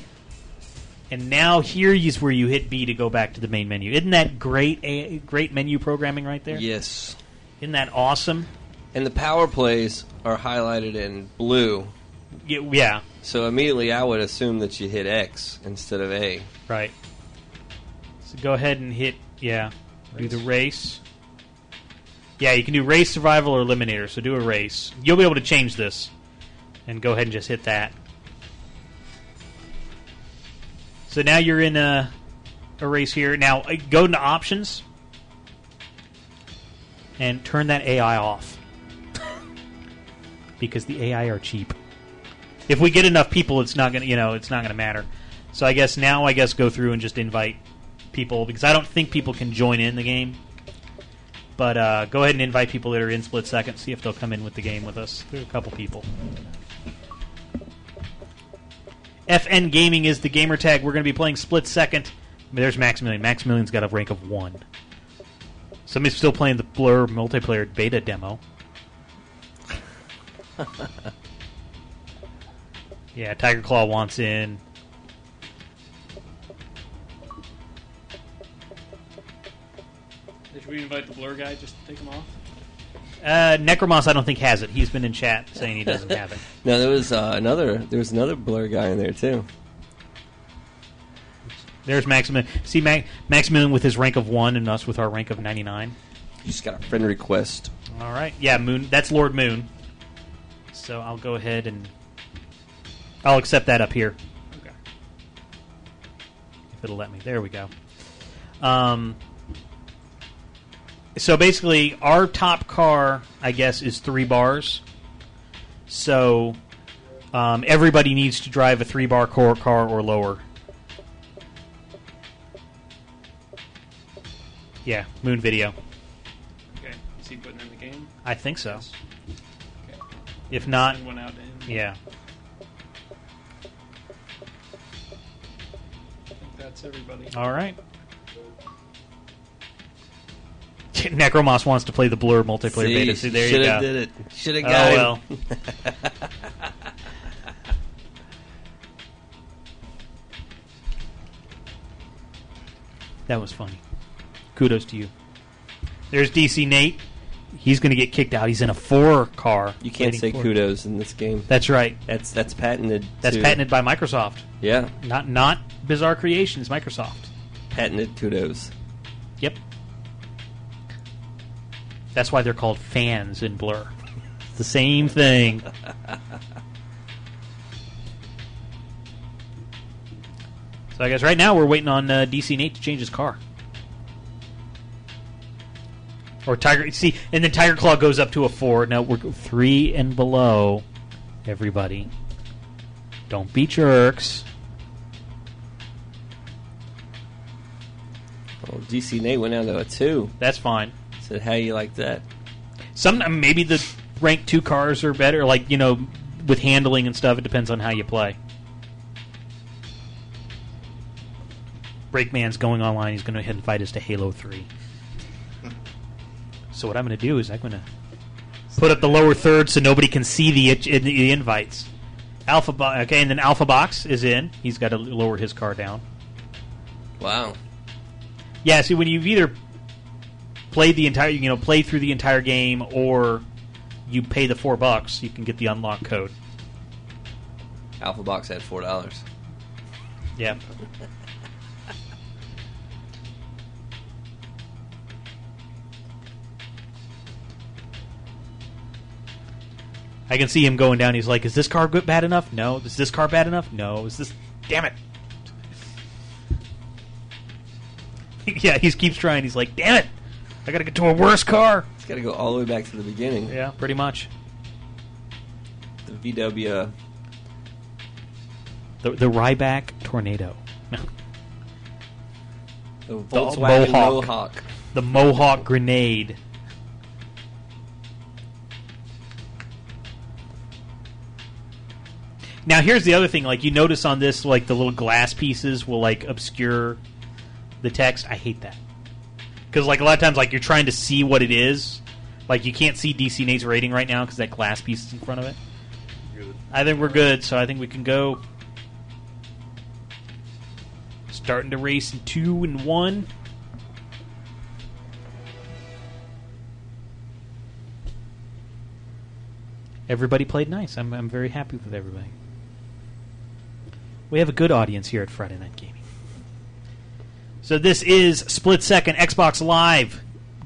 Speaker 1: and now here is where you hit B to go back to the main menu. Isn't that great? A, great menu programming right there.
Speaker 3: Yes.
Speaker 1: Isn't that awesome?
Speaker 3: And the power plays are highlighted in blue.
Speaker 1: Yeah. yeah.
Speaker 3: So immediately I would assume that you hit X instead of A.
Speaker 1: Right. So go ahead and hit yeah. Do the race. Yeah, you can do race, survival, or eliminator. So do a race. You'll be able to change this, and go ahead and just hit that. So now you're in a, a race here. Now uh, go into options and turn that AI off because the AI are cheap. If we get enough people, it's not gonna you know it's not gonna matter. So I guess now I guess go through and just invite people because I don't think people can join in the game. But uh, go ahead and invite people that are in split second. See if they'll come in with the game with us. There are a couple people. FN Gaming is the gamer tag. We're going to be playing split second. There's Maximilian. Maximilian's got a rank of one. Somebody's still playing the Blur multiplayer beta demo. yeah, Tiger Claw wants in.
Speaker 6: Should we invite the blur guy just to take him off?
Speaker 1: Uh, Necromos, I don't think has it. He's been in chat saying he doesn't have it.
Speaker 3: No, there was uh, another. There was another blur guy in there too.
Speaker 1: There's Maximilian. See Ma- Maximilian with his rank of one, and us with our rank of ninety nine.
Speaker 3: You just got a friend request.
Speaker 1: All right, yeah, Moon. That's Lord Moon. So I'll go ahead and I'll accept that up here.
Speaker 6: Okay.
Speaker 1: If it'll let me. There we go. Um. So basically, our top car, I guess, is three bars. So um, everybody needs to drive a three bar core car or lower. Yeah, Moon Video.
Speaker 6: Okay. Is he putting in the game?
Speaker 1: I think so.
Speaker 6: Okay.
Speaker 1: If not,
Speaker 6: one out to him.
Speaker 1: yeah.
Speaker 6: I think that's everybody.
Speaker 1: All right. Necromos wants to play the Blur multiplayer
Speaker 3: See,
Speaker 1: beta. See, there you go.
Speaker 3: shoulda did it. Shoulda
Speaker 1: oh,
Speaker 3: got him.
Speaker 1: well. that was funny. Kudos to you. There's DC Nate. He's going to get kicked out. He's in a four car.
Speaker 3: You can't say
Speaker 1: for-
Speaker 3: kudos in this game.
Speaker 1: That's right.
Speaker 3: That's that's patented.
Speaker 1: That's patented by Microsoft.
Speaker 3: Yeah,
Speaker 1: Not not Bizarre Creations. Microsoft.
Speaker 3: patented kudos.
Speaker 1: Yep. That's why they're called fans in Blur. It's the same thing. so I guess right now we're waiting on uh, DC Nate to change his car. Or Tiger, see, and then Tiger Claw goes up to a four. Now we're three and below. Everybody, don't be jerks.
Speaker 3: Oh, DC Nate went down to a two.
Speaker 1: That's fine.
Speaker 3: Said, how you like that?
Speaker 1: Some maybe the rank two cars are better, like you know, with handling and stuff. It depends on how you play. Breakman's going online. He's going to invite us to Halo Three. So what I'm going to do is I'm going to put up the lower third so nobody can see the the invites. Alpha Bo- okay, and then Alpha Box is in. He's got to lower his car down.
Speaker 3: Wow.
Speaker 1: Yeah, see when you've either played the entire you know played through the entire game or you pay the four bucks, you can get the unlock code.
Speaker 3: Alpha Box had four dollars.
Speaker 1: Yeah. I can see him going down. He's like, "Is this car good bad enough? No. Is this car bad enough? No. Is this? Damn it!" yeah, he keeps trying. He's like, "Damn it! I got to get to a worse car."
Speaker 3: It's got to go all the way back to the beginning.
Speaker 1: Yeah, pretty much.
Speaker 3: The VW.
Speaker 1: Uh, the the Ryback Tornado.
Speaker 3: The Volkswagen
Speaker 1: Mohawk.
Speaker 3: Mohawk.
Speaker 1: The Mohawk grenade. Now here's the other thing. Like you notice on this, like the little glass pieces will like obscure the text. I hate that because like a lot of times, like you're trying to see what it is. Like you can't see DC Nate's rating right now because that glass piece is in front of it.
Speaker 7: Good.
Speaker 1: I think we're good, so I think we can go. Starting to race in two and one. Everybody played nice. I'm, I'm very happy with everybody. We have a good audience here at Friday Night Gaming. So this is split second Xbox Live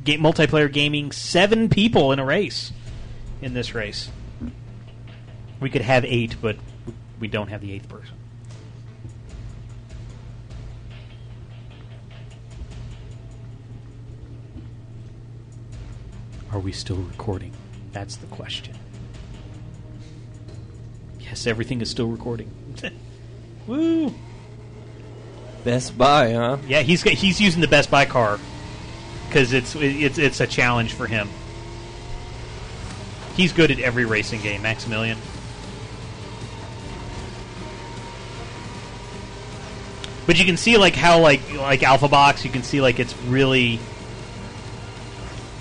Speaker 1: multiplayer gaming. Seven people in a race in this race. We could have eight, but we don't have the eighth person. Are we still recording? That's the question. Yes, everything is still recording. Woo!
Speaker 3: Best Buy, huh?
Speaker 1: Yeah, he's he's using the Best Buy car because it's it's it's a challenge for him. He's good at every racing game, Maximilian. But you can see like how like like Alpha Box, you can see like it's really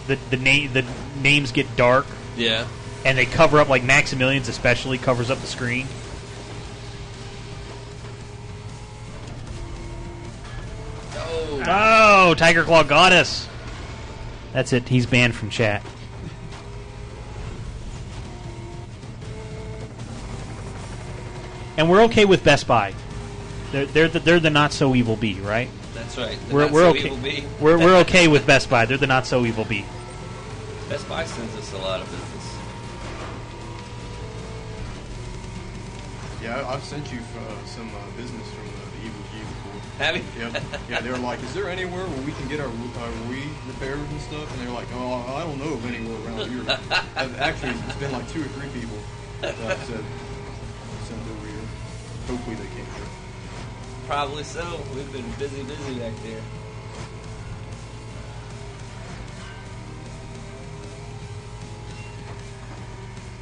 Speaker 1: the the name the names get dark
Speaker 3: Yeah.
Speaker 1: and they cover up like Maximilian's especially covers up the screen. Oh, Tiger Claw got us. That's it. He's banned from chat. And we're okay with Best Buy. They're they're the, they're the not so evil bee, right?
Speaker 3: That's right. The
Speaker 1: we're
Speaker 3: not
Speaker 1: we're
Speaker 3: so
Speaker 1: okay.
Speaker 3: evil bee.
Speaker 1: We're we're okay with Best Buy. They're the not so evil bee.
Speaker 3: Best Buy sends us a lot of business.
Speaker 7: Yeah, I- I've sent you uh, some uh, business from
Speaker 3: Have you?
Speaker 7: Yep. Yeah, they were like, "Is there anywhere where we can get our our Wii repaired and stuff?" And they were like, "Oh, I don't know of anywhere around here." I've- Actually, it's been like two or three people that I've said send it over here. Hopefully, they came here.
Speaker 3: Probably so. We've been busy, busy back there.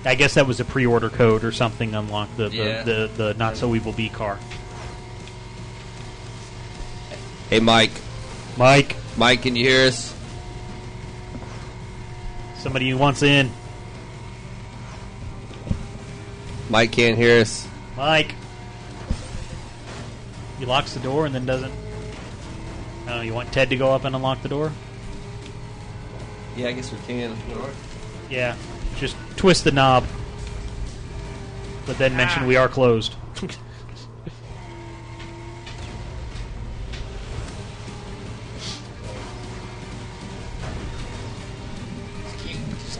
Speaker 1: I guess that was a pre-order code or something. Unlocked the the,
Speaker 3: Yeah.
Speaker 1: the, the not so evil B car.
Speaker 3: Hey, Mike.
Speaker 1: Mike,
Speaker 3: Mike, can you hear us?
Speaker 1: somebody who wants in.
Speaker 3: Mike can't hear us.
Speaker 1: Mike. He locks the door and then doesn't. Oh, you want Ted to go up and unlock the door?
Speaker 3: Yeah, I guess we can.
Speaker 1: Yeah. Just twist the knob. But then mention we are closed.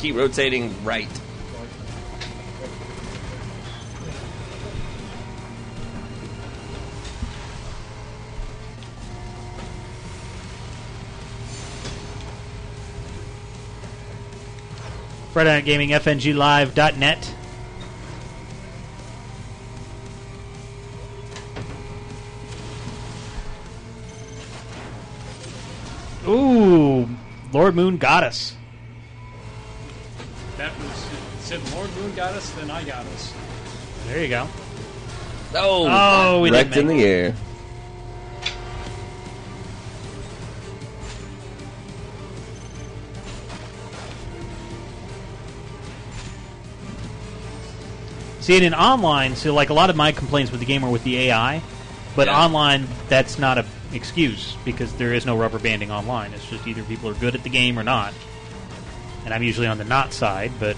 Speaker 3: keep rotating right.
Speaker 1: Friday Night Gaming, FNGLive.net. Ooh, Lord Moon us.
Speaker 6: That was said Lord Moon got us, then I got us.
Speaker 1: There you go.
Speaker 3: Oh,
Speaker 1: Oh, we didn't
Speaker 3: wrecked in
Speaker 1: make
Speaker 3: the air.
Speaker 1: See, and in online, so like a lot of my complaints with the game are with the AI, but
Speaker 3: Yeah.
Speaker 1: online that's not an excuse because there is no rubber banding online. It's just either people are good at the game or not. And I'm usually on the not side, but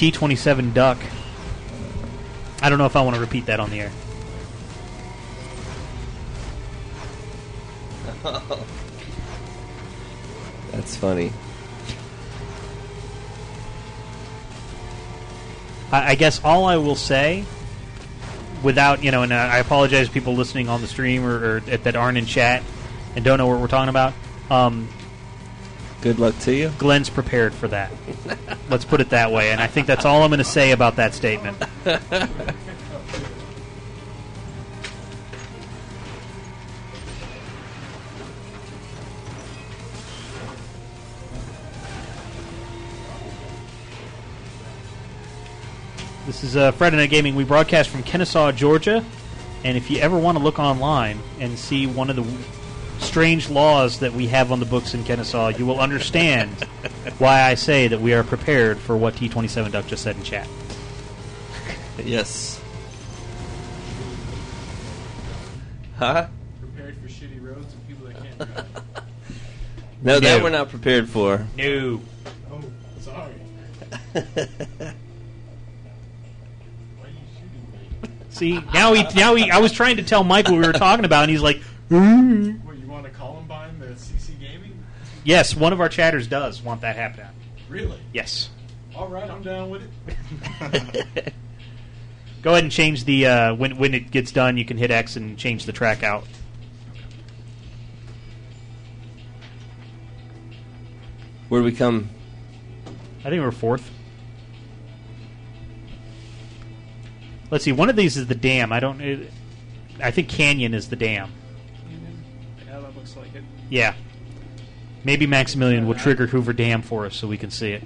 Speaker 1: T27 duck. I don't know if I want to repeat that on the air.
Speaker 3: That's funny.
Speaker 1: I, I guess all I will say, without you know, and I apologize to people listening on the stream or, or that aren't in chat and don't know what we're talking about. Um,
Speaker 3: Good luck to you.
Speaker 1: Glenn's prepared for that. Let's put it that way, and I think that's all I'm going to say about that statement. This is uh, Friday Night Gaming. We broadcast from Kennesaw, Georgia. And if you ever want to look online and see one of the w- strange laws that we have on the books in Kennesaw, you will understand why I say that we are prepared for what T27 Duck just said in chat.
Speaker 3: Yes. Huh?
Speaker 6: Prepared for shitty roads and people that can't drive.
Speaker 3: No, that
Speaker 1: No.
Speaker 3: we're not prepared for.
Speaker 1: No.
Speaker 6: oh, sorry.
Speaker 1: See, now he, now he, I was trying to tell Mike what we were talking about, and he's like, "Mm."
Speaker 6: What, you want to Columbine the CC Gaming?
Speaker 1: yes, one of our chatters does want that happen.
Speaker 6: Really?
Speaker 1: Yes.
Speaker 6: All right, I'm down with it.
Speaker 1: Go ahead and change the uh, when when it gets done. You can hit X and change the track out.
Speaker 3: Where do we come?
Speaker 1: I think we're fourth. Let's see. One of these is the dam. I don't. It, I think Canyon is the dam.
Speaker 6: Yeah, that looks like it.
Speaker 1: Yeah. Maybe Maximilian will trigger Hoover Dam for us so we can see it.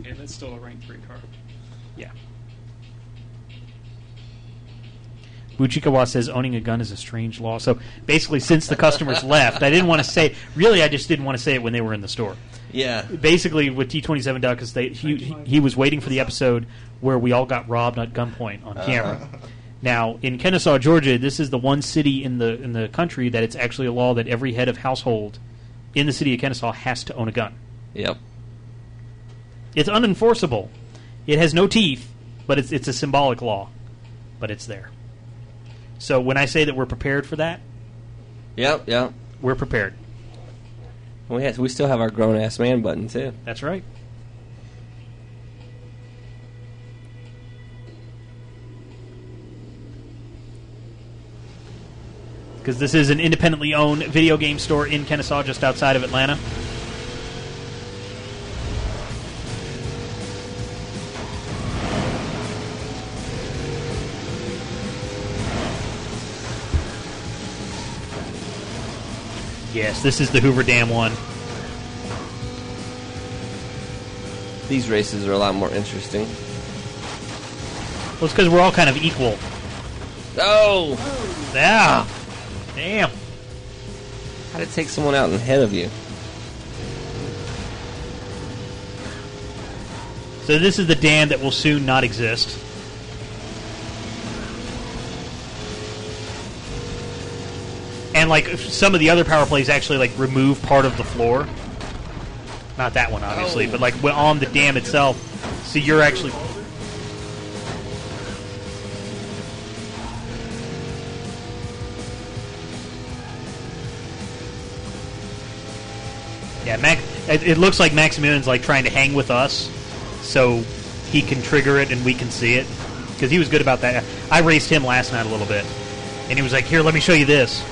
Speaker 6: Okay, that's still a rank three car.
Speaker 1: Yeah. Buchikawa says owning a gun is a strange law. So basically, since the customers left, I didn't want to say. Really, I just didn't want to say it when they were in the store.
Speaker 3: Yeah.
Speaker 1: Basically, with T27 Duck, is they, he, he was waiting for the episode where we all got robbed at gunpoint on uh-huh. camera. Now, in Kennesaw, Georgia, this is the one city in the in the country that it's actually a law that every head of household in the city of Kennesaw has to own a gun.
Speaker 3: Yep.
Speaker 1: It's unenforceable. It has no teeth, but it's it's a symbolic law, but it's there. So when I say that we're prepared for that,
Speaker 3: Yep. Yep.
Speaker 1: we're prepared.
Speaker 3: We have, we still have our grown ass man button too.
Speaker 1: That's right. Because this is an independently owned video game store in Kennesaw, just outside of Atlanta. Yes, this is the Hoover Dam one.
Speaker 3: These races are a lot more interesting.
Speaker 1: Well, it's because we're all kind of equal.
Speaker 3: Oh!
Speaker 1: Yeah. Damn.
Speaker 3: How to take someone out ahead of you?
Speaker 1: So this is the dam that will soon not exist. And like some of the other power plays actually like remove part of the floor. Not that one, obviously,
Speaker 3: Oh.
Speaker 1: but like on the dam itself. So you're actually. Yeah, Mac. It, it looks like Maximilian's like trying to hang with us, so he can trigger it and we can see it. Because he was good about that. I raced him last night a little bit, and he was like, "Here, let me show you this."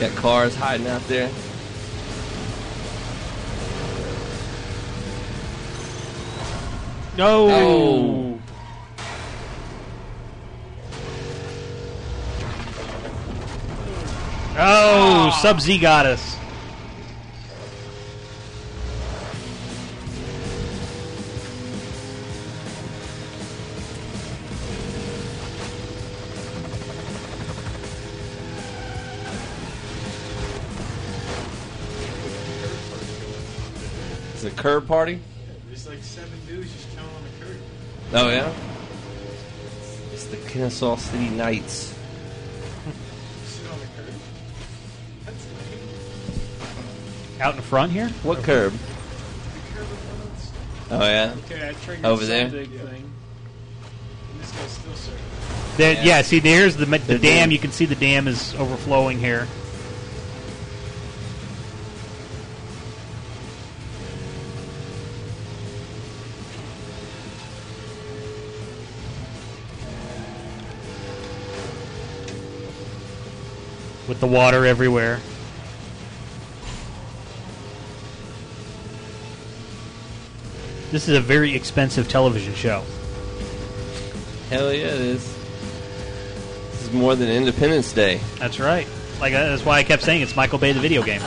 Speaker 3: Got cars hiding out there.
Speaker 1: No.
Speaker 3: Oh.
Speaker 1: Oh, Sub Z got us.
Speaker 3: Curb party?
Speaker 6: There's like seven dudes just chilling on the curb.
Speaker 3: Oh yeah. It's the Kennesaw City Knights.
Speaker 6: Sit on the curb. That's.
Speaker 1: Out in front here?
Speaker 3: What curb?
Speaker 6: The curb of.
Speaker 3: Oh yeah.
Speaker 6: Okay, I triggered
Speaker 3: Over there?
Speaker 6: big thing. And this guy's still circling.
Speaker 1: There, yeah.
Speaker 3: Yeah.
Speaker 1: see, there's the the,
Speaker 3: The
Speaker 1: dam.
Speaker 3: dam.
Speaker 1: You can see the dam is overflowing here. With the water everywhere. This is a very expensive television show.
Speaker 3: Hell yeah, it is. This is more than Independence Day.
Speaker 1: That's right. Like uh, that's why I kept saying it's Michael Bay the video game.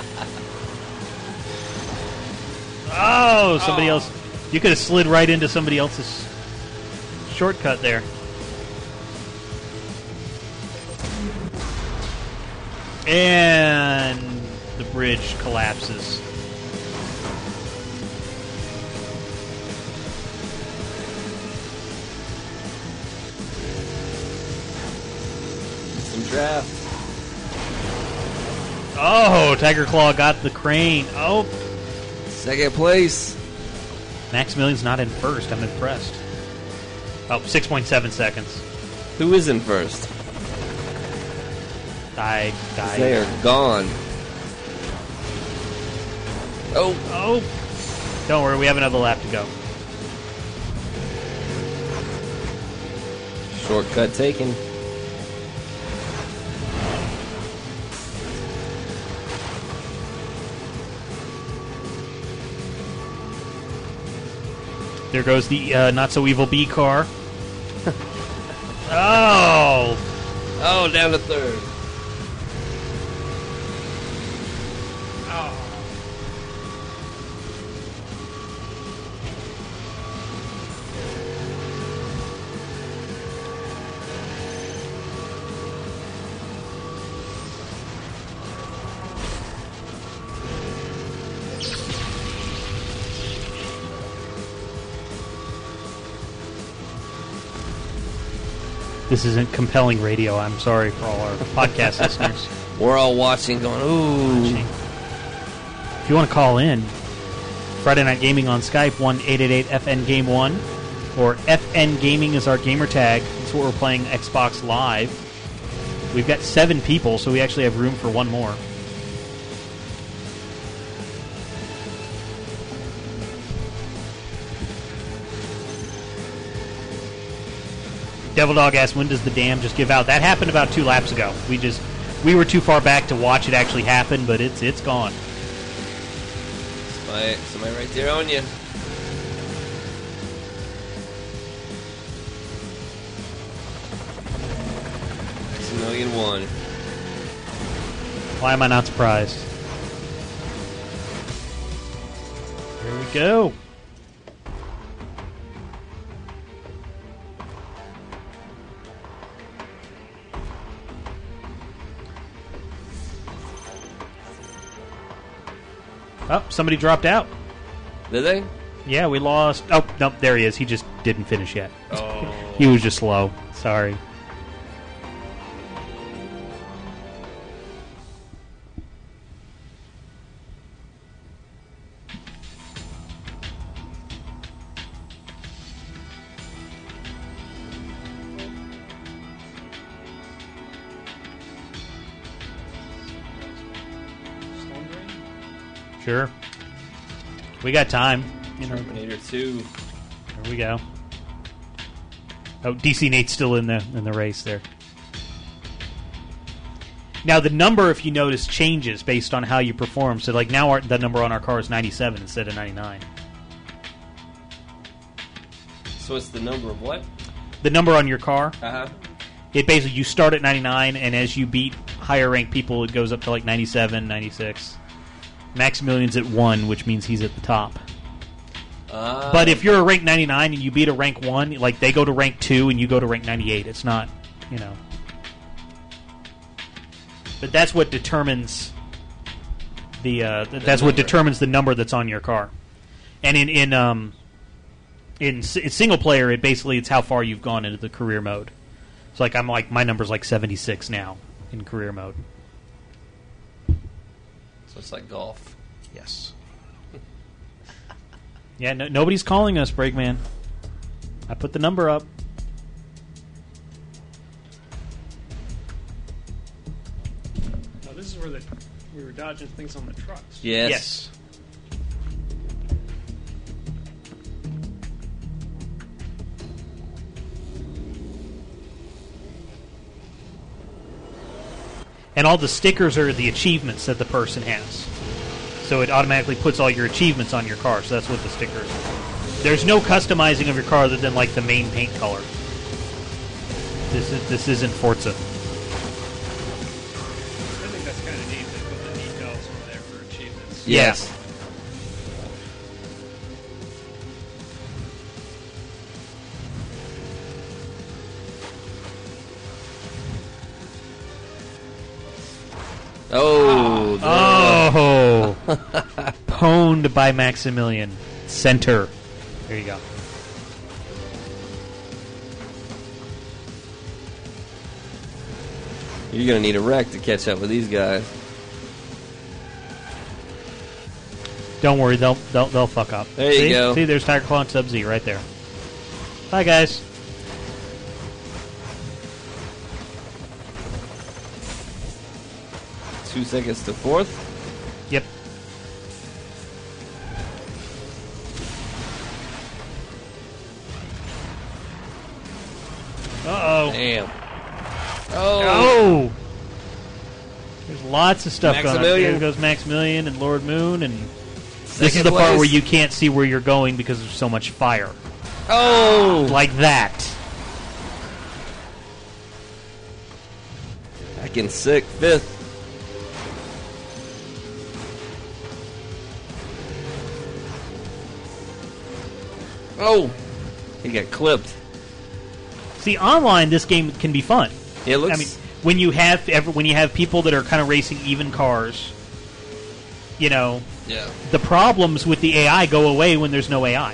Speaker 1: Oh, somebody else. You could have slid right into somebody else's shortcut there. And the bridge collapses.
Speaker 3: Some draft.
Speaker 1: Oh, Tiger Claw got the crane. Oh,
Speaker 3: Second place.
Speaker 1: Maximilian's not in first. I'm impressed. Oh, 6.7 seconds.
Speaker 3: Who is in first?
Speaker 1: I died.
Speaker 3: They are gone. Oh,
Speaker 1: Oh, don't worry. We have another lap to go.
Speaker 3: shortcut taken.
Speaker 1: There goes the uh, not so evil B car. oh,
Speaker 3: Oh, down to third.
Speaker 1: This isn't compelling radio. I'm sorry for all our podcast listeners.
Speaker 3: We're all watching, going, ooh.
Speaker 1: If you want to call in, Friday Night Gaming on Skype, 1 888 FN Game 1, or FN Gaming is our gamer tag. That's what we're playing Xbox Live. We've got seven people, so we actually have room for one more. Devil Dog asked, when does the dam just give out? That happened about two laps ago. We just we were too far back to watch it actually happen, but it's it's gone.
Speaker 3: Somebody, somebody right there on you. Maximilian one.
Speaker 1: Why am I not surprised? Here we go. Oh, somebody dropped out.
Speaker 3: Did they?
Speaker 1: Yeah, we lost. Oh, nope, there he is. He just didn't finish yet.
Speaker 3: Oh.
Speaker 1: he was just slow. Sorry. Sure. We got time. You know,
Speaker 3: Terminator 2.
Speaker 1: There we go. Oh, DC Nate's still in the in the race there. Now the number, if you notice, changes based on how you perform. So, like now, our, the number on our car is ninety-seven instead of ninety-nine.
Speaker 3: So it's the number of what?
Speaker 1: The number on your car,
Speaker 3: Uh huh.
Speaker 1: it basically you start at ninety-nine, and as you beat higher ranked people, it goes up to like 97, 96. Maximilian's at one, which means he's at the top.
Speaker 3: Uh,
Speaker 1: But if you're a rank 99 and you beat a rank 1, like they go to rank 2 and you go to rank 98. It's not, you know. But that's what determines the uh, th- that's what
Speaker 3: number.
Speaker 1: determines the number that's on your car. And in in um in, s- in single player it basically it's how far you've gone into the career mode. So like I'm like my number's like 76 now in career mode.
Speaker 3: So it's like golf.
Speaker 1: Yes. Yeah, no, nobody's calling us, Breakman. I put the number up.
Speaker 6: Now, this is where the we were dodging things on the trucks.
Speaker 3: Yes.
Speaker 1: Yes. And all the stickers are the achievements that the person has. So it automatically puts all your achievements on your car. So that's what the stickers are. There's no customizing of your car other than like the main paint color. This is this isn't Forza.
Speaker 6: I think that's kind of neat. They put the details over there for achievements.
Speaker 3: Yes. Oh.
Speaker 1: Oh, pwned by Maximilian. Center. There you go.
Speaker 3: You're gonna need a wreck to catch up with these guys.
Speaker 1: Don't worry, they'll they'll, they'll fuck up.
Speaker 3: There you
Speaker 1: See?
Speaker 3: go.
Speaker 1: See, there's Tiger Claw and Sub Z right there. Bye, guys.
Speaker 3: Two seconds to fourth.
Speaker 1: Yep. Uh oh.
Speaker 3: Damn. Oh.
Speaker 1: Oh. There's lots of stuff going on. There goes Maximilian and Lord Moon, and this is
Speaker 3: Second
Speaker 1: the part where you can't see where you're going because there's so much fire.
Speaker 3: Oh.
Speaker 1: Like that.
Speaker 3: Back in sixth, fifth. Oh. He got clipped.
Speaker 1: See, online this game can be fun.
Speaker 3: It looks.
Speaker 1: I mean, when you have ever, when you have people that are kind of racing even cars, you know,
Speaker 3: yeah.
Speaker 1: the problems with the AI go away when there's no AI.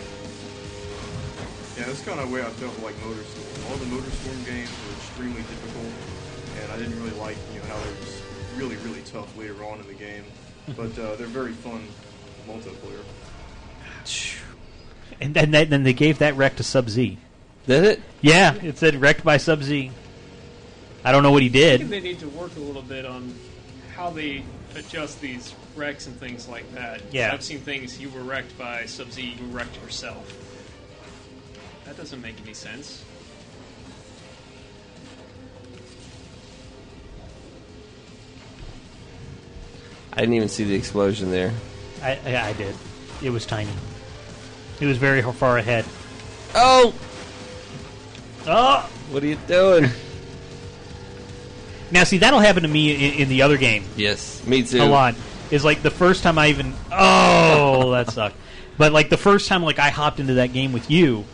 Speaker 7: Yeah, that's kind of the way I felt like Motorstorm. All the Motorstorm games were extremely difficult, and I didn't really like you know how they was really really tough later on in the game. but uh, they're very fun multiplayer.
Speaker 1: And then they, then they gave that wreck to Sub Z.
Speaker 3: Did it?
Speaker 1: Yeah, it said wrecked by Sub Z. I don't know what he
Speaker 6: I think
Speaker 1: did.
Speaker 6: they need to work a little bit on how they adjust these wrecks and things like that.
Speaker 1: Yeah.
Speaker 6: I've seen things you were wrecked by Sub Z, you wrecked yourself. That doesn't make any sense.
Speaker 3: I didn't even see the explosion there.
Speaker 1: I, I, I did. It was tiny. It was very far ahead.
Speaker 3: Oh.
Speaker 1: Oh.
Speaker 3: What are you doing?
Speaker 1: Now, see, that'll happen to me in, in the other game
Speaker 3: Yes, me too.
Speaker 1: a lot. Is like the first time I even. Oh, that sucked. But like the first time, like I hopped into that game with you,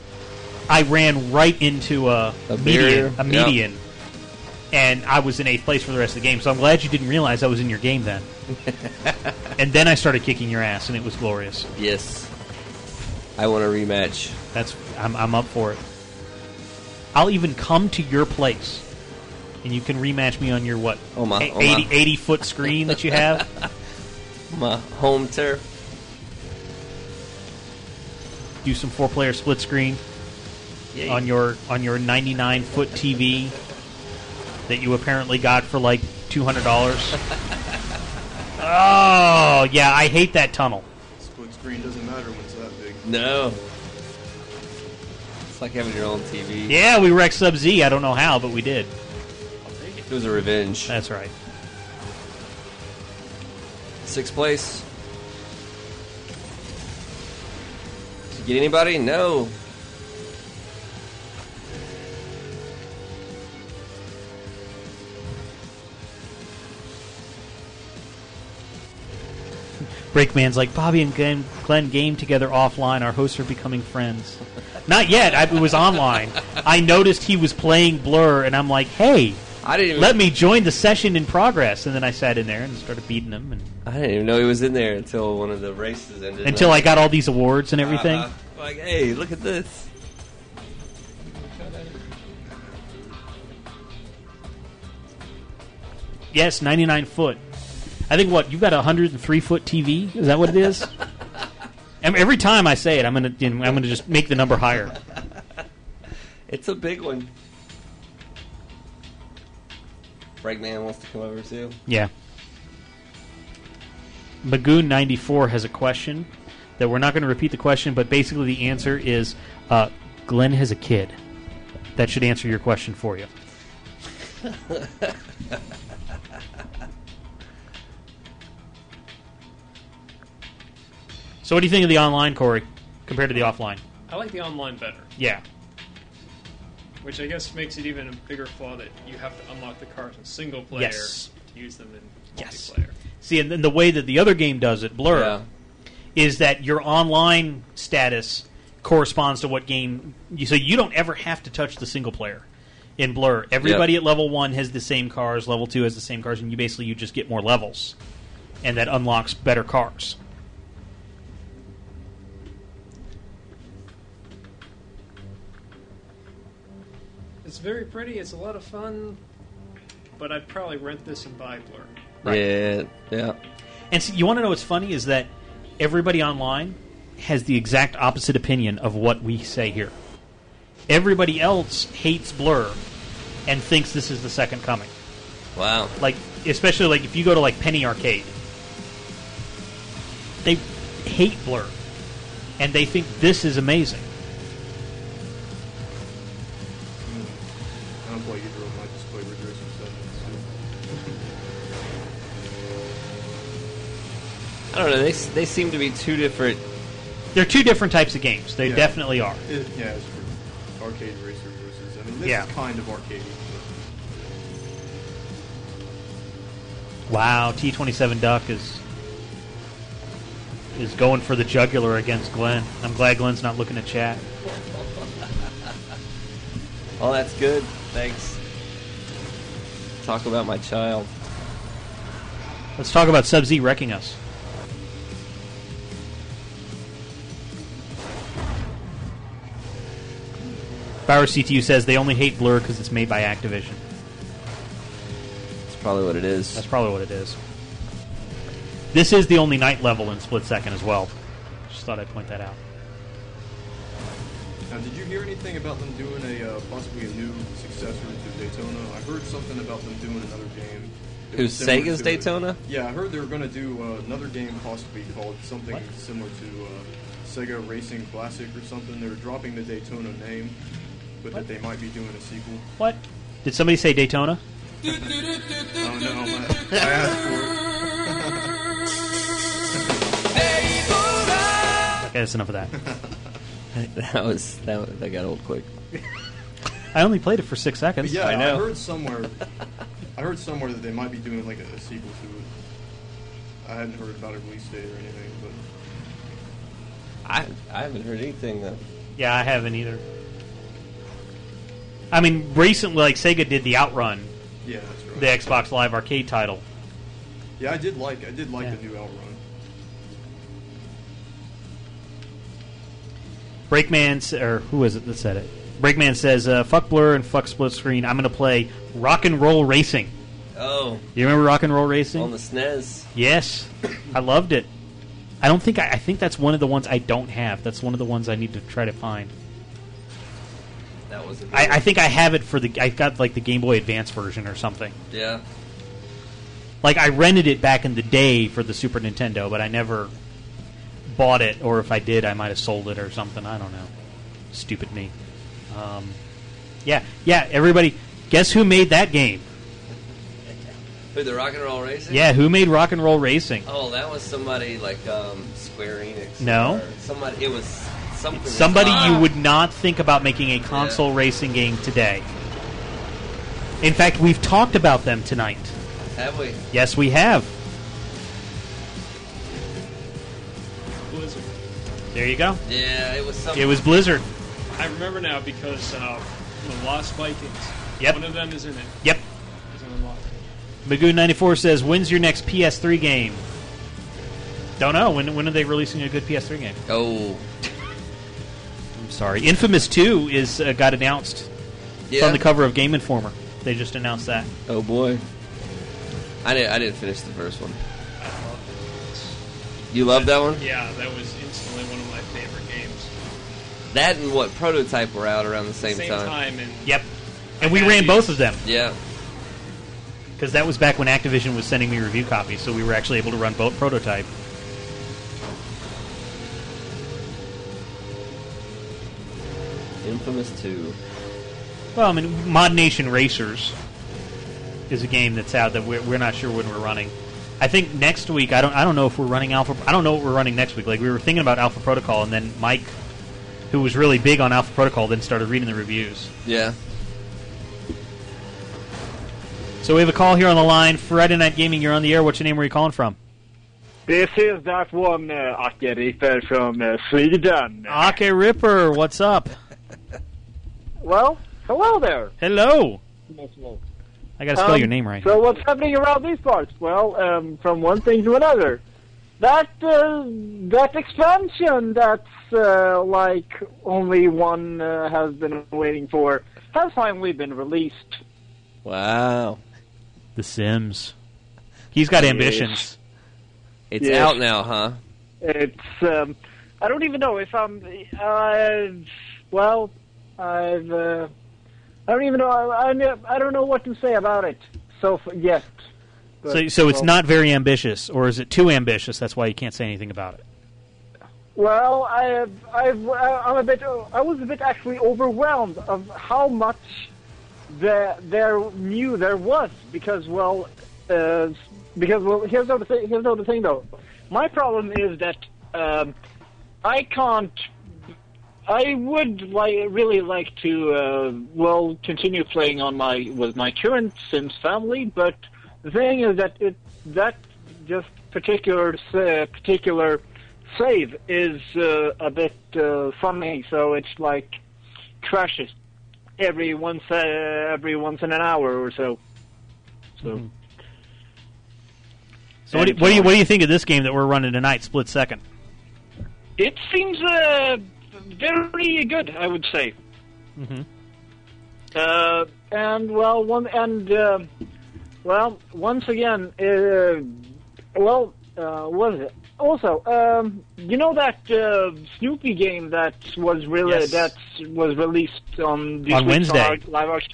Speaker 1: I ran right into a,
Speaker 3: A
Speaker 1: median, a median, and I was in eighth place for the rest of the game. So I'm glad you didn't realize I was in your game then. and then I started kicking your ass, and it was glorious.
Speaker 3: Yes. I want a rematch.
Speaker 1: That's I'm, I'm up for it. I'll even come to your place, and you can rematch me on your what?
Speaker 3: Oh my-
Speaker 1: a-
Speaker 3: oh my.
Speaker 1: 80, 80 foot screen that you have.
Speaker 3: My home turf.
Speaker 1: Do some four player split screen
Speaker 3: Yay.
Speaker 1: on your on your 99 foot TV that you apparently got for like two hundred dollars. oh yeah, I hate that tunnel.
Speaker 7: Split screen doesn't matter when it's that big.
Speaker 3: No. It's like having your own TV.
Speaker 1: Yeah, we wrecked Sub Z. I don't know how, but we did.
Speaker 3: It was a revenge.
Speaker 1: That's right.
Speaker 3: Sixth place. Did you get anybody? No.
Speaker 1: Breakman's like Bobby and Glenn, Glenn game together offline. Our hosts are becoming friends. Not yet. I, it was online. I noticed he was playing Blur, and I'm like, "Hey,
Speaker 3: I didn't even,
Speaker 1: let me join the session in progress." And then I sat in there and started beating him, and
Speaker 3: I didn't even know he was in there until one of the races ended.
Speaker 1: until I got all these awards and everything.
Speaker 3: Uh, like, hey, look at this.
Speaker 1: Yes, 99 foot. I think what you've got a 103 foot TV. Is that what it is? Every time I say it, I'm gonna I'm gonna just make the number higher.
Speaker 3: It's a big one. Breakman wants to come over too.
Speaker 1: Yeah. Magoon 94 has a question that we're not going to repeat the question, but basically the answer is uh, Glenn has a kid. That should answer your question for you. So, what do you think of the online, Corey, compared to the offline?
Speaker 6: I like the online better,
Speaker 1: Yeah.
Speaker 6: which I guess makes it even a bigger flaw that you have to unlock the cars in single player
Speaker 1: Yes.
Speaker 6: to use them in
Speaker 1: Yes.
Speaker 6: multiplayer.
Speaker 1: See, and then the way that the other game does it, Blur,
Speaker 3: Yeah.
Speaker 1: is that your online status corresponds to what game. You, so you don't ever have to touch the single player in Blur. Everybody at level one has the same cars. Level two has the same cars, and you basically you just get more levels, and that unlocks better cars.
Speaker 6: It's very pretty. It's a lot of fun, but I'd probably rent this and buy Blur.
Speaker 1: Right.
Speaker 3: Yeah, yeah.
Speaker 1: And see, you want to know what's funny is that everybody online has the exact opposite opinion of what we say here. Everybody else hates Blur and thinks this is the second coming.
Speaker 3: Wow.
Speaker 1: Like, especially like if you go to like Penny Arcade, they hate Blur, and they think this is amazing.
Speaker 7: I don't
Speaker 3: know. They they seem to be two different.
Speaker 1: They're two different types of games. They
Speaker 7: Yeah.
Speaker 1: definitely are.
Speaker 7: It, yeah, it's for arcade racer versus. I mean, this
Speaker 1: Yeah.
Speaker 7: is kind of arcadey.
Speaker 1: Wow, T twenty seven Duck is is going for the jugular against Glenn. I'm glad Glenn's not looking at chat.
Speaker 3: Oh, that's good. Thanks. Talk about my child.
Speaker 1: Let's talk about Sub Z wrecking us. Bauer CTU says they only hate Blur because it's made by Activision.
Speaker 3: That's probably what it is.
Speaker 1: That's probably what it is. This is the only night level in Split Second as well. Just thought I'd point that out.
Speaker 7: Now, did you hear anything about them doing a uh, possibly a new successor to Daytona? I heard something about them doing another game. that
Speaker 3: Who's
Speaker 7: was
Speaker 3: Sega's
Speaker 7: to it.
Speaker 3: Daytona?
Speaker 7: Yeah, I heard they were going to do uh, another game possibly called something similar to uh, Sega Racing Classic or something. They were dropping the Daytona name, but that they might be doing a sequel.
Speaker 1: What? Did somebody say Daytona?
Speaker 7: I don't. I, I asked for it.
Speaker 1: Okay, that's enough of that.
Speaker 3: that was that, was- that got old quick.
Speaker 1: I only played it for six seconds.
Speaker 7: But yeah,
Speaker 3: I know.
Speaker 7: heard somewhere. I heard somewhere that they might be doing like a, a sequel to it. I hadn't heard about a release date or anything, but
Speaker 3: I I haven't heard anything though.
Speaker 1: Yeah, I haven't either. I mean, recently, like Sega did the Outrun,
Speaker 7: yeah, that's right.
Speaker 1: the Xbox Live Arcade title.
Speaker 7: Yeah, I did like I did like
Speaker 1: Yeah.
Speaker 7: the new Outrun.
Speaker 1: Breakman s- or who is it that said it? Breakman says, uh, "Fuck Blur and fuck split screen. I'm going to play Rock and Roll Racing."
Speaker 3: Oh,
Speaker 1: You remember Rock and Roll Racing?
Speaker 3: on the SNES.
Speaker 1: Yes, I loved it. I don't think I, I think that's one of the ones I don't have. That's one of the ones I need to try to find.
Speaker 3: That was a
Speaker 1: I, I think I have it for the. I got like the Game Boy Advance version or something.
Speaker 3: Yeah.
Speaker 1: Like I rented it back in the day for the Super Nintendo, but I never bought it, or if I did, I might have sold it or something. I don't know. Stupid me. Um, yeah, yeah. Everybody, guess who made that game?
Speaker 3: Who, the Rock and Roll Racing?
Speaker 1: Yeah, who made Rock and Roll Racing?
Speaker 3: Oh, that was somebody like um, Square Enix.
Speaker 1: No.
Speaker 3: Somebody. It was something.
Speaker 1: Somebody
Speaker 3: Ah!
Speaker 1: you would not think about making a console racing game today. In fact, we've talked about them tonight.
Speaker 3: Have we?
Speaker 1: Yes, we have.
Speaker 6: Blizzard.
Speaker 1: There you go.
Speaker 3: Yeah, it was something.
Speaker 1: It was Blizzard.
Speaker 6: I remember now because uh, the Lost Vikings.
Speaker 1: Yep.
Speaker 6: One of them is in it.
Speaker 1: Yep.
Speaker 6: Is in the Lost.
Speaker 1: Magoo94 says, When's your next PS3 game? Don't know. When, when are they releasing a good PS3 game?
Speaker 3: Oh.
Speaker 1: I'm sorry. Infamous 2 is uh, got announced. It's on the cover of Game Informer. They just announced that.
Speaker 3: Oh boy. I didn't. I didn't finish the first one. You love that one?
Speaker 6: Yeah, that was instantly one of my favorite games.
Speaker 3: That and what prototype were out around the same,
Speaker 6: Same time, and
Speaker 1: Yep. And we ran
Speaker 6: had
Speaker 1: both of them.
Speaker 3: Yeah.
Speaker 1: Because that was back when Activision was sending me review copies, so we were actually able to run both prototype.
Speaker 3: Infamous Two.
Speaker 1: Well, I mean, Mod Nation Racers is a game that's out that we're, we're not sure when we're running. I think next week. I don't. I don't know if we're running Alpha. I don't know what we're running next week. Like we were thinking about Alpha Protocol, and then Mike, who was really big on Alpha Protocol, then started reading the reviews.
Speaker 3: Yeah.
Speaker 1: So we have a call here on the line. Friday Night Gaming, you're on the air. What's your name? Where are you calling from?
Speaker 12: This is that one uh, Ake Ripper from uh, Sweden.
Speaker 1: Ake Ripper, what's up?
Speaker 12: Well, hello there.
Speaker 1: Hello. I got to spell
Speaker 12: Um,
Speaker 1: your name right.
Speaker 12: So what's happening around these parts? Well, um, from one thing to another. That uh, that expansion that's uh, like only one uh, has been waiting for has finally been released.
Speaker 3: Wow.
Speaker 1: The Sims. He's got
Speaker 12: Yes.
Speaker 1: ambitions.
Speaker 3: It's
Speaker 12: Yes.
Speaker 3: out now, huh?
Speaker 12: It's um, I don't even know if I'm. Uh, well, I've. Uh, I don't even know. I, I, I don't know what to say about it so f- yet. But,
Speaker 1: So, so it's
Speaker 12: well-
Speaker 1: not very ambitious, or is it too ambitious? That's why you can't say anything about it.
Speaker 12: Well, I, I've, I'm a bit. I was a bit actually overwhelmed of how much there there knew there was because well, uh, because well, here's another thing. Here's the thing though. My problem is that um, I can't. I would like really like to uh, well continue playing on my with my current Sims family, but the thing is that it that just particular uh, particular save is uh, a bit uh, funny, so it's like crashes every once uh, every once in an hour or so. So.
Speaker 1: So what do, what do you what do you think of this game that we're running tonight, Split Second?
Speaker 12: It seems uh, very good, I would say.
Speaker 1: Mm-hmm.
Speaker 12: Uh, and well, one and uh, well, once again, uh, well, uh, what is it? Also, um, you know that uh, Snoopy game that was really
Speaker 1: Yes.
Speaker 12: that was released on this
Speaker 1: On Wednesday.
Speaker 12: Ar- live action.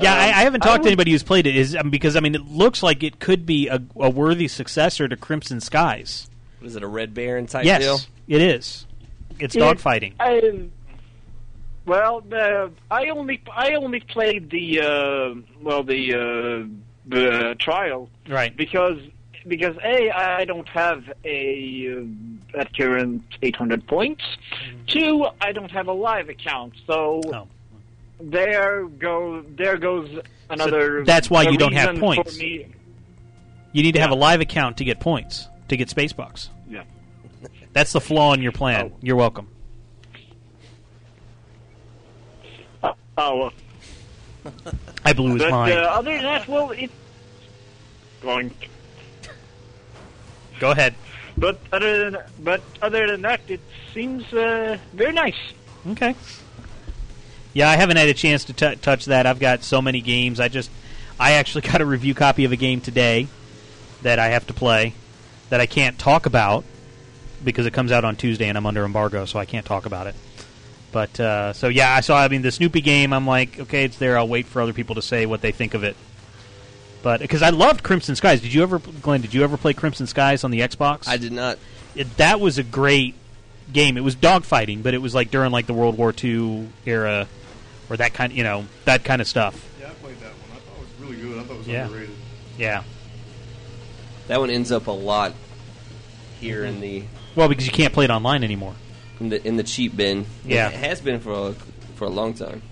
Speaker 1: Yeah,
Speaker 12: Um,
Speaker 1: I, I haven't
Speaker 12: I
Speaker 1: talked to anybody who's played it. Is um, because I mean, it looks like it could be a, a worthy successor to Crimson Skies.
Speaker 3: Was it a Red Baron type
Speaker 1: yes,
Speaker 3: deal?
Speaker 1: it is. It's
Speaker 12: It-
Speaker 1: dogfighting.
Speaker 12: I, well, uh, I only I only played the uh, well the uh, the trial
Speaker 1: Right.
Speaker 12: because because a I don't have a uh, at current 800 points. Two, I don't have a live account, so there go there goes another.
Speaker 1: that's why you don't have points. You need to have a live account to get points to get space bucks.
Speaker 12: Yeah.
Speaker 1: That's the flaw in your plan. You're welcome.
Speaker 12: Oh, well.
Speaker 1: I blew his
Speaker 12: but
Speaker 1: mind.
Speaker 12: Uh, other than that, well, it going.
Speaker 1: Go ahead.
Speaker 12: but other than but other than that, it seems uh, very nice.
Speaker 1: Okay. Yeah, I haven't had a chance to t- touch that. I've got so many games. I just, I actually got a review copy of a game today that I have to play that I can't talk about because it comes out on Tuesday and I'm under embargo, so I can't talk about it. But uh, so yeah, I saw. I mean, the Snoopy game. I'm like, okay, it's there. I'll wait for other people to say what they think of it. But because I loved Crimson Skies. Did you ever, Glenn? Did you ever play Crimson Skies on the Xbox?
Speaker 3: I did not.
Speaker 1: It, that was a great game. It was dogfighting, but it was like during like the World War II era, or that kind, you know, that kind of stuff.
Speaker 7: Yeah, I played that one. I thought it was really good. I thought it was
Speaker 1: Yeah.
Speaker 7: underrated.
Speaker 1: Yeah.
Speaker 3: That one ends up a lot here
Speaker 1: Mm-hmm.
Speaker 3: in the
Speaker 1: Well, because you can't play it online anymore.
Speaker 3: in the in the cheap bin.
Speaker 1: Yeah.
Speaker 3: it has been for a, for a long time.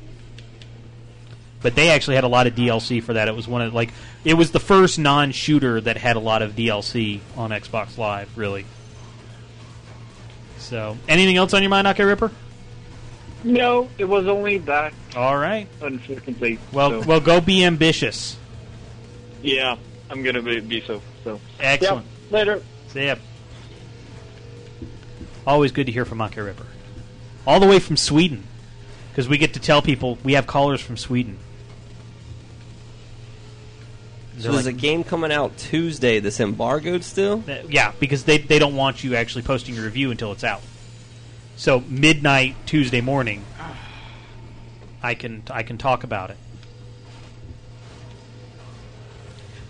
Speaker 1: But they actually had a lot of DLC for that. It was one of like it was the first non-shooter that had a lot of DLC on Xbox Live. Really. So, anything else on your mind, Aka Ripper?
Speaker 12: No, it was only that.
Speaker 1: All right.
Speaker 12: Unfortunately.
Speaker 1: Well,
Speaker 12: so.
Speaker 1: well, go be ambitious.
Speaker 12: yeah, I'm gonna be, be so. So
Speaker 1: Excellent.
Speaker 12: Yep, later.
Speaker 1: See ya. Always good to hear from Aka Ripper, all the way from Sweden, because we get to tell people we have callers from Sweden.
Speaker 3: So
Speaker 1: They're
Speaker 3: there's
Speaker 1: like-
Speaker 3: a game coming out Tuesday that's embargoed still.
Speaker 1: Uh, Yeah, because they they don't want you actually posting your review until it's out. So midnight Tuesday morning, I can I can talk about it.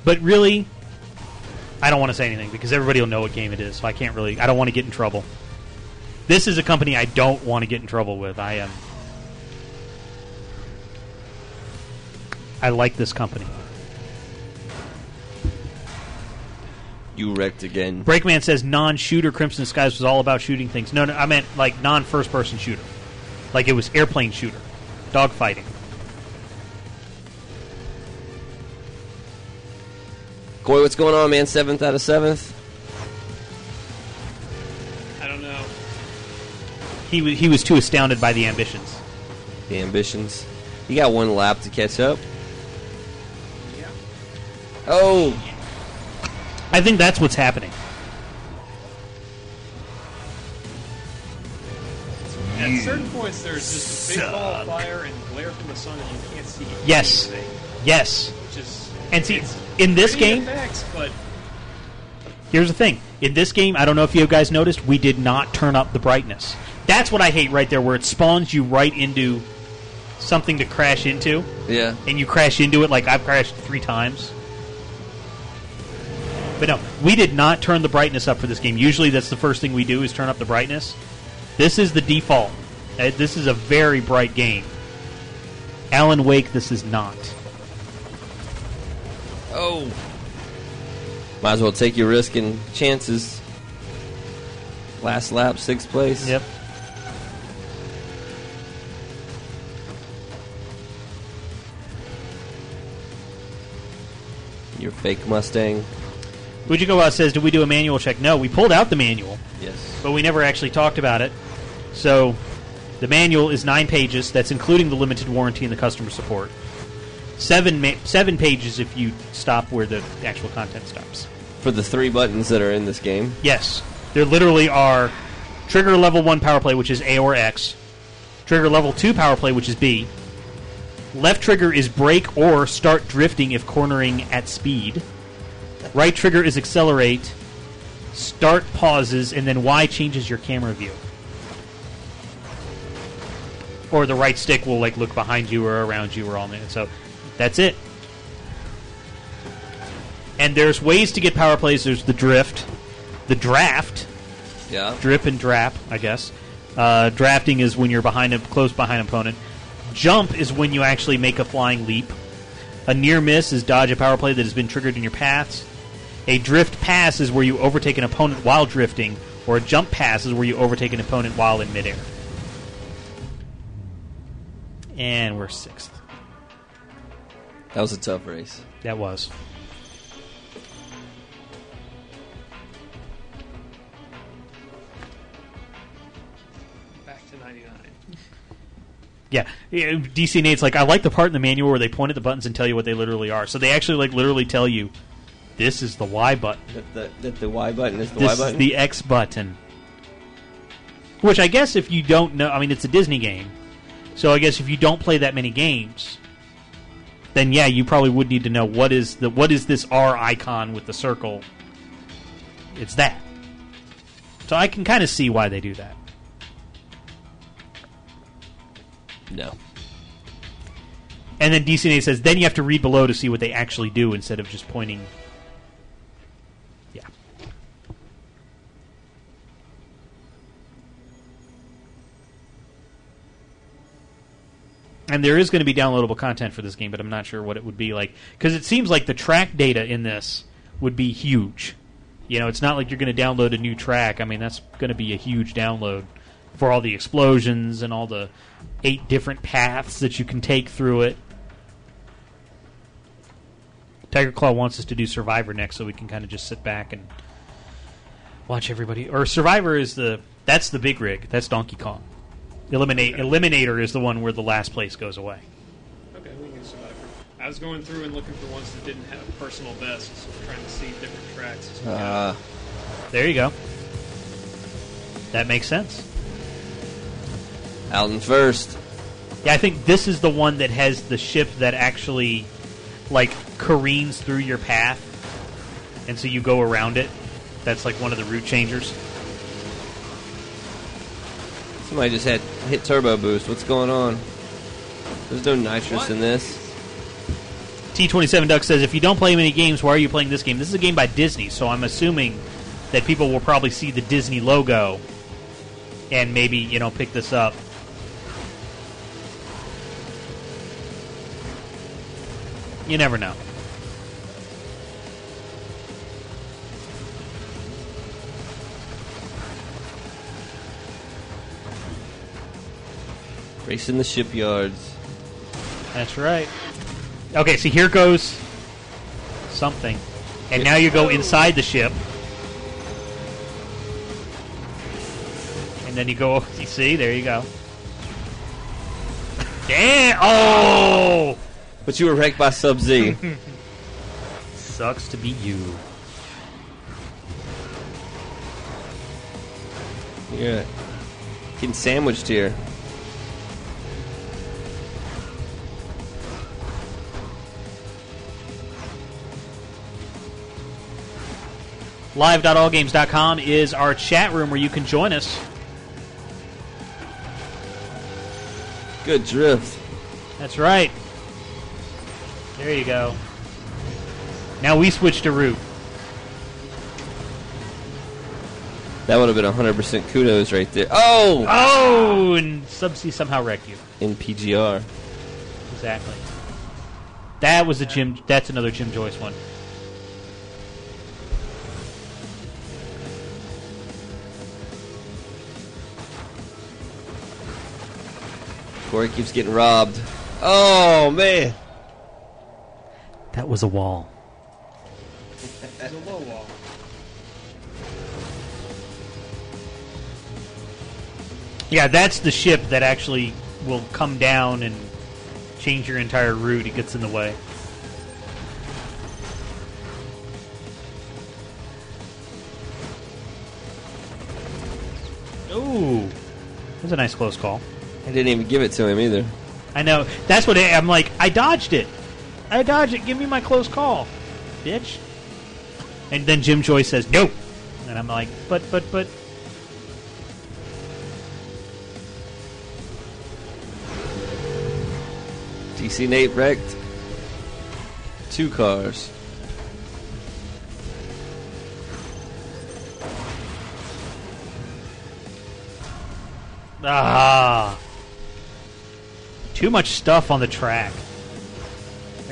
Speaker 1: But really, I don't want to say anything because everybody will know what game it is. So I can't really. I don't want to get in trouble. This is a company I don't want to get in trouble with. I am. I like this company.
Speaker 3: You wrecked again.
Speaker 1: Breakman says non-shooter Crimson Skies was all about shooting things. No, no, I meant like non-first-person shooter, like it was airplane shooter, dogfighting.
Speaker 3: Coy, what's going on, man? Seventh out of seventh.
Speaker 1: He was he was too astounded by the ambitions.
Speaker 3: The ambitions. You got one lap to catch up. Yeah. Oh,
Speaker 1: I think that's what's happening.
Speaker 6: At certain points, there's just a big ball of fire and glare from the sun that you can't see.
Speaker 1: Yes,
Speaker 6: anything,
Speaker 1: yes.
Speaker 6: Which is
Speaker 1: And see,
Speaker 6: it's
Speaker 1: in this
Speaker 6: pretty
Speaker 1: game,
Speaker 6: effects, but
Speaker 1: here's the thing: in this game, I don't know if you guys noticed, we did not turn up the brightness. That's what I hate right there, where it spawns you right into something to crash into.
Speaker 3: Yeah.
Speaker 1: And you crash into it like I've crashed three times. But no, we did not turn the brightness up for this game. Usually, that's the first thing we do is turn up the brightness. This is the default. Uh, this is a very bright game. Alan Wake, this is not.
Speaker 3: oh. Might as well take your risk and chances. Last lap, sixth place. Your fake Mustang.
Speaker 1: Ujikawa says, "Did we do a manual check?" No, we pulled out the manual.
Speaker 3: Yes.
Speaker 1: but we never actually talked about it. So, the manual is nine pages. That's including the limited warranty and the customer support. Seven ma- seven pages if you stop where the actual content stops.
Speaker 3: For the three buttons that are in this game.
Speaker 1: Yes, there literally are trigger level one power play, which is A or X. Trigger level two power play, which is B. Left trigger is brake or start drifting if cornering at speed. Right trigger is accelerate. Start pauses, and then Y changes your camera view. Or the right stick will like look behind you or around you or all that. So that's it. And there's ways to get power plays. There's the drift, the draft,
Speaker 3: Yeah.
Speaker 1: drip and drap, I guess. Uh, drafting is when you're behind a close behind opponent. Jump is when you actually make a flying leap. A near miss is dodge a power play that has been triggered in your paths. A drift pass is where you overtake an opponent while drifting, or a jump pass is where you overtake an opponent while in midair. And we're sixth.
Speaker 3: That was a tough race.
Speaker 1: That was. Yeah, DC Nate's like I like the part in the manual where they point at the buttons and tell you what they literally are. So they actually like literally tell you This is the Y button.
Speaker 3: That the, that the Y button is the
Speaker 1: this
Speaker 3: Y button.
Speaker 1: is the X button. Which I guess if you don't know, I mean, it's a Disney game, so I guess if you don't play that many games, then yeah, you probably would need to know what is the what is this R icon with the circle. It's that. So I can kind of see why they do that.
Speaker 3: No.
Speaker 1: And then DC Nate says, then you have to read below to see what they actually do instead of just pointing. Yeah. And there is going to be downloadable content for this game, but I'm not sure what it would be like. Because it seems like the track data in this would be huge. You know, it's not like you're going to download a new track. I mean, that's going to be a huge download for all the explosions and all the eight different paths that you can take through it. Tiger Claw wants us to do Survivor next, so we can kind of just sit back and watch everybody. Or Survivor is the that's the big rig. That's Donkey Kong. Eliminate Eliminator is the one where the last place goes away.
Speaker 6: Okay, we can Survivor. I was going through and looking for ones that didn't have personal bests, trying to see different tracks.
Speaker 3: Uh,
Speaker 1: There you go. That makes sense.
Speaker 3: Alton first.
Speaker 1: Yeah, I think this is the one that has the ship that actually like careens through your path, and so you go around it. That's like one of the route changers.
Speaker 3: Somebody just had hit turbo boost. What's going on? There's no nitrous in this.
Speaker 1: T27 Duck says, if you don't play many games, why are you playing this game? This is a game by Disney, so I'm assuming that people will probably see the Disney logo and maybe, you know, pick this up. You never know.
Speaker 3: Racing the shipyards.
Speaker 1: That's right. Okay, so here goes something. And now you go inside the ship. And then you go, you see, there you go. Damn! Oh!
Speaker 3: But you were wrecked by Sub Z.
Speaker 1: Sucks to be you.
Speaker 3: You're getting sandwiched here.
Speaker 1: Live.allgames.com is our chat room where you can join us.
Speaker 3: Good drift.
Speaker 1: That's right. There you go. Now we switch to route.
Speaker 3: That would have been 100% kudos right there. Oh!
Speaker 1: Oh, and Subsea somehow wrecked you.
Speaker 3: In PGR.
Speaker 1: Exactly. That was a Jim. That's another Jim Joyce one.
Speaker 3: Corey keeps getting robbed. Oh, man.
Speaker 1: That was a wall.
Speaker 6: It's a low wall.
Speaker 1: Yeah, that's the ship that actually will come down and change your entire route. It gets in the way. Ooh, that was a nice close call.
Speaker 3: I didn't even give it to him either.
Speaker 1: I know. That's what I, I'm like. I dodged it. I dodged it. Give me my close call, bitch. And then Jim Joyce says no, and I'm like, but but but.
Speaker 3: DC Nate wrecked. Two cars.
Speaker 1: Ah. Too much stuff on the track.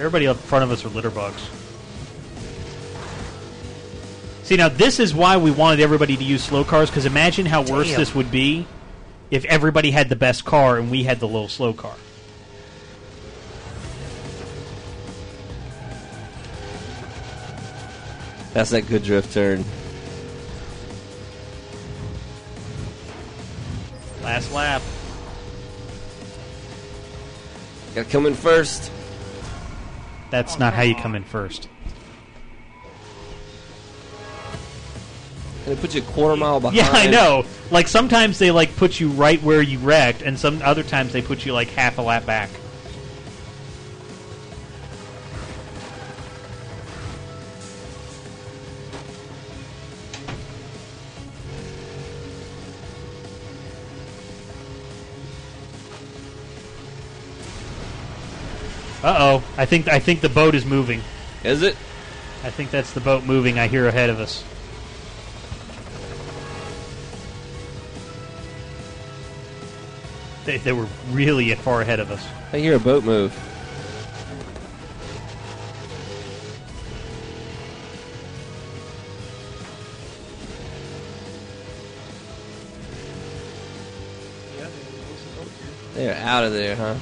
Speaker 1: Everybody up front of us are litter bugs. See, now this is why we wanted everybody to use slow cars, because imagine how worse this would be if everybody had the best car and we had the little slow car.
Speaker 3: That's that good drift turn.
Speaker 1: Last lap.
Speaker 3: Gotta come in first
Speaker 1: that's not how you come in first.
Speaker 3: And it puts you a quarter mile behind.
Speaker 1: Yeah, I know. Like sometimes they like put you right where you wrecked, and some other times they put you like half a lap back. Uh oh! I think I think the boat is moving.
Speaker 3: Is it?
Speaker 1: I think that's the boat moving. I hear ahead of us. They, they were really far ahead of us.
Speaker 3: I hear a boat move. They're out of there, huh?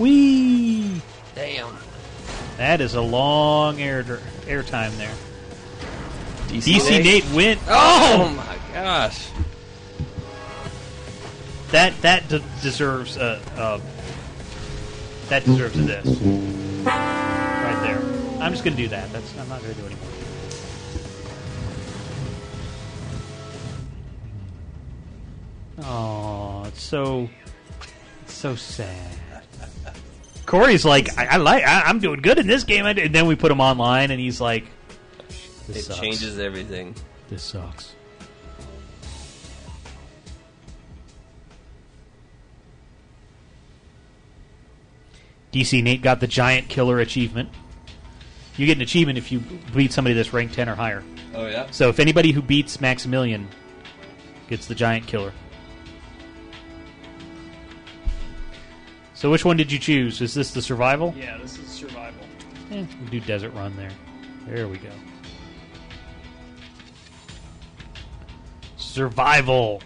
Speaker 1: Whee!
Speaker 3: Damn.
Speaker 1: That is a long air air time there.
Speaker 3: DC,
Speaker 1: DC Nate went.
Speaker 3: Oh, oh, my gosh.
Speaker 1: That that de- deserves a, a that deserves a this right there. I'm just gonna do that. That's I'm not gonna do anymore. Oh, it's so it's so sad. Corey's like, I, I like, I, I'm doing good in this game, and then we put him online, and he's like, this
Speaker 3: It
Speaker 1: sucks.
Speaker 3: changes everything.
Speaker 1: This sucks. DC Nate got the giant killer achievement. You get an achievement if you beat somebody that's ranked 10 or higher.
Speaker 3: Oh, yeah?
Speaker 1: So if anybody who beats Maximilian gets the giant killer. So which one did you choose? Is this the survival?
Speaker 6: Yeah, this is survival.
Speaker 1: Eh, we'll do desert run there. There we go. Survival.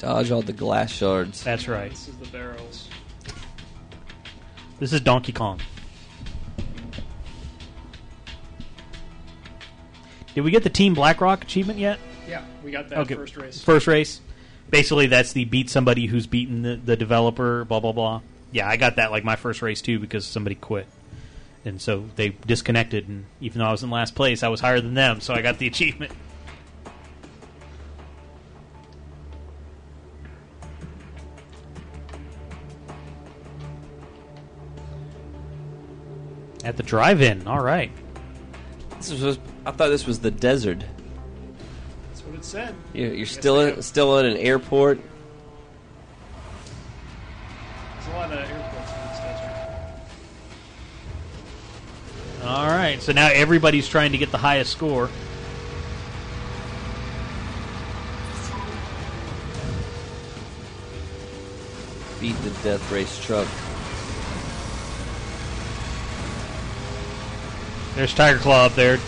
Speaker 3: Dodge all the glass shards.
Speaker 1: That's right.
Speaker 6: This is the barrels.
Speaker 1: This is Donkey Kong. Did we get the Team BlackRock achievement yet?
Speaker 6: Yeah, we got that first race.
Speaker 1: First race. Basically, that's the beat somebody who's beaten the, the developer. Blah blah blah. Yeah, I got that like my first race too because somebody quit, and so they disconnected. And even though I was in last place, I was higher than them, so I got the achievement. At the drive-in. All right.
Speaker 3: This was. I thought this was the desert.
Speaker 6: That's what it said.
Speaker 3: You're, you're still in, still in an airport.
Speaker 6: There's a lot of airports in this desert.
Speaker 1: All right. So now everybody's trying to get the highest score.
Speaker 3: Beat the death race truck.
Speaker 1: There's Tiger Claw up there,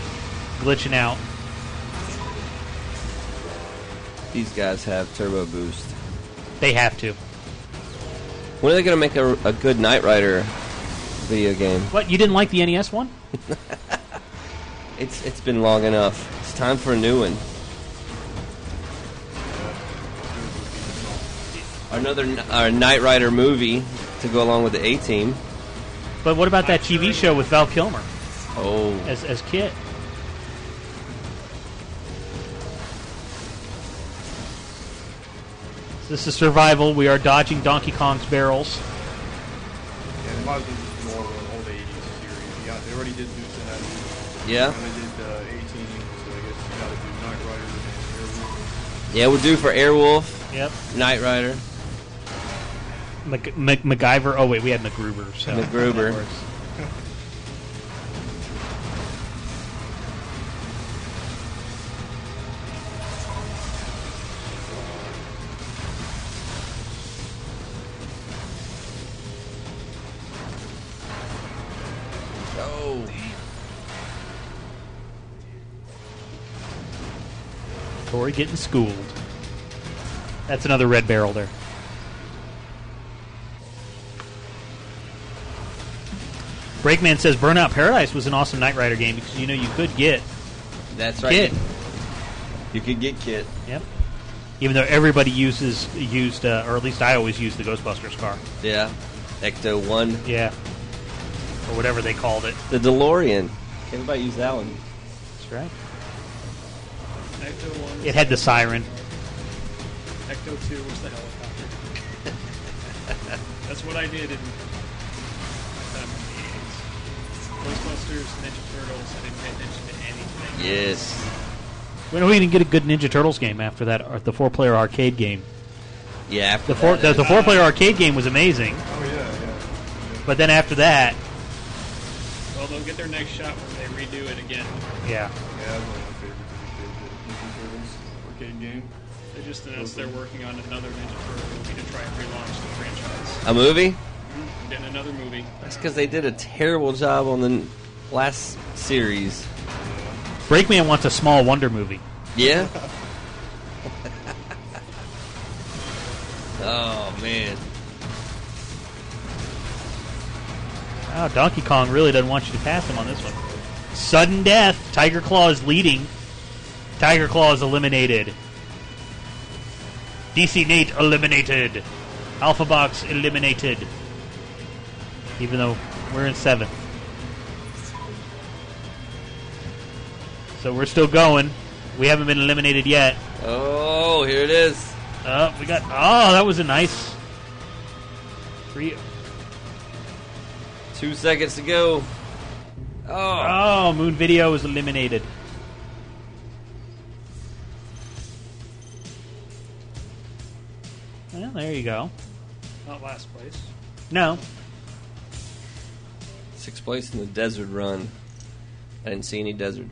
Speaker 1: glitching out.
Speaker 3: These guys have turbo boost.
Speaker 1: They have to.
Speaker 3: When are they going to make a, a good Knight Rider video game?
Speaker 1: What? You didn't like the NES one?
Speaker 3: It's it's been long enough. It's time for a new one. Another Kn- uh, Knight Rider movie to go along with the A-Team.
Speaker 1: But what about that TV show with Val Kilmer
Speaker 3: Oh,
Speaker 1: as as Kit? This is survival. We are dodging Donkey Kong's barrels.
Speaker 7: Yeah, they might as well just do more of an old 80s series. Yeah, they already did do that.
Speaker 3: Yeah.
Speaker 7: And they did uh, A-Team, so I guess you gotta do Knight Rider and Airwolf.
Speaker 3: yeah, we'll do for Airwolf.
Speaker 1: Yep.
Speaker 3: Knight Rider.
Speaker 1: Mac- Mac- MacGyver. Oh wait, we had MacGruber. So
Speaker 3: MacGruber.
Speaker 1: Getting schooled. That's another red barrel there. Breakman says Burnout Paradise was an awesome Knight Rider game because you know you could get
Speaker 3: That's right.
Speaker 1: Kit.
Speaker 3: You could get Kit.
Speaker 1: Yep. Even though everybody uses used, uh, or at least I always use the Ghostbusters car.
Speaker 3: Yeah. Ecto 1.
Speaker 1: Yeah. Or whatever they called it.
Speaker 3: The DeLorean. Everybody use that one.
Speaker 1: That's right.
Speaker 6: Ecto 1.
Speaker 1: It had the siren.
Speaker 6: Ecto 2 was the helicopter. That's what I did in um, Ghostbusters, Ninja Turtles. I didn't pay attention to anything.
Speaker 3: Yes.
Speaker 1: When we didn't get a good Ninja Turtles game after that, or the four-player arcade game.
Speaker 3: Yeah, after
Speaker 1: The four,
Speaker 3: that,
Speaker 1: the, the four-player arcade game was amazing,
Speaker 7: Oh yeah, yeah.
Speaker 1: but then after that,
Speaker 6: Well, they'll get their next shot when they redo it again.
Speaker 1: yeah.
Speaker 7: Yeah,
Speaker 6: just announced they're working on another Ninja Turtle movie to try and relaunch the franchise.
Speaker 3: A movie?
Speaker 6: Mm-hmm. Getting another movie.
Speaker 3: That's because they did a terrible job on the last series.
Speaker 1: Breakman wants a small Wonder movie.
Speaker 3: Yeah? oh, man.
Speaker 1: Wow, Donkey Kong really doesn't want you to pass him on this one. Sudden death. Tiger Claw is leading. Tiger Claw is eliminated. DC Nate eliminated. Alpha Box eliminated. Even though we're in seventh. So we're still going. We haven't been eliminated yet.
Speaker 3: Oh, here it is.
Speaker 1: Uh, we got. Oh, that was a nice. Three.
Speaker 3: Two seconds to go. Oh.
Speaker 1: Oh, Moon Video is eliminated. Well, there you go.
Speaker 6: Not last place.
Speaker 1: No.
Speaker 3: Sixth place in the desert run. I didn't see any desert.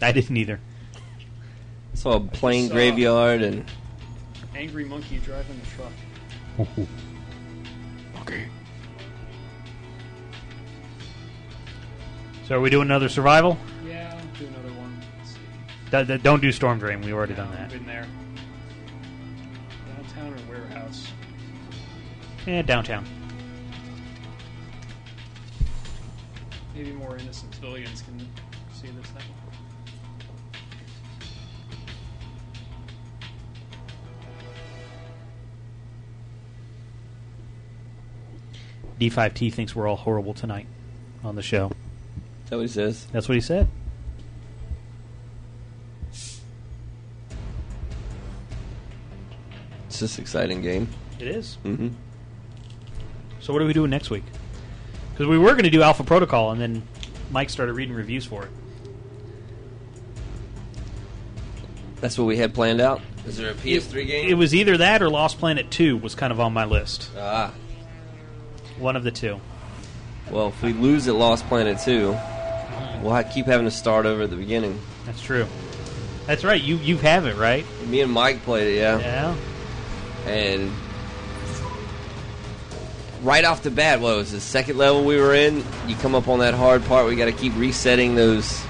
Speaker 1: I didn't either.
Speaker 3: Saw a plain
Speaker 6: saw-
Speaker 3: graveyard and
Speaker 6: Angry monkey driving the truck.
Speaker 1: Okay. So are we doing another survival?
Speaker 6: Yeah, I'll do another one. Let's see.
Speaker 1: D- d- don't do Storm Drain. We've already done that.
Speaker 6: Been there.
Speaker 1: Yeah, downtown.
Speaker 6: Maybe more innocent civilians can see this thing.
Speaker 1: D5T thinks we're all horrible tonight on the show.
Speaker 3: that what he says?
Speaker 1: That's what he said.
Speaker 3: It's this exciting game.
Speaker 1: It is.
Speaker 3: Mm-hmm.
Speaker 1: So what are we doing next week? Because we were going to do Alpha Protocol, and then Mike started reading reviews for it.
Speaker 3: That's what we had planned out. Is there a PS3 game?
Speaker 1: It was either that or Lost Planet 2 was kind of on my list.
Speaker 3: Ah.
Speaker 1: One of the two.
Speaker 3: Well, if we lose at Lost Planet 2, we'll ha- keep having to start over at the beginning.
Speaker 1: That's true. That's right. You you have it right.
Speaker 3: Me and Mike played it, yeah.
Speaker 1: Yeah.
Speaker 3: And right off the bat, what was the second level we were in? You come up on that hard part. We got to keep resetting those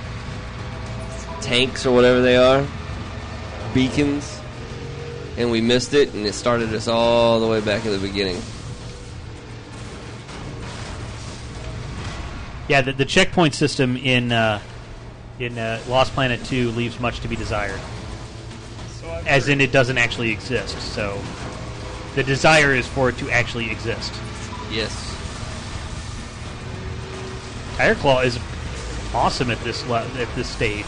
Speaker 3: tanks or whatever they are, beacons, and we missed it, and it started us all the way back at the beginning.
Speaker 1: Yeah. The, the checkpoint system in uh, in uh, Lost Planet 2 leaves much to be desired.
Speaker 6: So
Speaker 1: As in, it doesn't actually exist. So the desire is for it to actually exist.
Speaker 3: Yes.
Speaker 1: Tiger Claw is awesome at this le- at this stage.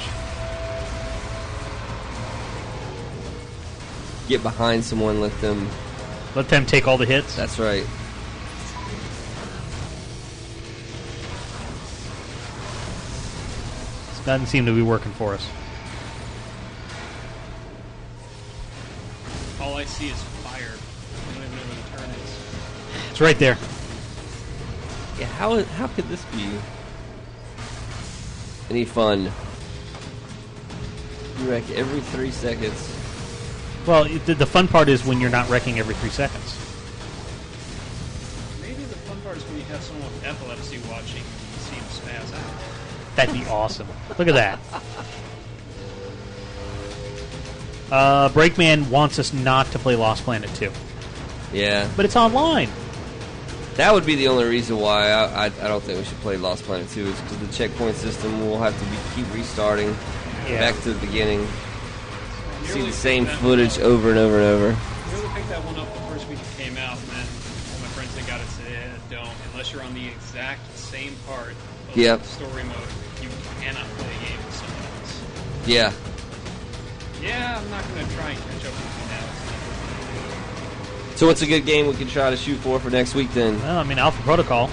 Speaker 3: Get behind someone, let them.
Speaker 1: Let them take all the hits.
Speaker 3: That's right.
Speaker 1: This doesn't seem to be working for us.
Speaker 6: all I see is fire. I don't even know where the turn is.
Speaker 1: It's right there.
Speaker 3: Yeah, how how could this be any fun? You wreck every three seconds.
Speaker 1: Well, the, the fun part is when you're not wrecking every three seconds.
Speaker 6: Maybe the fun part is when you have someone with epilepsy watching and you see him spaz out.
Speaker 1: That'd be awesome. Look at that. Uh, Breakman wants us not to play Lost Planet 2,
Speaker 3: Yeah,
Speaker 1: but it's online.
Speaker 3: That would be the only reason why I, I, I don't think we should play Lost Planet 2 is because the checkpoint system will have to be, keep restarting
Speaker 1: Yeah.
Speaker 3: back to the beginning. see the same footage over and over and over.
Speaker 6: You really picked that one up the first week it came out, and then all my friends that got it said, eh, don't. Unless you're on the exact same part of
Speaker 3: Yep.
Speaker 6: story mode, you cannot play a game with someone else.
Speaker 3: Yeah.
Speaker 6: Yeah, I'm not going to try and catch up with you now.
Speaker 3: So what's a good game we can try to shoot for for next week then?
Speaker 1: Well, I mean, Alpha Protocol.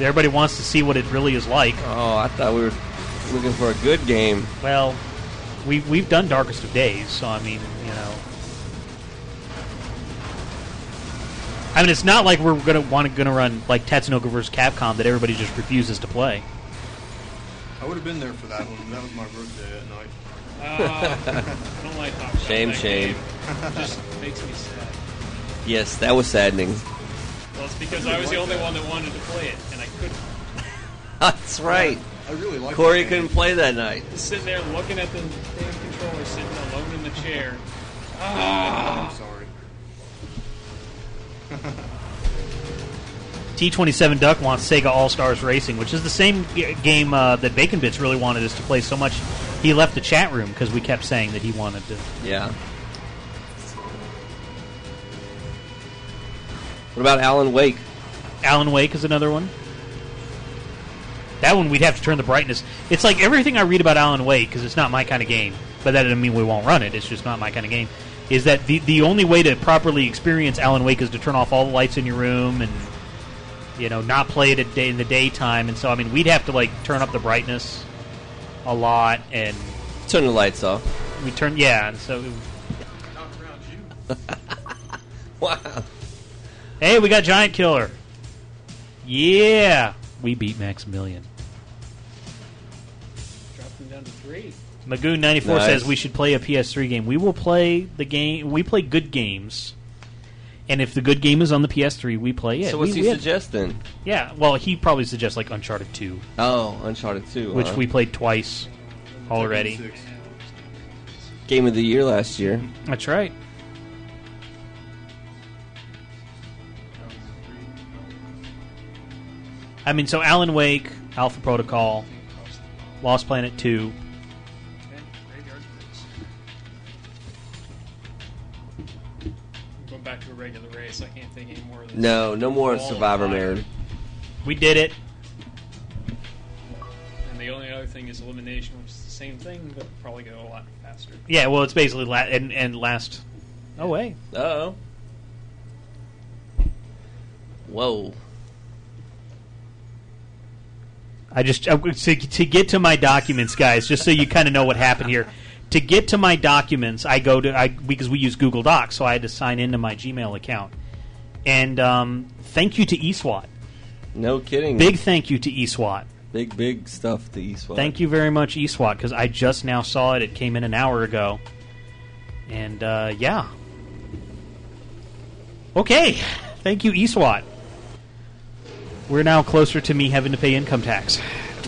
Speaker 1: Everybody wants to see what it really is like.
Speaker 3: Oh, I thought we were looking for a good game.
Speaker 1: Well, we we've done Darkest of Days, so I mean, you know. I mean, it's not like we're gonna want to gonna run like Tatsunoko versus Capcom that everybody just refuses to play.
Speaker 7: I would have been there for that one. That was my birthday that night.
Speaker 6: Uh, I don't like talking
Speaker 3: Shame, shame.
Speaker 6: game. Just makes me sad.
Speaker 3: Yes, that was saddening.
Speaker 6: Well, it's because I was the only one that wanted to play it, and I couldn't.
Speaker 3: That's right.
Speaker 7: I really like
Speaker 3: Corey
Speaker 7: that
Speaker 3: couldn't play that night.
Speaker 6: Just sitting there looking at the damn controller, sitting alone in the chair. Ah.
Speaker 7: I'm sorry.
Speaker 1: T27 Duck wants Sega All Stars Racing, which is the same g- game uh, that Bacon Bits really wanted us to play so much. He left the chat room because we kept saying that he wanted to.
Speaker 3: Yeah. What about Alan Wake?
Speaker 1: Alan Wake is another one. That one we'd have to turn the brightness. It's like everything I read about Alan Wake because it's not my kind of game. But that doesn't mean we won't run it. It's just not my kind of game. Is that the the only way to properly experience Alan Wake is to turn off all the lights in your room and you know not play it at day, in the daytime. And so I mean we'd have to like turn up the brightness a lot and
Speaker 3: Turn the lights off.
Speaker 1: we turn yeah. And so Oh, around you.
Speaker 3: Wow.
Speaker 1: Hey, we got Giant Killer. Yeah, we beat Maximilian.
Speaker 6: dropped them down to three.
Speaker 1: Magoon ninety four
Speaker 3: Nice.
Speaker 1: says we should play a PS3 game. We will play the game. We play good games, and if the good game is on the PS3, we play it.
Speaker 3: So what's
Speaker 1: we,
Speaker 3: he
Speaker 1: we have-
Speaker 3: suggesting?
Speaker 1: Yeah, well, he probably suggests like Uncharted two,
Speaker 3: Oh, Uncharted 2.
Speaker 1: which
Speaker 3: huh?
Speaker 1: we played twice already.
Speaker 3: Game of the year last year.
Speaker 1: That's right. I mean, so Alan Wake, Alpha Protocol, Lost Planet two.
Speaker 6: Going back to a regular race, I can't think any more of this.
Speaker 3: No, no more
Speaker 6: All
Speaker 3: Survivor
Speaker 6: fire.
Speaker 3: Man.
Speaker 1: We did it.
Speaker 6: And the only other thing is elimination, which is the same thing, but probably go a lot faster.
Speaker 1: Yeah, well, it's basically la- and and last. Oh wait,
Speaker 3: Uh-oh. Whoa.
Speaker 1: I just uh, to, to get to my documents, guys. Just so you kind of know what happened here. To get to my documents, I go to I because we use Google Docs, so I had to sign into my Gmail account. And um, thank you to eSWAT.
Speaker 3: No kidding.
Speaker 1: Big thank you to eSWAT.
Speaker 3: big, big stuff to eSWAT.
Speaker 1: Thank you very much, eSWAT, because I just now saw it. It came in an hour ago. And uh, yeah. Okay. Thank you, eSWAT. We're now closer to me having to pay income tax.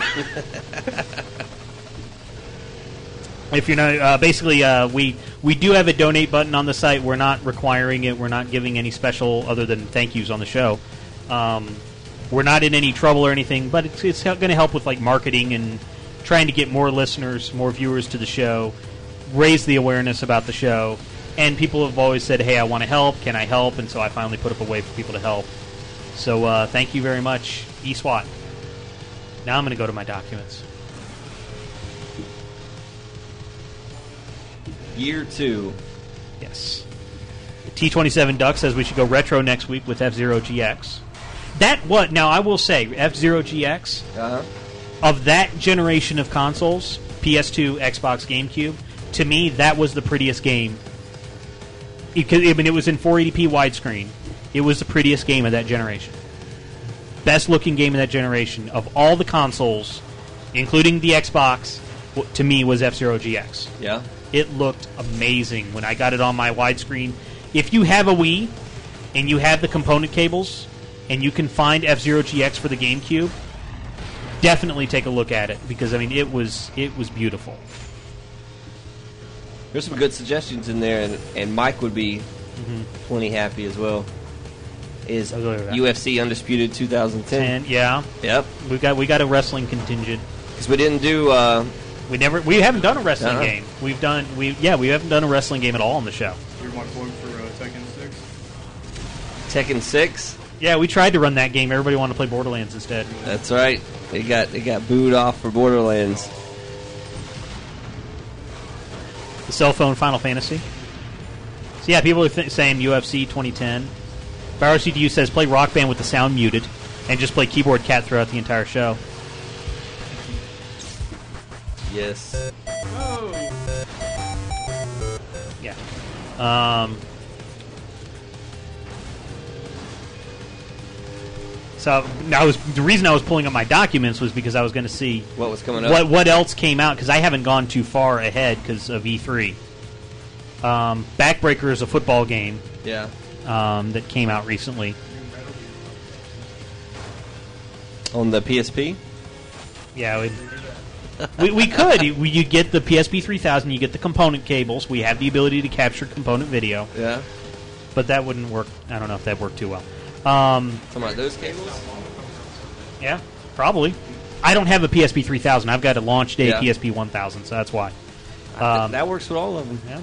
Speaker 1: if you're not, uh, basically, uh, we we do have a donate button on the site. We're not requiring it. We're not giving any special other than thank yous on the show. Um, we're not in any trouble or anything, but it's, it's going to help with like marketing and trying to get more listeners, more viewers to the show, raise the awareness about the show. And people have always said, "Hey, I want to help. Can I help?" And so I finally put up a way for people to help. So uh, thank you very much, eSWAT. Now I'm going to go to my documents.
Speaker 3: Year two.
Speaker 1: Yes. T27 Duck says we should go retro next week with F Zero GX. That what? Now I will say F Zero GX
Speaker 3: Uh-huh.
Speaker 1: of that generation of consoles, PS2, Xbox, GameCube. To me, that was the prettiest game. Because I mean, it was in 480p widescreen. It was the prettiest game of that generation. Best looking game of that generation of all the consoles, including the Xbox. To me, was F Zero GX.
Speaker 3: Yeah.
Speaker 1: It looked amazing when I got it on my widescreen. If you have a Wii and you have the component cables and you can find F Zero GX for the GameCube, definitely take a look at it because I mean it was it was beautiful.
Speaker 3: There's some good suggestions in there, and, and Mike would be mm-hmm. plenty happy as well. Is
Speaker 1: I'll go with that.
Speaker 3: UFC Undisputed 2010?
Speaker 1: And yeah,
Speaker 3: Yep.
Speaker 1: we got we got a wrestling contingent.
Speaker 3: Because we didn't do uh,
Speaker 1: We never. We haven't done a wrestling
Speaker 3: Uh-uh.
Speaker 1: game. We've done. We yeah. We haven't done a wrestling game at all on the show.
Speaker 7: You're my plug for uh, Tekken 6.
Speaker 3: Tekken Six.
Speaker 1: Yeah, we tried to run that game. Everybody wanted to play Borderlands instead.
Speaker 3: That's right. They got it got booed off for Borderlands.
Speaker 1: The cell phone Final Fantasy. So yeah, people are th- saying UFC 2010. Barrow CDU says play Rock Band with the sound muted, and just play Keyboard Cat throughout the entire show.
Speaker 3: Yes. Oh.
Speaker 1: Yeah. Um, so I was the reason I was pulling up my documents was because I was going to see
Speaker 3: What was coming up?
Speaker 1: what what else came out because I haven't gone too far ahead because of E3. Um, Backbreaker is a football game
Speaker 3: Yeah.
Speaker 1: Um, that came out recently.
Speaker 3: On the PSP.
Speaker 1: Yeah, we, we, we could. You you get the PSP 3000, you get the component cables. We have the ability to capture component video.
Speaker 3: Yeah.
Speaker 1: But that wouldn't work. I don't know if that worked too well. Um,
Speaker 3: Talking about those cables.
Speaker 1: yeah, probably. I don't have a PSP 3000. I've got a launch day
Speaker 3: Yeah.
Speaker 1: PSP 1000, so that's why. Um,
Speaker 3: that works with all of them.
Speaker 1: Yeah.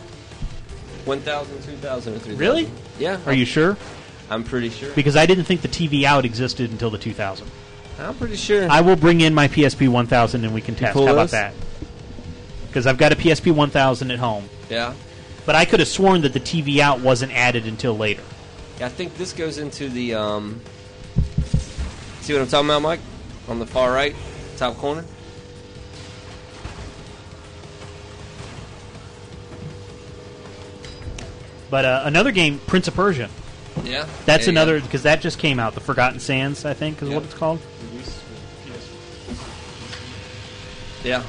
Speaker 3: 1,000, 2,000, or 3,000.
Speaker 1: Really?
Speaker 3: Yeah.
Speaker 1: Are you sure?
Speaker 3: I'm pretty sure.
Speaker 1: Because I didn't think the TV out existed until the 2000.
Speaker 3: I'm pretty sure.
Speaker 1: I will bring in my PSP 1000 and we can test. How about
Speaker 3: those?
Speaker 1: that? Because I've got a PSP 1000 at home.
Speaker 3: Yeah.
Speaker 1: But I could have sworn that the TV out wasn't added until later.
Speaker 3: Yeah, I think this goes into the. Um, see what I'm talking about, Mike? On the far right, top corner.
Speaker 1: But uh, another game, Prince of Persia.
Speaker 3: Yeah.
Speaker 1: That's
Speaker 3: you
Speaker 1: another because that just came out. The Forgotten Sands, I think, is
Speaker 3: Yeah.
Speaker 1: what it's called.
Speaker 3: Yeah.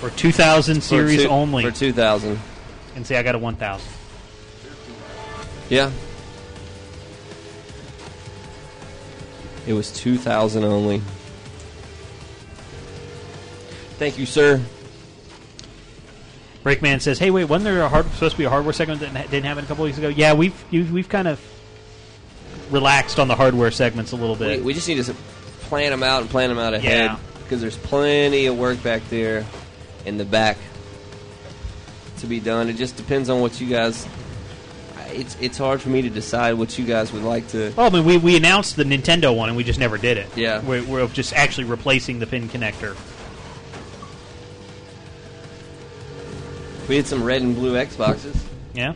Speaker 1: For 2000
Speaker 3: For
Speaker 1: series
Speaker 3: two-
Speaker 1: only.
Speaker 3: For 2,000.
Speaker 1: And see, I got a 1000.
Speaker 3: Yeah. It was 2,000 only. Thank you, sir.
Speaker 1: Breakman says, "Hey, wait, wasn't there a hard, supposed to be a hardware segment that didn't happen a couple weeks ago? Yeah, we've we've kind of relaxed on the hardware segments a little bit.
Speaker 3: we just need to plan them out and plan them out ahead.
Speaker 1: Yeah.
Speaker 3: Because there's plenty of work back there in the back to be done. It just depends on what you guys. It's it's hard for me to decide what you guys would like to.
Speaker 1: Well, I mean, we, we announced the Nintendo one and we just never did it.
Speaker 3: Yeah.
Speaker 1: we're, we're just actually replacing the pin connector.
Speaker 3: We had some red and blue Xboxes.
Speaker 1: Yeah.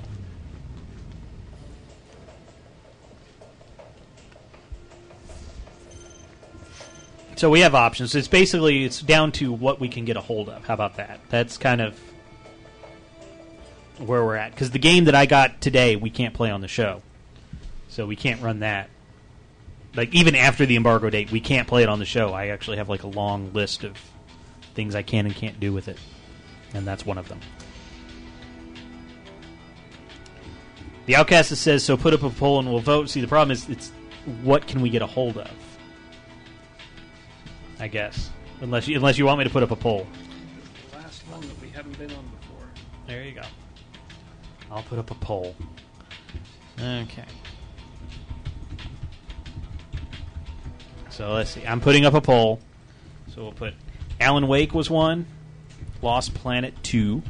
Speaker 1: So we have options. It's basically it's down to what we can get a hold of. How about that? That's kind of where we're at. Because the game that I got today, we can't play on the show, so we can't run that. Like even after the embargo date, we can't play it on the show. I actually have like a long list of things I can and can't do with it, and that's one of them. The Outcast says so. Put up a poll and we'll vote. See, the problem is, it's what can we get a hold of? I guess, unless you, unless you want me to put up a poll.
Speaker 6: Last one that we haven't been on before.
Speaker 1: There you go. I'll put up a poll. Okay. So let's see. I'm putting up a poll. So we'll put Alan Wake was one, Lost Planet two.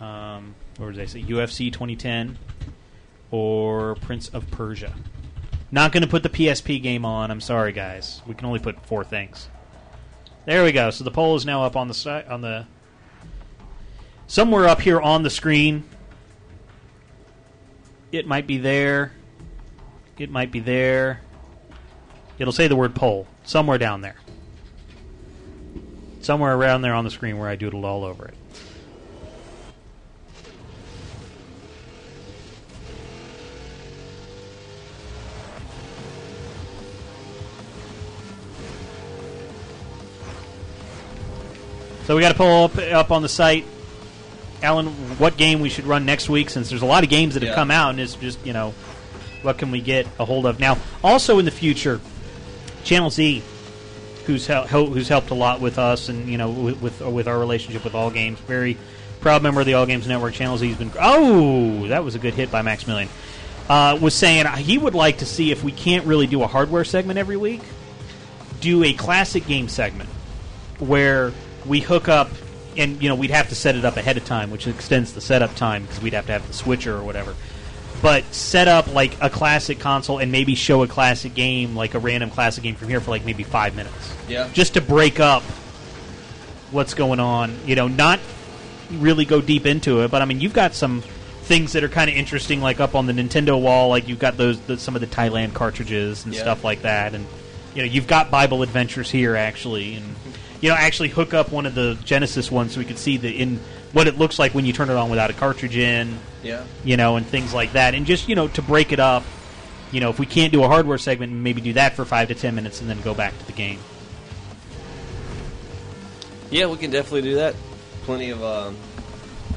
Speaker 1: Um, what did I say? UFC 2010 or Prince of Persia. Not going to put the PSP game on. I'm sorry, guys. We can only put four things. There we go. So the poll is now up on the on the somewhere up here on the screen. It might be there. It might be there. It'll say the word poll somewhere down there. Somewhere around there on the screen where I doodled all over it. So we got to pull up, up on the site, Alan, what game we should run next week since there's a lot of games that have
Speaker 3: Yeah.
Speaker 1: come out and it's just, you know, what can we get a hold of. Now, also in the future, Channel Z, who's, hel- who's helped a lot with us and, you know, with, with, with our relationship with All Games, very proud member of the All Games Network. Channel Z has been. Oh, that was a good hit by Maximilian. Uh, was saying he would like to see if we can't really do a hardware segment every week do a classic game segment where we hook up, and you know we'd have to set it up ahead of time, which extends the setup time because we'd have to have the switcher or whatever. But set up like a classic console and maybe show a classic game, like a random classic game from here for like maybe five minutes.
Speaker 3: Yeah.
Speaker 1: Just to break up what's going on. You know, not really go deep into it, but I mean, you've got some things that are kind of interesting, like up on the Nintendo wall. Like you've got those the, some of the Thailand cartridges and
Speaker 3: Yeah.
Speaker 1: stuff like that, and you know, you've got Bible Adventures here actually, and you know, actually hook up one of the Genesis ones so we could see the in what it looks like when you turn it on without a cartridge in.
Speaker 3: Yeah.
Speaker 1: You know, and things like that, and just you know to break it up. You know, if we can't do a hardware segment, maybe do that for five to ten minutes and then go back to the game.
Speaker 3: Yeah, we can definitely do that. Plenty of um,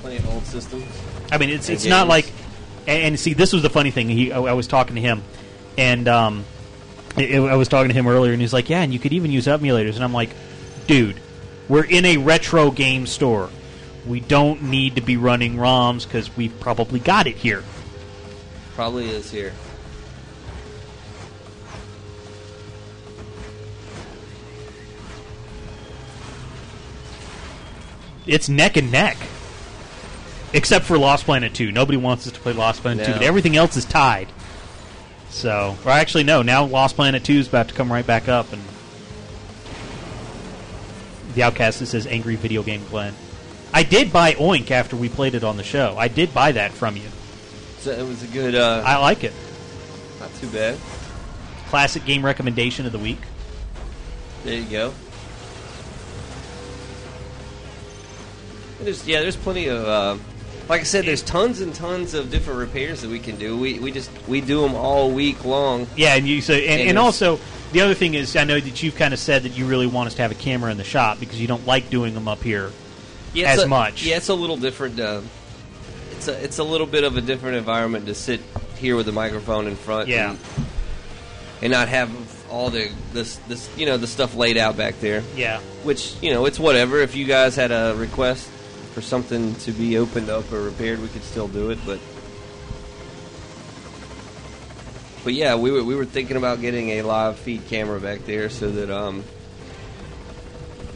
Speaker 3: plenty of old systems.
Speaker 1: I mean, it's it's not like, and, see, this was the funny thing. He, I, I was talking to him, and um, I, I was talking to him earlier, and he's like, "Yeah, and you could even use emulators." And I'm like, "Dude, we're in a retro game store. We don't need to be running ROMs because we've probably got it here."
Speaker 3: probably is here.
Speaker 1: It's neck and neck, except for Lost Planet Two. Nobody wants us to play Lost Planet Two, but everything else is tied. So, or actually, no. Now Lost Planet Two is about to come right back up, and the Outcast that says "Angry Video Game Glenn." I did buy Oink after we played it on the show. I did buy that from you.
Speaker 3: So it was a good. Uh,
Speaker 1: I like it.
Speaker 3: not too bad.
Speaker 1: Classic game recommendation of the week.
Speaker 3: There you go. There's, yeah, there's plenty of. Uh, like I said, there's tons and tons of different repairs that we can do. We we just we do them all week long.
Speaker 1: Yeah, and you say, and,
Speaker 3: And
Speaker 1: and also the other thing is, I know that you've kind of said that you really want us to have a camera in the shop because you don't like doing them up here
Speaker 3: Yeah,
Speaker 1: as
Speaker 3: a-
Speaker 1: much.
Speaker 3: Yeah, it's a little different. Uh, it's a it's a little bit of a different environment to sit here with a microphone in front.
Speaker 1: Yeah.
Speaker 3: and, and not have all the this this you know the stuff laid out back there.
Speaker 1: Yeah.
Speaker 3: Which you know it's whatever. If you guys had a request for something to be opened up or repaired, we could still do it. But but yeah, we were we were thinking about getting a live feed camera back there so that um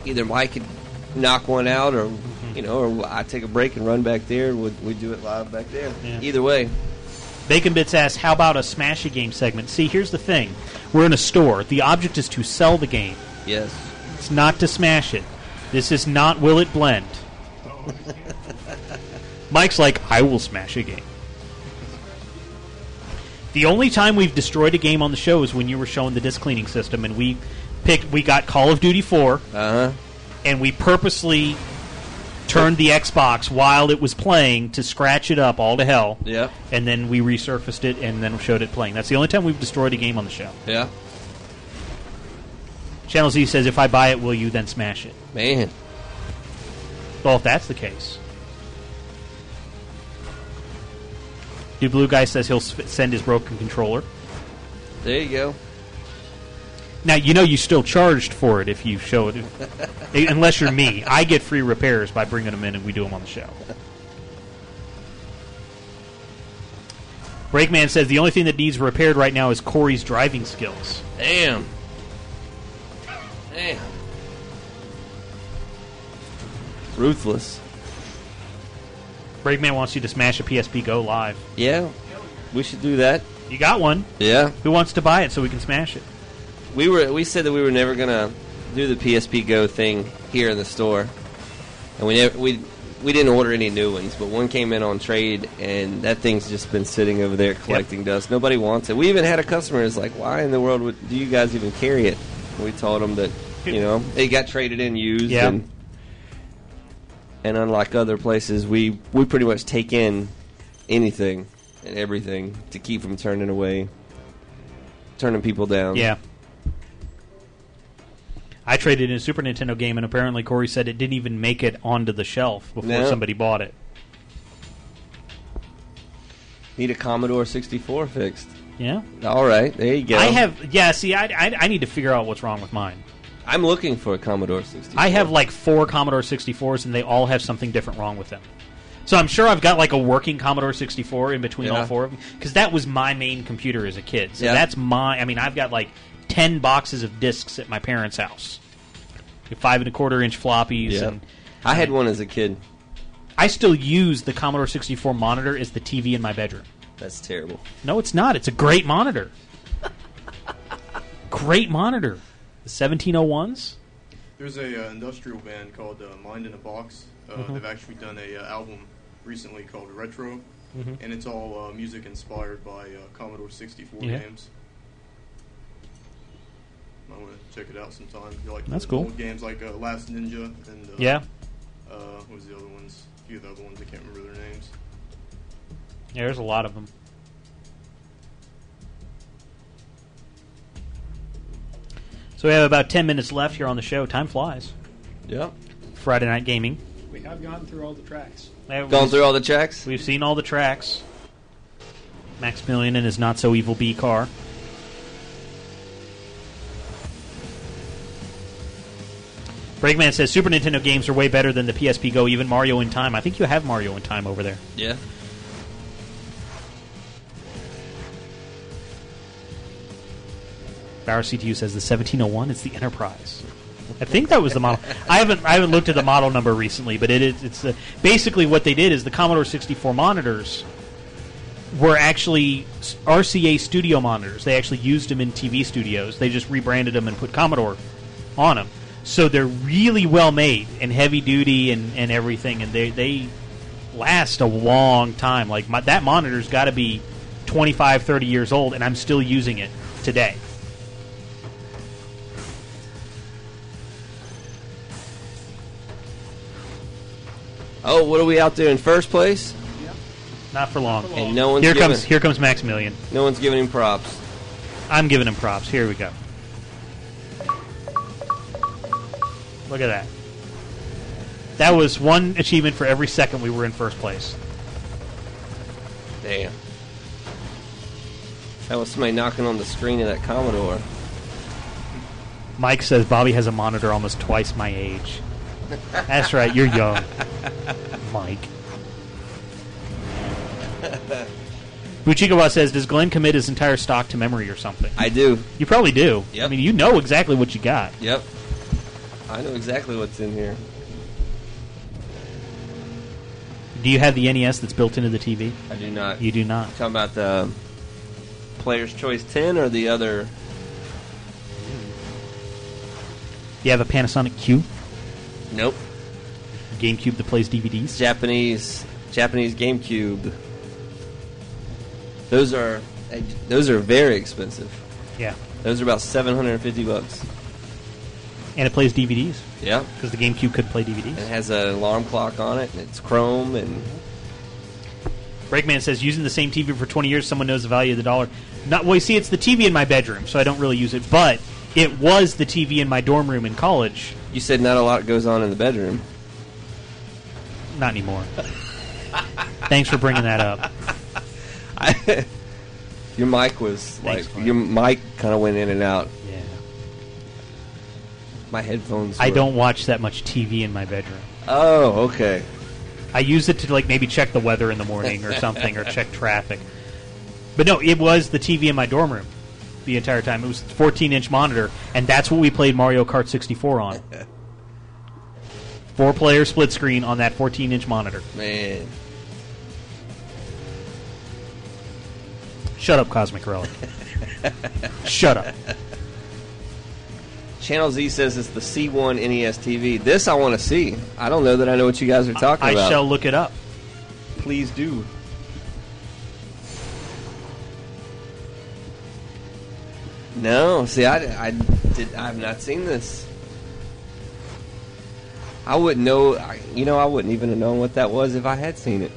Speaker 3: either Mike could knock one out or you know or I take a break and run back there. We we do it live back there.
Speaker 1: Yeah.
Speaker 3: Either way.
Speaker 1: Bacon Bits asks, "How about a Smash a Game segment?" See, here's the thing: we're in a store. The object is to sell the game.
Speaker 3: Yes.
Speaker 1: It's not to smash it. This is not will it blend. Mike's like, I will smash a game. The only time we've destroyed a game on the show is when you were showing the disc cleaning system, and we picked. We got Call of Duty Four,
Speaker 3: uh-huh.
Speaker 1: and we purposely turned the Xbox while it was playing to scratch it up all to hell.
Speaker 3: Yeah.
Speaker 1: And then we resurfaced it and then showed it playing. That's the only time we've destroyed a game on the show.
Speaker 3: Yeah.
Speaker 1: Channel Z says, "If I buy it, will you then smash it?"
Speaker 3: Man.
Speaker 1: Well, if that's the case, Dude Blue Guy says he'll s- send his broken controller.
Speaker 3: There you go.
Speaker 1: Now you know you still charged for it if you show it, unless you're me. I get free repairs by bringing them in and we do them on the show. Breakman says the only thing that needs repaired right now is Corey's driving skills.
Speaker 3: Damn. Damn. Ruthless.
Speaker 1: Breakman wants you to smash a PSP Go live.
Speaker 3: Yeah. We should do that.
Speaker 1: You got one.
Speaker 3: Yeah.
Speaker 1: Who wants to buy it so we can smash it?
Speaker 3: We were we said that we were never gonna do the PSP Go thing here in the store, and we never, we we didn't order any new ones. But one came in on trade, and that thing's just been sitting over there collecting dust. Nobody wants it. We even had a customer who's like, "Why in the world would do you guys even carry it?" And we told them that you know it got traded in used,
Speaker 1: Yeah.
Speaker 3: and and unlike other places, we we pretty much take in anything and everything to keep from turning away, turning people down.
Speaker 1: Yeah. I traded in a Super Nintendo game, and apparently Corey said it didn't even make it onto the shelf before
Speaker 3: No.
Speaker 1: somebody bought it.
Speaker 3: Need a Commodore 64 fixed.
Speaker 1: Yeah.
Speaker 3: All right, there you go.
Speaker 1: I have, yeah. See, I, I, I need to figure out what's wrong with mine.
Speaker 3: I'm looking for a Commodore 64.
Speaker 1: I have like four Commodore 64s, and they all have something different wrong with them. So I'm sure I've got like a working Commodore 64 in between all four of them, because that was my main computer as a kid. So
Speaker 3: Yeah.
Speaker 1: that's my. I mean, I've got like ten boxes of discs at my parents' house. Five and a quarter inch floppies.
Speaker 3: Yep.
Speaker 1: And
Speaker 3: I had one as a kid.
Speaker 1: I still use the Commodore 64 monitor as the TV in my bedroom.
Speaker 3: That's terrible.
Speaker 1: No, it's not. It's a great monitor. great monitor. The 1701s.
Speaker 7: There's a uh, industrial band called uh, Mind in a Box. Uh,
Speaker 1: Mhm.
Speaker 7: They've actually done a uh, album recently called Retro,
Speaker 1: Mhm.
Speaker 7: and it's all uh, music inspired by uh, Commodore 64
Speaker 1: Yeah.
Speaker 7: games. I want to check it out sometime. You like
Speaker 1: That's cool.
Speaker 7: Old games like uh, Last Ninja and uh,
Speaker 1: Yeah.
Speaker 7: Uh, what was the other ones? A few of the other ones I can't remember their names.
Speaker 1: Yeah, there's a lot of them. So we have about 10 minutes left here on the show. Time flies.
Speaker 3: Yep.
Speaker 1: Friday Night Gaming.
Speaker 6: We have gone through all the tracks.
Speaker 1: Yeah,
Speaker 3: Gone
Speaker 1: we've-
Speaker 3: through all the tracks?
Speaker 1: We've seen all the tracks. Maximilian and his not so evil B car. Breakman says Super Nintendo games are way better than the PSP Go, even Mario in Time. I think you have Mario in Time over there.
Speaker 3: Yeah.
Speaker 1: Bauer CTU says the 1701 It's the Enterprise. I think that was the model. I haven't I haven't looked at the model number recently, but it is it's uh, basically what they did is the Commodore 64 monitors were actually RCA studio monitors. They actually used them in TV studios. They just rebranded them and put Commodore on them. So they're really well made and heavy duty and, and everything, and they they last a long time. Like my, that monitor's got to be 25, 30 years old, and I'm still using it today.
Speaker 3: Oh, what are we out there in first place?
Speaker 1: Not for long.
Speaker 3: And no one's
Speaker 1: here
Speaker 3: giving,
Speaker 1: comes here comes Maximilian.
Speaker 3: No one's giving him props.
Speaker 1: I'm giving him props. Here we go. Look at that. That was one achievement for every second we were in first place.
Speaker 3: Damn. That was somebody knocking on the screen of that Commodore.
Speaker 1: Mike says Bobby has a monitor almost twice my age. That's right, you're young, Mike. Buchikawa says, "Does Glenn commit his entire stock to memory or something?"
Speaker 3: I do.
Speaker 1: You probably do.
Speaker 3: Yep.
Speaker 1: I mean, you know exactly what you got.
Speaker 3: Yep. I know exactly what's in here.
Speaker 1: Do you have the NES that's built into the TV?
Speaker 3: I do not.
Speaker 1: You do not.
Speaker 3: Talking about the Player's Choice 10 or the other?
Speaker 1: You have a Panasonic Q
Speaker 3: Nope.
Speaker 1: GameCube that plays DVDs.
Speaker 3: Japanese Japanese GameCube. Those are those are very expensive.
Speaker 1: Yeah.
Speaker 3: Those are about 750 bucks.
Speaker 1: And it plays DVDs.
Speaker 3: Yeah.
Speaker 1: Because the GameCube could play DVDs.
Speaker 3: It has an alarm clock on it, and it's chrome, and
Speaker 1: Breakman says using the same TV for 20 years, someone knows the value of the dollar. Not well. You see, it's the TV in my bedroom, so I don't really use it. But it was the TV in my dorm room in college.
Speaker 3: You said not a lot goes on in the bedroom.
Speaker 1: Not anymore. Thanks for bringing that up.
Speaker 3: I, your mic was
Speaker 1: Thanks,
Speaker 3: like your mic kind of went in and out.
Speaker 1: Yeah.
Speaker 3: My headphones.
Speaker 1: I
Speaker 3: were-
Speaker 1: don't watch that much TV in my bedroom.
Speaker 3: Oh, okay.
Speaker 1: I use it to like maybe check the weather in the morning or something, or check traffic. But no, it was the TV in my dorm room the entire time. It was a 14 inch monitor, and that's what we played Mario Kart 64 on. Four player split screen on that 14 inch monitor.
Speaker 3: Man,
Speaker 1: Shut up, Cosmic Relic. Shut up.
Speaker 3: Channel Z says it's the C1 NES TV. This I want to see. I don't know that I know what you guys are talking
Speaker 1: I
Speaker 3: about.
Speaker 1: shall look it up.
Speaker 3: Please do. No, see, I, I did. I have not seen this. I wouldn't know. I- You know, I wouldn't even have known what that was if I had seen it.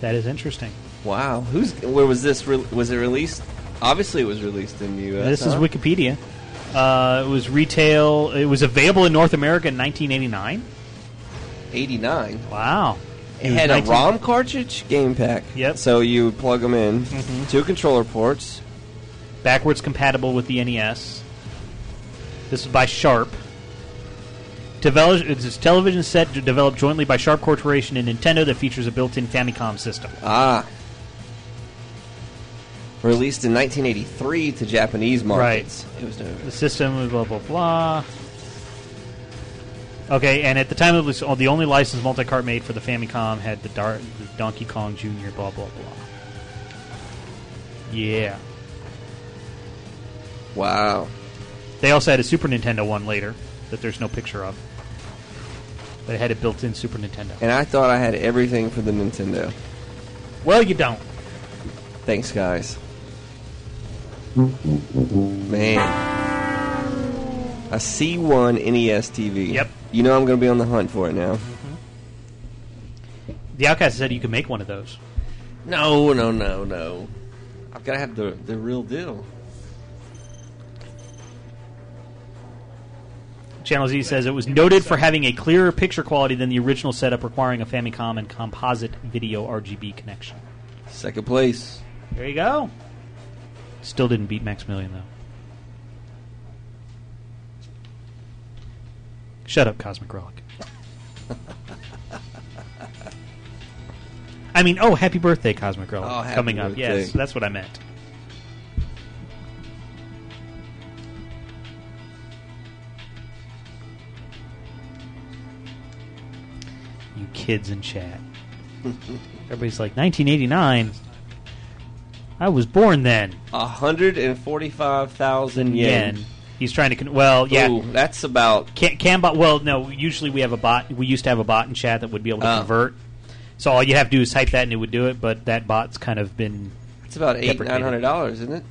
Speaker 1: That is interesting.
Speaker 3: Wow, who's? Where was this? Re- was it released? Obviously, it was released in the U.S.
Speaker 1: this is? Wikipedia. Uh, it was retail. It was available in North America in 1989.
Speaker 3: 89.
Speaker 1: Wow.
Speaker 3: It had
Speaker 1: 19
Speaker 3: a ROM cartridge game pack.
Speaker 1: Yep.
Speaker 3: So you would plug them in,
Speaker 1: Mhm.
Speaker 3: two controller ports.
Speaker 1: backwards compatible with the NES. This is by Sharp. Develop, it's a television set developed jointly by Sharp Corporation and Nintendo that features a built-in Famicom system.
Speaker 3: Ah. Released in 1983 to Japanese markets. It was no,
Speaker 1: The system was blah blah blah. Okay, and at the time of this, oh, the only licensed multi-cart made for the Famicom had the, Dar- the Donkey Kong Jr. Blah blah blah. Yeah.
Speaker 3: Wow.
Speaker 1: They also had a Super Nintendo one later that there's no picture of. But it had a built-in Super Nintendo.
Speaker 3: And I thought I had everything for the Nintendo.
Speaker 1: Well, you don't.
Speaker 3: Thanks, guys. Man. A C1 NES TV.
Speaker 1: Yep.
Speaker 3: You know I'm going to be on the hunt for it now. Mm-hmm.
Speaker 1: The Outcast said you could make one of those.
Speaker 3: No, no, no, no. I've got to have the, the real deal.
Speaker 1: Channel Z says it was noted for having a clearer picture quality than the original setup, requiring a Famicom and composite video RGB connection.
Speaker 3: Second place.
Speaker 1: There you go. Still didn't beat Maximilian though. Shut up, Cosmic Relic. I mean, oh, happy birthday, Cosmic Relic.
Speaker 3: Oh, happy
Speaker 1: Coming up.
Speaker 3: birthday.
Speaker 1: Yes, that's what I meant. You kids in chat. Everybody's like, 1989? I was born then.
Speaker 3: 145,000 yen.
Speaker 1: Yen. He's trying to. Con- well, yeah.
Speaker 3: Ooh, that's about.
Speaker 1: Can, Cambot. Well, no. Usually we have a bot. We used to have a bot in chat that would be able to
Speaker 3: Oh.
Speaker 1: convert. So all you have to do is type that and it would do it. But that bot's kind of been.
Speaker 3: It's about eight, nine hundred dollars, isn't it?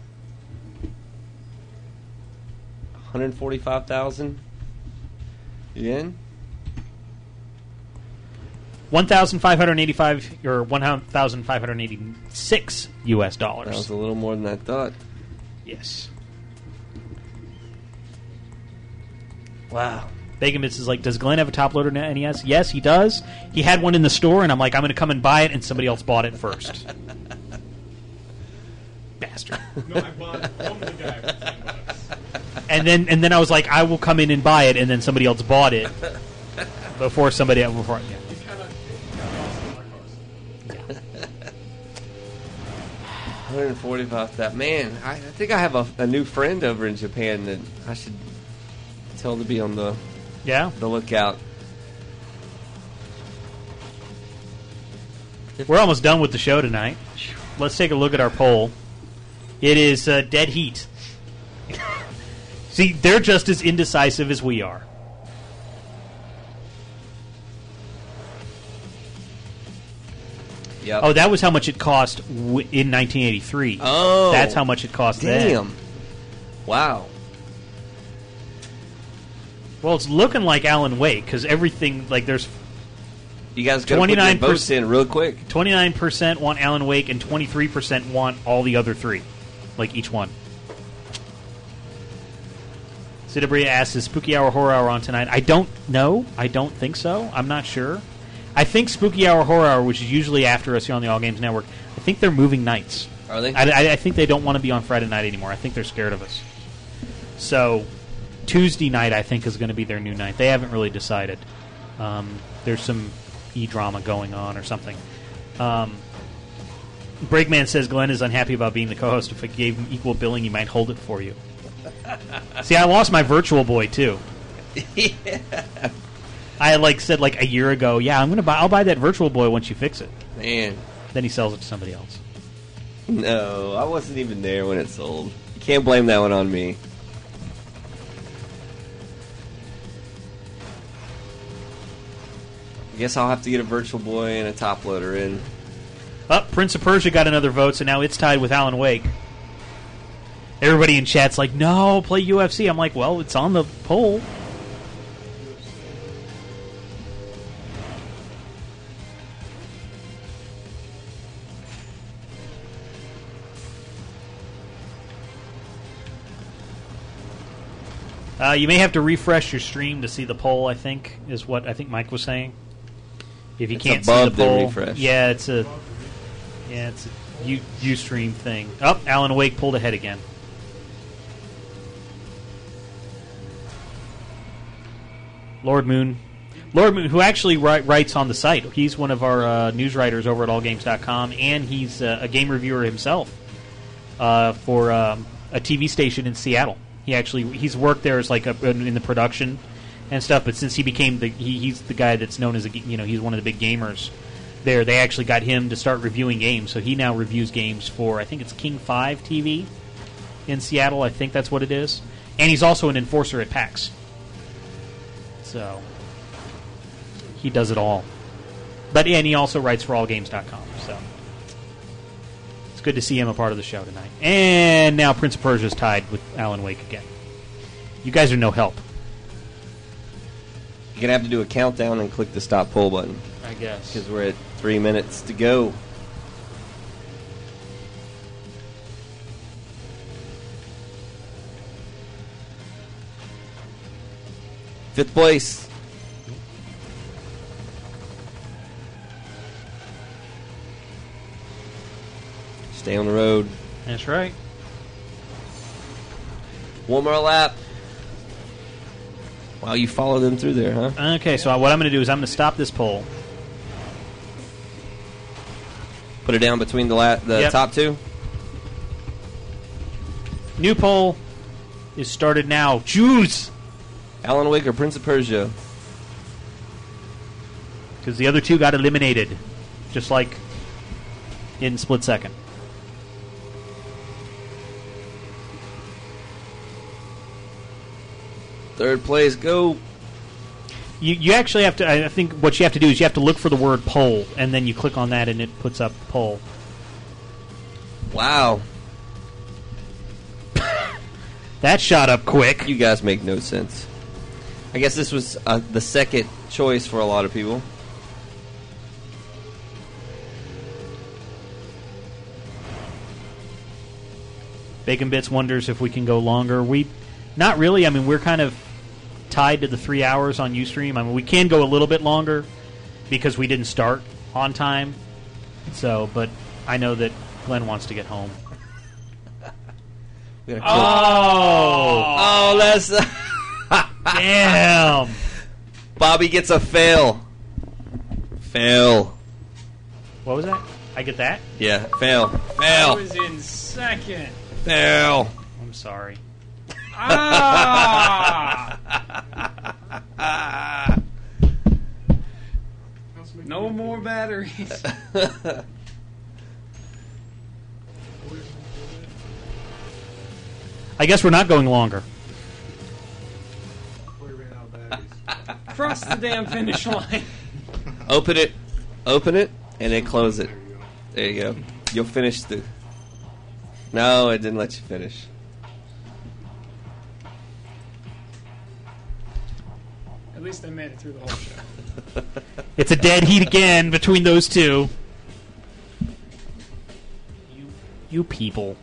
Speaker 3: One hundred forty-five thousand yen.
Speaker 1: One thousand five hundred eighty-five or one thousand five hundred eighty-six U.S. Dollars.
Speaker 3: That was a little more than I thought.
Speaker 1: Yes.
Speaker 3: Wow.
Speaker 1: Bacon Bits is like, does Glenn have a top loader NES? Yes, he does. He had one in the store, and I'm like, I'm going to come and buy it, and somebody else bought it first. Bastard.
Speaker 6: No, I bought it from the guy for 10 bucks.
Speaker 1: and then and then I was like, I will come in and buy it, and then somebody else bought it before somebody else. Before, yeah.
Speaker 6: He's kind of
Speaker 3: One hundred forty-five thousand. Man, I, I think I have a, a new friend over in Japan that I should tell to be on the
Speaker 1: Yeah.
Speaker 3: the lookout.
Speaker 1: We're almost done with the show tonight. Let's take a look at our poll. It is uh, dead heat. See, they're just as indecisive as we are.
Speaker 3: Yep.
Speaker 1: Oh, that was how much it cost w- in 1983.
Speaker 3: Oh.
Speaker 1: that's how much it cost then.
Speaker 3: Damn. Wow.
Speaker 1: Well, it's looking like Alan Wake because everything like there's
Speaker 3: You guys got to put your
Speaker 1: 29
Speaker 3: votes in real quick.
Speaker 1: 29% want Alan Wake and 23% want all the other three, like each one. Sidabria asks, "Is Spooky Hour Horror Hour on tonight?" I don't know. I don't think so. I'm not sure. I think Spooky Hour Horror Hour, which is usually after us here on the All Games Network, I think they're moving nights.
Speaker 3: Are they?
Speaker 1: I, I, I think they don't want to be on Friday night anymore. I think they're scared of us. So Tuesday night, I think, is going to be their new night. They haven't really decided. Um, there's some e drama going on or something. Um, Breakman says Glenn is unhappy about being the co-host. If I gave him equal billing, he might hold it for you. See, I lost my Virtual Boy too. I like said like a year ago, yeah, I'm gonna buy. I'll buy that Virtual Boy once you fix it.
Speaker 3: Man.
Speaker 1: Then he sells it to somebody else.
Speaker 3: No, I wasn't even there when it sold. You can't blame that one on me. Guess I'll have to get a Virtual Boy and a top loader in.
Speaker 1: Up, Prince of Persia got another vote, so now it's tied with Alan Wake. Everybody in chat's like, "No, play UFC." I'm like, "Well, it's on the poll." Uh, you may have to refresh your stream to see the poll. I think is what I think Mike was saying. If you
Speaker 3: It's
Speaker 1: can't see
Speaker 3: above
Speaker 1: the
Speaker 3: the
Speaker 1: poll,
Speaker 3: refresh.
Speaker 1: yeah, it's a yeah, it's a U UStream thing. Up, oh, Alan Wake pulled ahead again. Lord Moon, Lord Moon, who actually write, writes on the site. He's one of our uh, news writers over at AllGames.com, and he's uh, a game reviewer himself. uh, for um, a TV station in Seattle. He actually he's worked there as like a, in the production and stuff. But since he became the he, he's the guy that's known as a you know he's one of the big gamers there. They actually got him to start reviewing games, so he now reviews games for I think it's King Five TV in Seattle. I think that's what it is, and he's also an enforcer at PAX. So he does it all. But and he also writes for allgames.com. So it's good to see him a part of the show tonight. And now Prince of Persia is tied with Alan Wake again. You guys are no help.
Speaker 3: You're gonna have to do a countdown and click the stop poll button.
Speaker 1: I guess.
Speaker 3: Because we're at three minutes to go. Fifth place. Stay on the road.
Speaker 1: That's right.
Speaker 3: One more lap. Wow, you follow them through there, huh?
Speaker 1: Okay, so what I'm going to do is I'm going to stop this poll.
Speaker 3: Put it down between the la- the
Speaker 1: Yep.
Speaker 3: top two.
Speaker 1: New poll is started now. Choose
Speaker 3: Alan Wake or Prince of Persia.
Speaker 1: because the other two got eliminated, just like in split second.
Speaker 3: Third place, go.
Speaker 1: You, you actually have to. I think what you have to do is you have to look for the word poll, and then you click on that, and it puts up poll.
Speaker 3: Wow.
Speaker 1: That shot up quick.
Speaker 3: You guys make no sense. I guess this was uh, the second choice for a lot of people.
Speaker 1: Bacon Bits wonders if we can go longer. We, not really. I mean, we're kind of tied to the three hours on UStream. I mean, we can go a little bit longer because we didn't start on time. So, but I know that Glenn wants to get home.
Speaker 3: Oh,
Speaker 1: Oh,
Speaker 3: oh, that's
Speaker 1: damn.
Speaker 3: Bobby gets a fail. Fail.
Speaker 1: What was that? I get that.
Speaker 3: Yeah, fail. Fail.
Speaker 6: I was in second.
Speaker 3: Fail.
Speaker 1: I'm sorry.
Speaker 6: Ah! no more batteries.
Speaker 1: I guess we're not going longer.
Speaker 6: Cross the damn finish line.
Speaker 3: Open it. Open it, and then close it. There you go. You'll finish the. No, it didn't let you finish.
Speaker 6: At least I made it through the whole show.
Speaker 1: It's a dead heat again between those two. You, you people.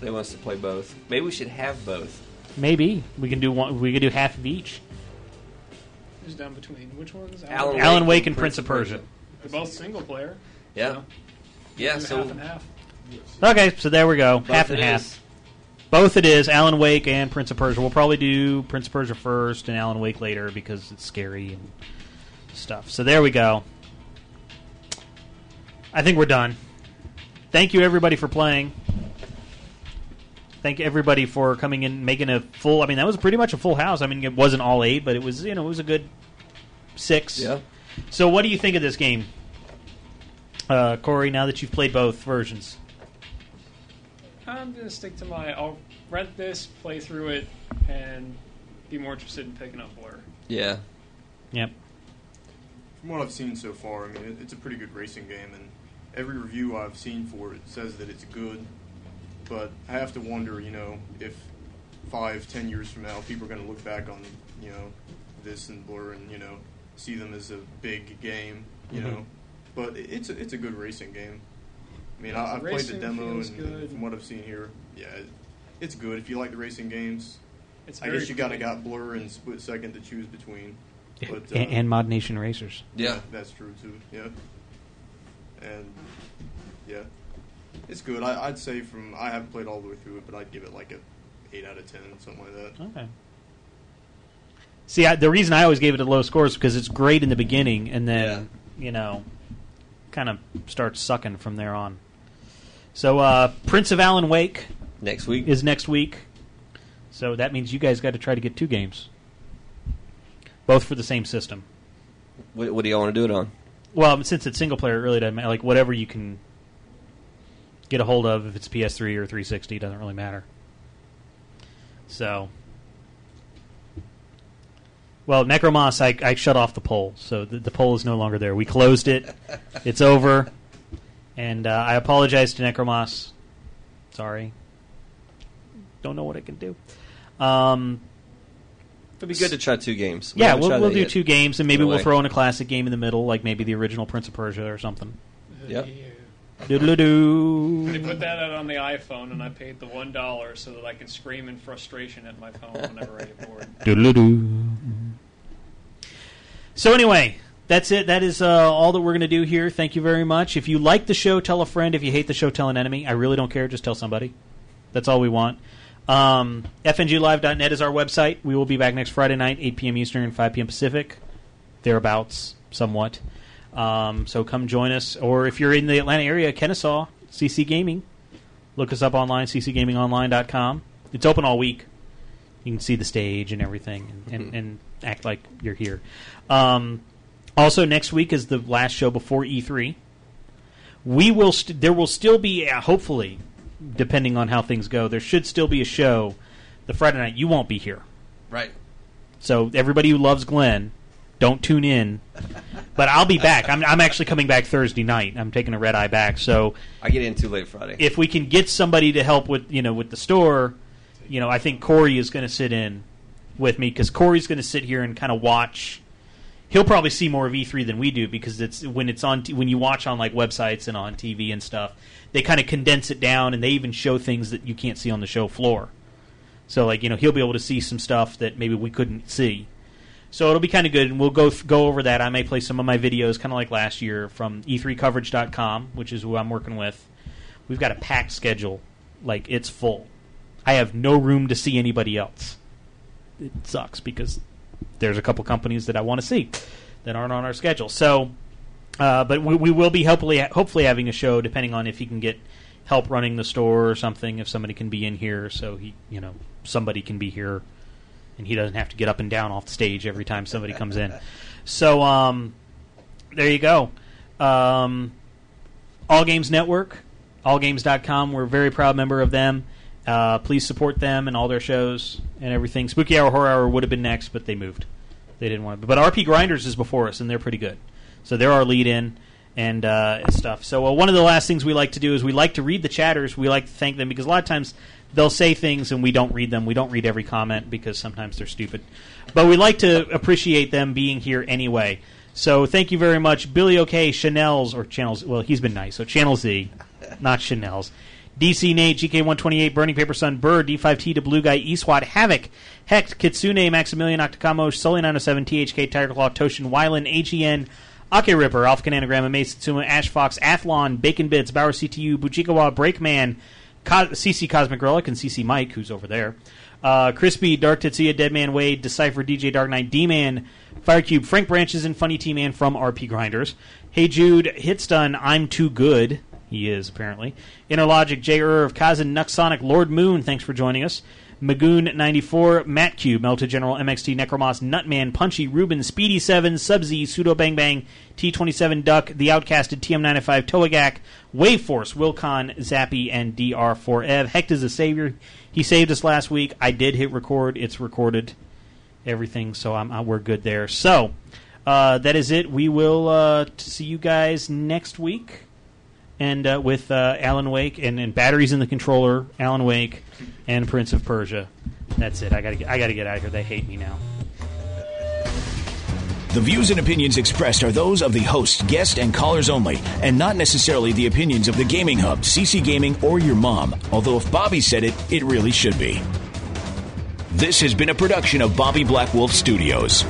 Speaker 3: They want us to play both. Maybe we should have both.
Speaker 1: Maybe we can do one. We can do half of each.
Speaker 6: Who's down between? Which ones?
Speaker 3: Alan
Speaker 1: Alan
Speaker 3: Wake
Speaker 1: Wake
Speaker 3: and
Speaker 1: and Prince of Persia.
Speaker 6: They're both single player.
Speaker 3: Yeah.
Speaker 6: So,
Speaker 3: Yeah, so
Speaker 6: half and half.
Speaker 1: Okay, so there we go.
Speaker 3: Both
Speaker 1: half and half.
Speaker 3: is.
Speaker 1: Both it is Alan Wake and Prince of Persia. We'll probably do Prince of Persia first and Alan Wake later because it's scary and stuff. So there we go. I think we're done. Thank you everybody for playing. Thank you everybody for coming in, making a full. I mean, that was pretty much a full house. I mean, it wasn't all eight, but it was you know it was a good six.
Speaker 3: Yeah.
Speaker 1: So, what do you think of this game, uh, Corey? Now that you've played both versions,
Speaker 6: I'm gonna stick to my. I'll rent this, play through it, and be more interested in picking up Blur.
Speaker 3: Yeah.
Speaker 1: Yep.
Speaker 7: From what I've seen so far, I mean, it, it's a pretty good racing game, and every review I've seen for it says that it's good. But I have to wonder, you know, if five, ten years from now, people are going to look back on, you know, this and Blur and you know, see them as a big game, you
Speaker 6: Mhm.
Speaker 7: know. But it's a, it's a good racing game. I mean,
Speaker 6: Yeah,
Speaker 7: I, I've
Speaker 6: the
Speaker 7: played the demo, and
Speaker 6: good.
Speaker 7: from what I've seen here, yeah, it, it's good if you like the racing games.
Speaker 6: It's
Speaker 7: I guess you got to got Blur and Split Second to choose between. But, uh,
Speaker 1: and, and ModNation Racers.
Speaker 3: Yeah.
Speaker 7: that's true too. Yeah, and yeah, it's good. I, I'd say from I haven't played all the way through it, but I'd give it like a eight out of ten, something like that.
Speaker 1: Okay. See, I, the reason I always gave it a low score is because it's great in the beginning, and then you know, kind of starts sucking from there on. So uh, Prince of Alan Wake
Speaker 3: next week
Speaker 1: is next week. So that means you guys got to try to get two games, both for the same system.
Speaker 3: What, what do y'all want to do it on?
Speaker 1: Well, since it's single player, it really doesn't matter. Like whatever you can get a hold of, if it's PS3 or 360, doesn't really matter. So, well, Necromoss, I, I shut off the poll, so the, the poll is no longer there. We closed it. it's over, and uh, I apologize to Necromoss. Sorry. Don't know what I can do. Um,
Speaker 3: It'd be good to try two games. We
Speaker 1: yeah, we'll, we'll do
Speaker 3: yet.
Speaker 1: two games, and maybe we'll
Speaker 3: way.
Speaker 1: throw in a classic game in the middle, like maybe the original Prince of Persia or something.
Speaker 3: Yep.
Speaker 1: Doodle-doo.
Speaker 6: They put that out on the iPhone, and I paid the one dollar so that I can scream in frustration at my phone whenever I get bored.
Speaker 1: Doodle-doo. So anyway, that's it. That is uh, all that we're going to do here. Thank you very much. If you like the show, tell a friend. If you hate the show, tell an enemy. I really don't care. Just tell somebody. That's all we want. Um, FNGLive.net is our website. We will be back next Friday night, 8 p.m. Eastern, 5 p.m. Pacific, thereabouts, somewhat. Um, so come join us. Or if you're in the Atlanta area, Kennesaw, CC Gaming. Look us up online, ccgamingonline.com. It's open all week. You can see the stage and everything and, and, and act like you're here. Um, also, next week is the last show before E3. We will. St- there will still be, uh, hopefully, depending on how things go, there should still be a show the Friday night. You won't be here.
Speaker 3: Right.
Speaker 1: So everybody who loves Glenn, don't tune in. But I'll be back. I'm, I'm actually coming back Thursday night. I'm taking a red eye back. So
Speaker 3: I get in too late Friday.
Speaker 1: if we can get somebody to help with you know with the store, you know I think Corey is going to sit in with me because Corey's going to sit here and kind of watch. He'll probably see more of E3 than we do because it's when it's on t- when you watch on like websites and on TV and stuff. They kind of condense it down and they even show things that you can't see on the show floor. So like you know he'll be able to see some stuff that maybe we couldn't see. So it'll be kind of good, and we'll go th- go over that. I may play some of my videos, kind of like last year, from E E3coverage.com, which is who I'm working with. We've got a packed schedule, like it's full. I have no room to see anybody else. It sucks because there's a couple companies that I want to see that aren't on our schedule. So, uh, but we, we will be hopefully hopefully having a show, depending on if he can get help running the store or something. If somebody can be in here, so he you know somebody can be here and he doesn't have to get up and down off the stage every time somebody comes in. So um, there you go. Um, All Games Network, allgames.com. We're a very proud member of them. Uh, please support them and all their shows and everything. Spooky Hour Horror Hour would have been next, but they moved. They didn't want to. But RP Grinders is before us, and they're pretty good. So they're our lead in and uh, stuff. So uh, one of the last things we like to do is we like to read the chatters. We like to thank them because a lot of times they'll say things and we don't read them. We don't read every comment because sometimes they're stupid. But we like to appreciate them being here anyway. So thank you very much, Billy OK, Chanel's or Channels. Well, he's been nice. So Channel Z, not Chanel's. DC Nate, GK128, Burning Paper Sun, Bird, D5T to Blue Guy, Eswat, Havoc, Hecht, Kitsune, Maximilian Octacamo, Sully 907, THK, Tiger Claw, Toshin, Wyland, AGN, Ake Ripper, Alpha Cananagram, Tsuma, Ash Fox, Athlon, Bacon Bits, Bauer CTU, Bujikawa, Breakman, Co- CC Cosmic Relic, and CC Mike, who's over there. Uh, Crispy, Dark Tetsuya, Deadman Wade, Decipher, DJ Dark Knight, D-Man, Firecube, Frank Branches, and Funny T-Man from RP Grinders. Hey Jude, Hitstun, I'm Too Good. He is, apparently. Interlogic, J. Irv, Kazan, Nuxonic, Lord Moon, thanks for joining us. Magoon94, Matt Cube, Melted General, MXT, Necromoss, Nutman, Punchy, Ruben, Speedy7, Sub-Z, Pseudo Bang Bang, T27 Duck, The Outcasted, TM95, Toagak, Waveforce, Wilcon, Zappy, and DR4Ev. Hecht is a savior. He saved us last week. I did hit record. It's recorded. Everything, so I'm, I, we're good there. So, uh, that is it. We will uh, see you guys next week and uh, with uh, Alan Wake and, and batteries in the controller, Alan Wake, and Prince of Persia. That's it. I gotta get, I gotta get out of here. They hate me now.
Speaker 2: The views and opinions expressed are those of the host, guest, and callers only, and not necessarily the opinions of the Gaming Hub, CC Gaming, or your mom. Although if Bobby said it, it really should be. This has been a production of Bobby Black Wolf Studios.